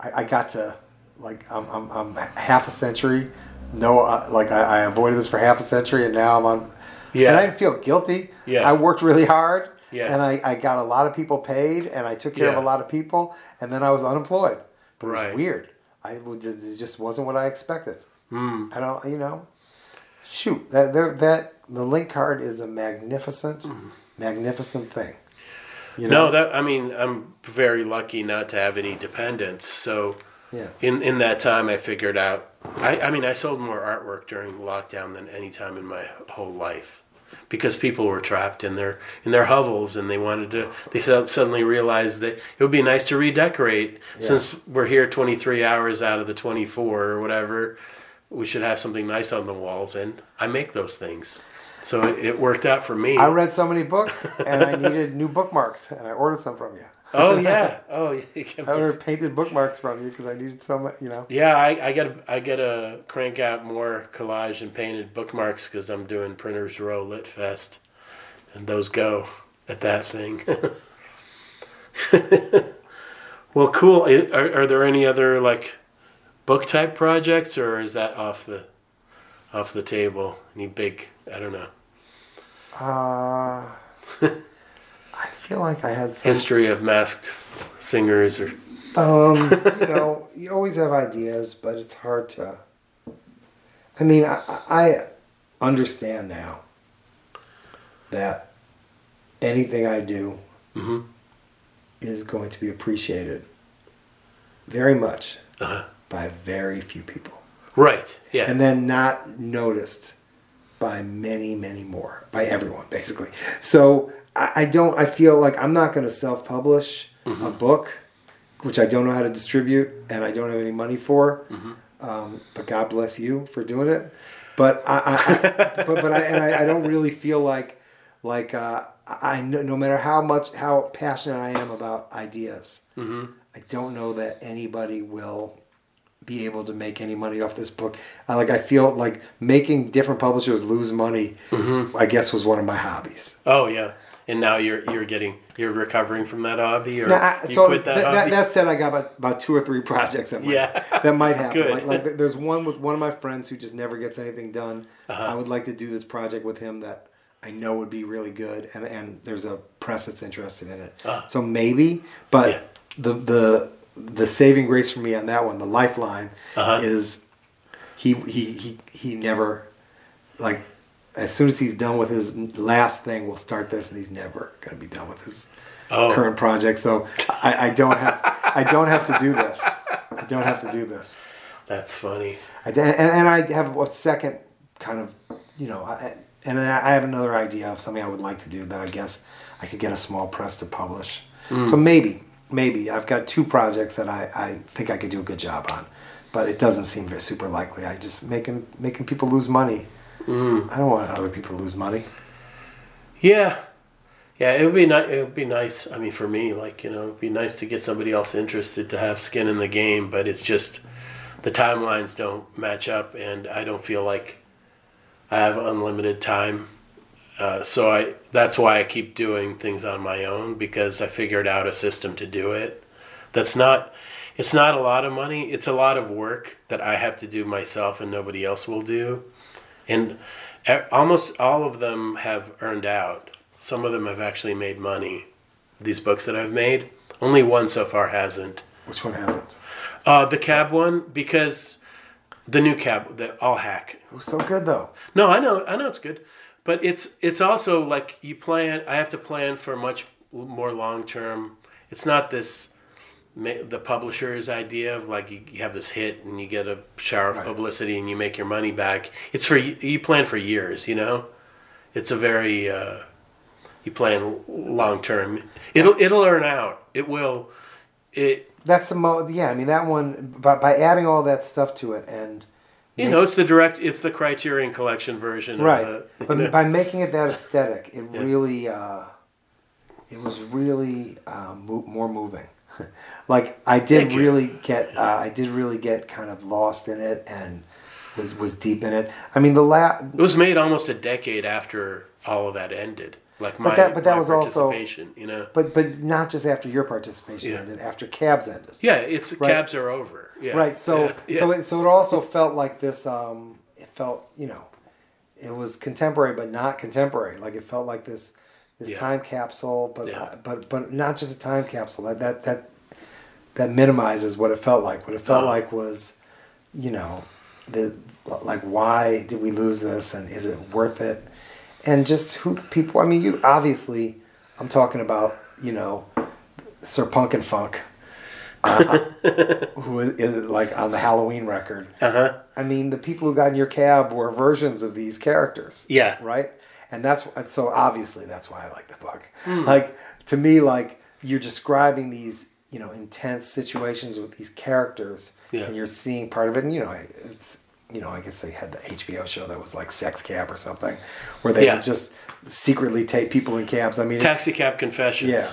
I, I got to, like I'm, I'm, I'm half a century. No, uh, like I, I avoided this for half a century, and now I'm on. Yeah. And I didn't feel guilty. Yeah. I worked really hard. Yeah. And I, I got a lot of people paid, and I took care of a lot of people, and then I was unemployed. But it was weird. I it just wasn't what I expected. mm, I don't, you know, shoot that there that the link card is a magnificent, magnificent thing. You know, no, that I mean, I'm very lucky not to have any dependents. So yeah, in in that time, I figured out. I I mean, I sold more artwork during lockdown than any time in my whole life, because people were trapped in their in their hovels and they wanted to. They suddenly realized that it would be nice to redecorate. Since we're here 23 hours out of the 24 or whatever, we should have something nice on the walls, and I make those things. So it, it worked out for me. I read so many books, and I needed new bookmarks, and I ordered some from you. Oh yeah, oh yeah. I ordered painted bookmarks from you because I needed so much. You know, Yeah, I, I gotta I gotta crank out more collage and painted bookmarks because I'm doing Printers Row Lit Fest, and those go at that thing. well, cool. Are, are there any other like book type projects, or is that off the off the table? Any big? I don't know. uh, I feel like I had some. History of masked singers, or Um, you know, you always have ideas, but it's hard to. I mean, I, I understand now that anything I do Mhm. is going to be appreciated very much Uh-huh. by very few people, right? Yeah. and then not noticed by many, many more, by everyone, basically. So I, I don't. I feel like I'm not going to self-publish a book, which I don't know how to distribute, and I don't have any money for. Um, but God bless you for doing it. But I, I, but but I and I, I don't really feel like like uh, I no matter how much how passionate I am about ideas, I don't know that anybody will be able to make any money off this book. I, like I feel like making different publishers lose money. I guess was one of my hobbies. Oh yeah. And now you're you're getting you're recovering from that hobby, or Now, I, you so quit that that, that, hobby? that said, I got about, about two or three projects that might, Yeah. that might happen. Like, like there's one with one of my friends who just never gets anything done. Uh-huh. I would like to do this project with him that I know would be really good, and, and there's a press that's interested in it. So maybe, but Yeah. the the the saving grace for me on that one, the lifeline, Uh-huh. is he he he he never like as soon as he's done with his last thing, we'll start this, and he's never going to be done with his Oh. current project. So I, I don't have I don't have to do this. I don't have to do this. That's funny. I, and, and I have a second kind of you know, I, and I have another idea of something I would like to do that I guess I could get a small press to publish. So hmm. maybe maybe I've got two projects that I, I think I could do a good job on. but it doesn't seem very super likely. I just making making people lose money. Mm. I don't want other people to lose money. Yeah, yeah. It would be nice. It would be nice. I mean, for me, like you know, it'd be nice to get somebody else interested to have skin in the game. But it's just the timelines don't match up, and I don't feel like I have unlimited time. Uh, so I that's why I keep doing things on my own because I figured out a system to do it. That's not. It's not a lot of money. It's a lot of work that I have to do myself and nobody else will do. And almost all of them have earned out. Some of them have actually made money. These books that I've made, only one so far hasn't. Which one hasn't? Uh, the cab one because the new cab, the all hack. It was so good though. No, I know, I know it's good, but it's it's also like you plan. I have to plan for much more long term. It's not this the publisher's idea of like you, you have this hit and you get a shower of Right. publicity and you make your money back. It's for you plan for years. You know, it's a very uh, you plan long term. It'll it'll earn out. It will. It That's the mo. Yeah, I mean that one. By, by adding all that stuff to it and you know it's the direct. It's the Criterion Collection version. right, the, but know. by making it that aesthetic, it Yeah. really, uh, it was really um, mo- more moving. like I did Thank you. really get, uh, I did really get kind of lost in it and was was deep in it. I mean the la- It was made almost a decade after all of that ended. Like my, that- but that was also- you know. but but not just after your participation Yeah. ended, after Cabs ended. Yeah, it's Right. cabs are over. Yeah. Right. So yeah, yeah. so it so it also felt like this. Um, it felt you know, it was contemporary but not contemporary. Like it felt like this this Yeah. time capsule, but Yeah. uh, but but not just a time capsule. That that that that minimizes what it felt like. What it felt Uh-huh. like was, you know, the like why did we lose this and is it worth it? And just who the people. I mean, you obviously. I'm talking about you know, Sir Punk and Funk. Uh, who is, is like on the Halloween record. uh-huh. I mean, the people who got in your cab were versions of these characters. Yeah. Right? And that's so obviously that's why I like the book. Hmm. Like to me, like you're describing these, you know, intense situations with these characters Yeah. and you're seeing part of it. And you know, it's you know, I guess they had the HBO show that was like Sex Cab or something, where they Yeah. would just secretly take people in cabs. I mean, Taxi cab confessions. yeah.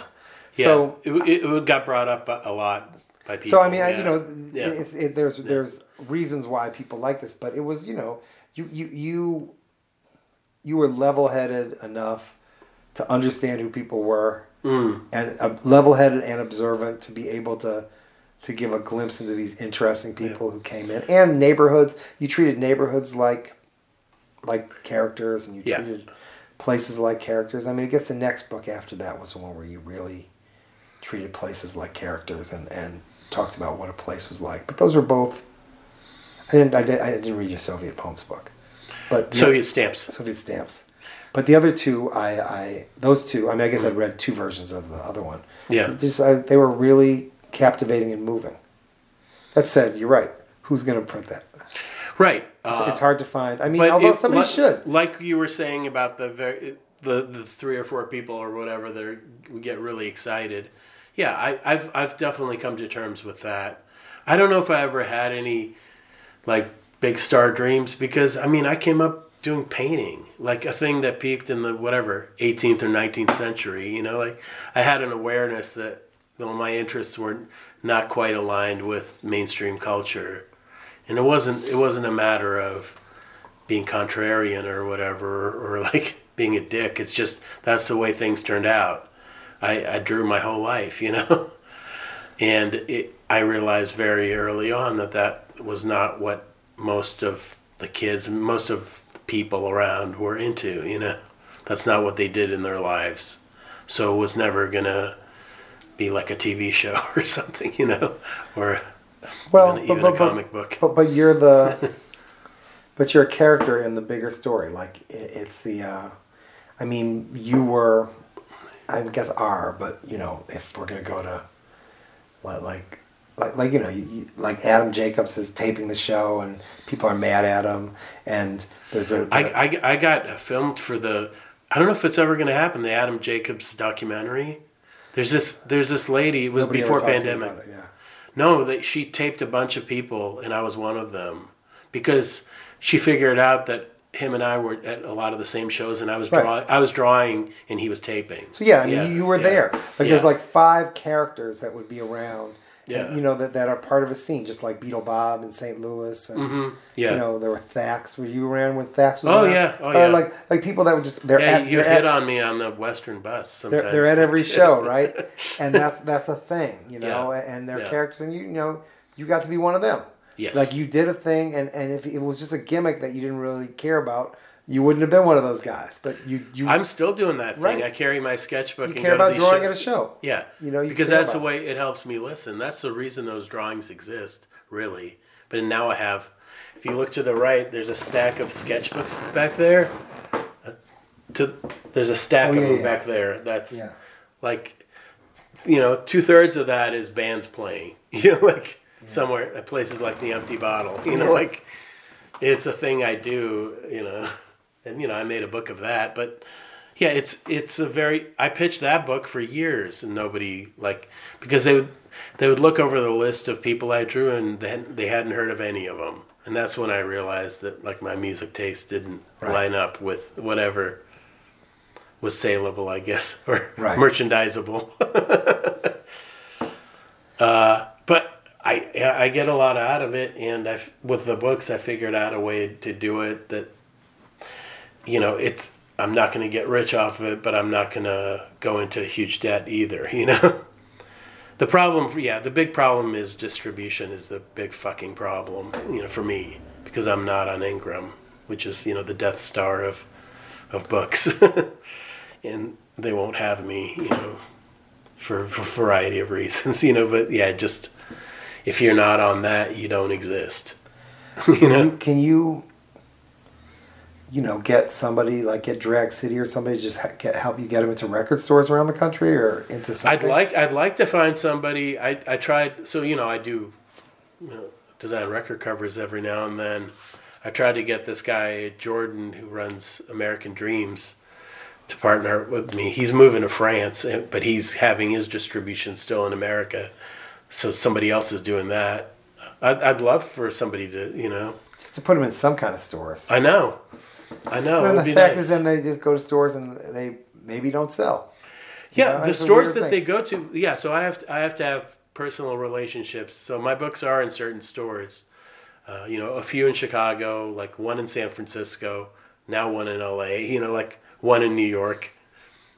Yeah. So it, it, got brought up a, lot by people. So I mean, I, you know, Yeah. it's it, there's there's reasons why people like this, but it was you know you you you you were level headed enough to understand who people were Mm. and uh, level headed and observant to be able to to give a glimpse into these interesting people who came in and neighborhoods. You treated neighborhoods like like characters, and you Yeah. treated places like characters. I mean, I guess the next book after that was the one where you really treated places like characters and and talked about what a place was like. But those were both. I didn't. I, did, I didn't read your Soviet poems book, but Soviet stamps. Soviet stamps. But the other two, I, I those two. I mean, I guess I'd read two versions of the other one. Yeah. Just I, they were really captivating and moving. That said, you're right. Who's going to print that? Right. It's, Uh, it's hard to find. I mean, although if- somebody like, should. Like you were saying about the very, the the three or four people or whatever that we get really excited. Yeah, I, I've I've definitely come to terms with that. I don't know if I ever had any like big star dreams because I mean I came up doing painting like a thing that peaked in the whatever 18th or 19th century. You know, like I had an awareness that my interests were not quite aligned with mainstream culture, and it wasn't it wasn't a matter of being contrarian or whatever or like being a dick. It's just that's the way things turned out. I, I drew my whole life you know? And it, i realized very early on that that was not what most of the kids most of the people around were into you know? That's not what they did in their lives. So it was never gonna be like a tv show or something you know? Or Well, even, but, even but, a but- comic book. But but you're the, but you're a character in the bigger story. Like it, it's the, uh, I mean, you were, I guess are, but you know, if we're gonna go to, like, like like you know, you, you, like Aadam Jacobs is taping the show and people are mad at him, and there's a. I, I, I got filmed for the I don't know if it's ever going to happen the Aadam Jacobs documentary. There's this there's this lady. It was before pandemic. it, yeah. No, that she taped a bunch of people, and I was one of them, because she figured out that him and I were at a lot of the same shows, and I was Right. drawing. I was drawing, and he was taping. So yeah, I mean, Yeah, you, were yeah. there. Like there's like five characters that would be around. Yeah. you know that, that are part of a scene, just like Beetle Bob in St. Louis, and hmm Yeah. you know there were Thax. Were you around when Thax was? Oh, around? yeah. Oh, Uh, yeah. like like people that would just they're yeah, at you hit at, on me on the Western bus sometimes. they're, they're at every show, right? And that's that's a thing, you know. Yeah. And their Yeah. characters, and you, you know, you got to be one of them. Yes. Like you did a thing, and and if it was just a gimmick that you didn't really care about, you wouldn't have been one of those guys. But you you I'm still doing that thing. Right. I carry my sketchbook. you and care go about drawing shows. at a show. Yeah, You know, you because that's the way it helps me listen. That's the reason those drawings exist, really. But now I have. If you look to the right, there's a stack of sketchbooks back there. Uh, To there's a stack Oh, of them yeah. back there. That's Yeah. like, you know, two thirds of that is bands playing. You know, like somewhere at places like the Empty Bottle. You know, Yeah. like it's a thing I do. You know, and you know I made a book of that, but yeah, it's it's a very. I pitched that book for years, and nobody like because they would they would look over the list of people I drew, and they hadn't, they hadn't heard of any of them, and that's when I realized that like my music taste didn't Right. line up with whatever was saleable, I guess, or Right. merchandisable. uh, but I I get a lot out of it, and I with the books I figured out a way to do it that you know it's I'm not going to get rich off of it, but I'm not going to go into huge debt either. You know. The problem, yeah, the big problem is distribution is the big fucking problem, you know, for me because I'm not on Ingram, which is you know the Death Star of of books, and they won't have me, you know, for, for a variety of reasons, you know. But yeah, just if you're not on that, you don't exist. you know, Can you, you know, get somebody like get Drag City or somebody to just ha- get help you get them into record stores around the country or into something? I'd like I'd like to find somebody. I I tried so you know I do you know, design record covers every now and then. I tried to get this guy Jordan who runs American Dreams to partner with me. He's moving to France, eh, but he's having his distribution still in America. So somebody else is doing that. I'd, I'd love for somebody to you know. Just to put them in some kind of stores. I know, I know. and the fact nice. is, then they just go to stores and they maybe don't sell. Yeah, know, the stores that thing. they go to. Yeah, so I have to, I have to have personal relationships. So my books are in certain stores. Uh, you know, a few in Chicago, like one in San Francisco, now one in LA. You know, like one in New York.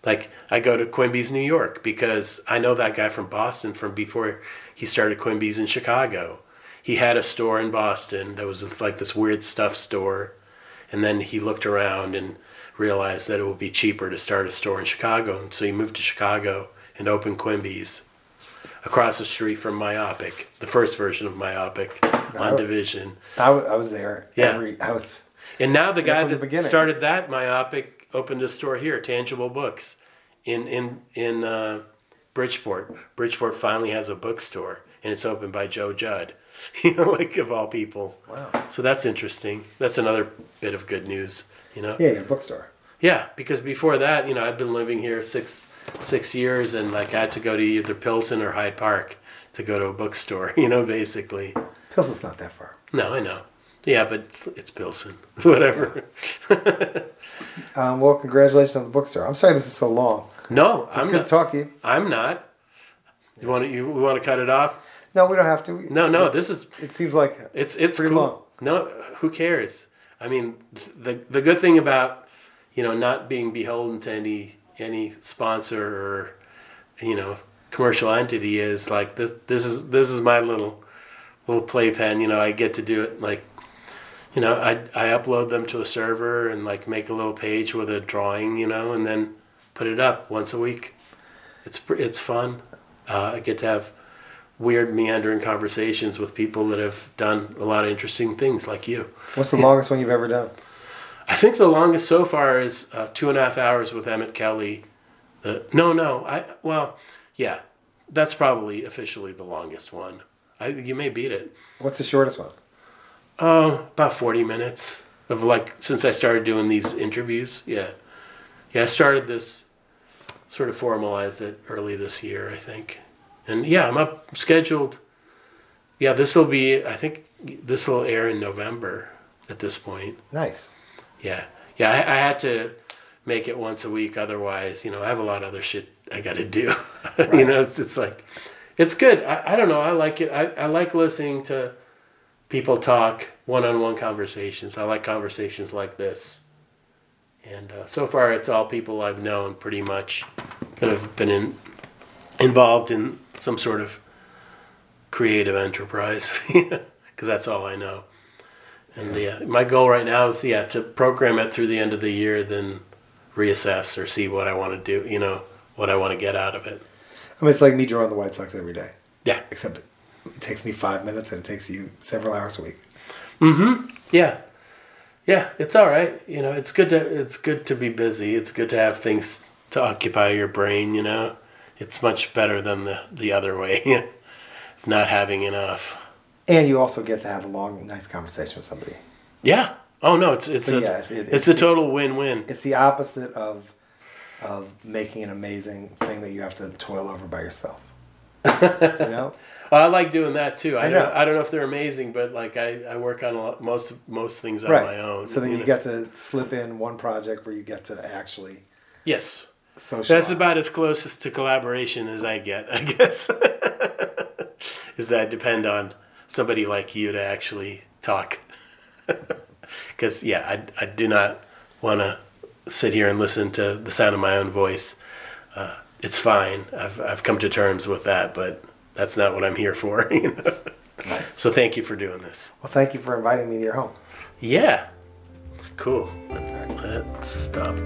Like I go to Quimby's New York because I know that guy from Boston from before he started Quimby's in Chicago. He had a store in Boston that was like this weird stuff store, and then he looked around and realized that it would be cheaper to start a store in Chicago, and so he moved to Chicago and opened Quimby's across the street from Myopic, the first version of Myopic on No. Division. I was there. Yeah. Every, I was. And now the guy from the that started that Myopic opened a store here, Tangible Books, in in in uh, Bridgeport. Bridgeport finally has a bookstore, and it's opened by Joe Judd. You know, like of all people. Wow. So that's interesting. That's another bit of good news. You know. Yeah, your bookstore. Yeah, because before that, you know, I'd been living here six six years, and like I had to go to either Pilsen or Hyde Park to go to a bookstore. You know, basically. Pilsen's not that far. No, I know. Yeah, but it's, it's Pilsen. Whatever. Um, well, congratulations on the bookstore. I'm sorry this is so long. no, It's I'm good not. to talk to you. I'm not. You want to? You we want to cut it off? No, we don't have to. No, no. This is It seems like it's it's Pretty cool. long. No, who cares? I mean, the the good thing about you know not being beholden to any any sponsor or you know commercial entity is like this. This is this is my little little playpen. You know, I get to do it like. You know, I, I upload them to a server and like make a little page with a drawing, you know, and then put it up once a week. It's it's fun. Uh, I get to have weird meandering conversations with people that have done a lot of interesting things like you. what's the longest one you've ever done? I think the longest so far is uh, two and a half hours with Emmett Kelly. The no, no, I well, yeah, that's probably officially the longest one. I, you may beat it. What's the shortest one? Oh, about forty minutes of like since I started doing these interviews. Yeah, yeah, I started this sort of formalized it early this year, I think. And yeah, I'm up scheduled yeah, this will be. I think this will air in November. At this point, Nice. yeah, yeah. I, I had to make it once a week. Otherwise, you know, I have a lot of other shit I got to do. you know, it's, it's like, it's good. I, I don't know. I like it. I, I like listening to people talk one-on-one conversations. I like conversations like this. And uh, so far, it's all people I've known pretty much that have been in, involved in some sort of creative enterprise because that's all I know. And yeah, my goal right now is yeah to program it through the end of the year, then reassess or see what I want to do. You know what I want to get out of it. I mean, it's like me drawing the White Sox every day, Yeah, except it, it takes me five minutes and it takes you several hours a week. Mm-hmm. Yeah, yeah. It's all right. You know, it's good to it's good to be busy. It's good to have things to occupy your brain. You know, it's much better than the the other way, not having enough. And you also get to have a long, nice conversation with somebody. Yeah. Oh no, it's it's So, a yeah, it- it- it's a total win-win. It's the opposite of of making an amazing thing that you have to toil over by yourself. you know? Well, I like doing that too. I, I don't, know. I don't know if they're amazing, but like I, I work on a lot, most most things on right. my own. So then you know. get to slip in one project where you get to actually yes. Socialize. That's about as close to collaboration as I get, I guess. is that I depend on somebody like you to actually talk. Because yeah, I, I do not want to sit here and listen to the sound of my own voice. Uh, it's fine. I've I've come to terms with that, but that's not what I'm here for. You know? Nice. So thank you for doing this. Well, thank you for inviting me to your home. Yeah. Cool. Let's stop.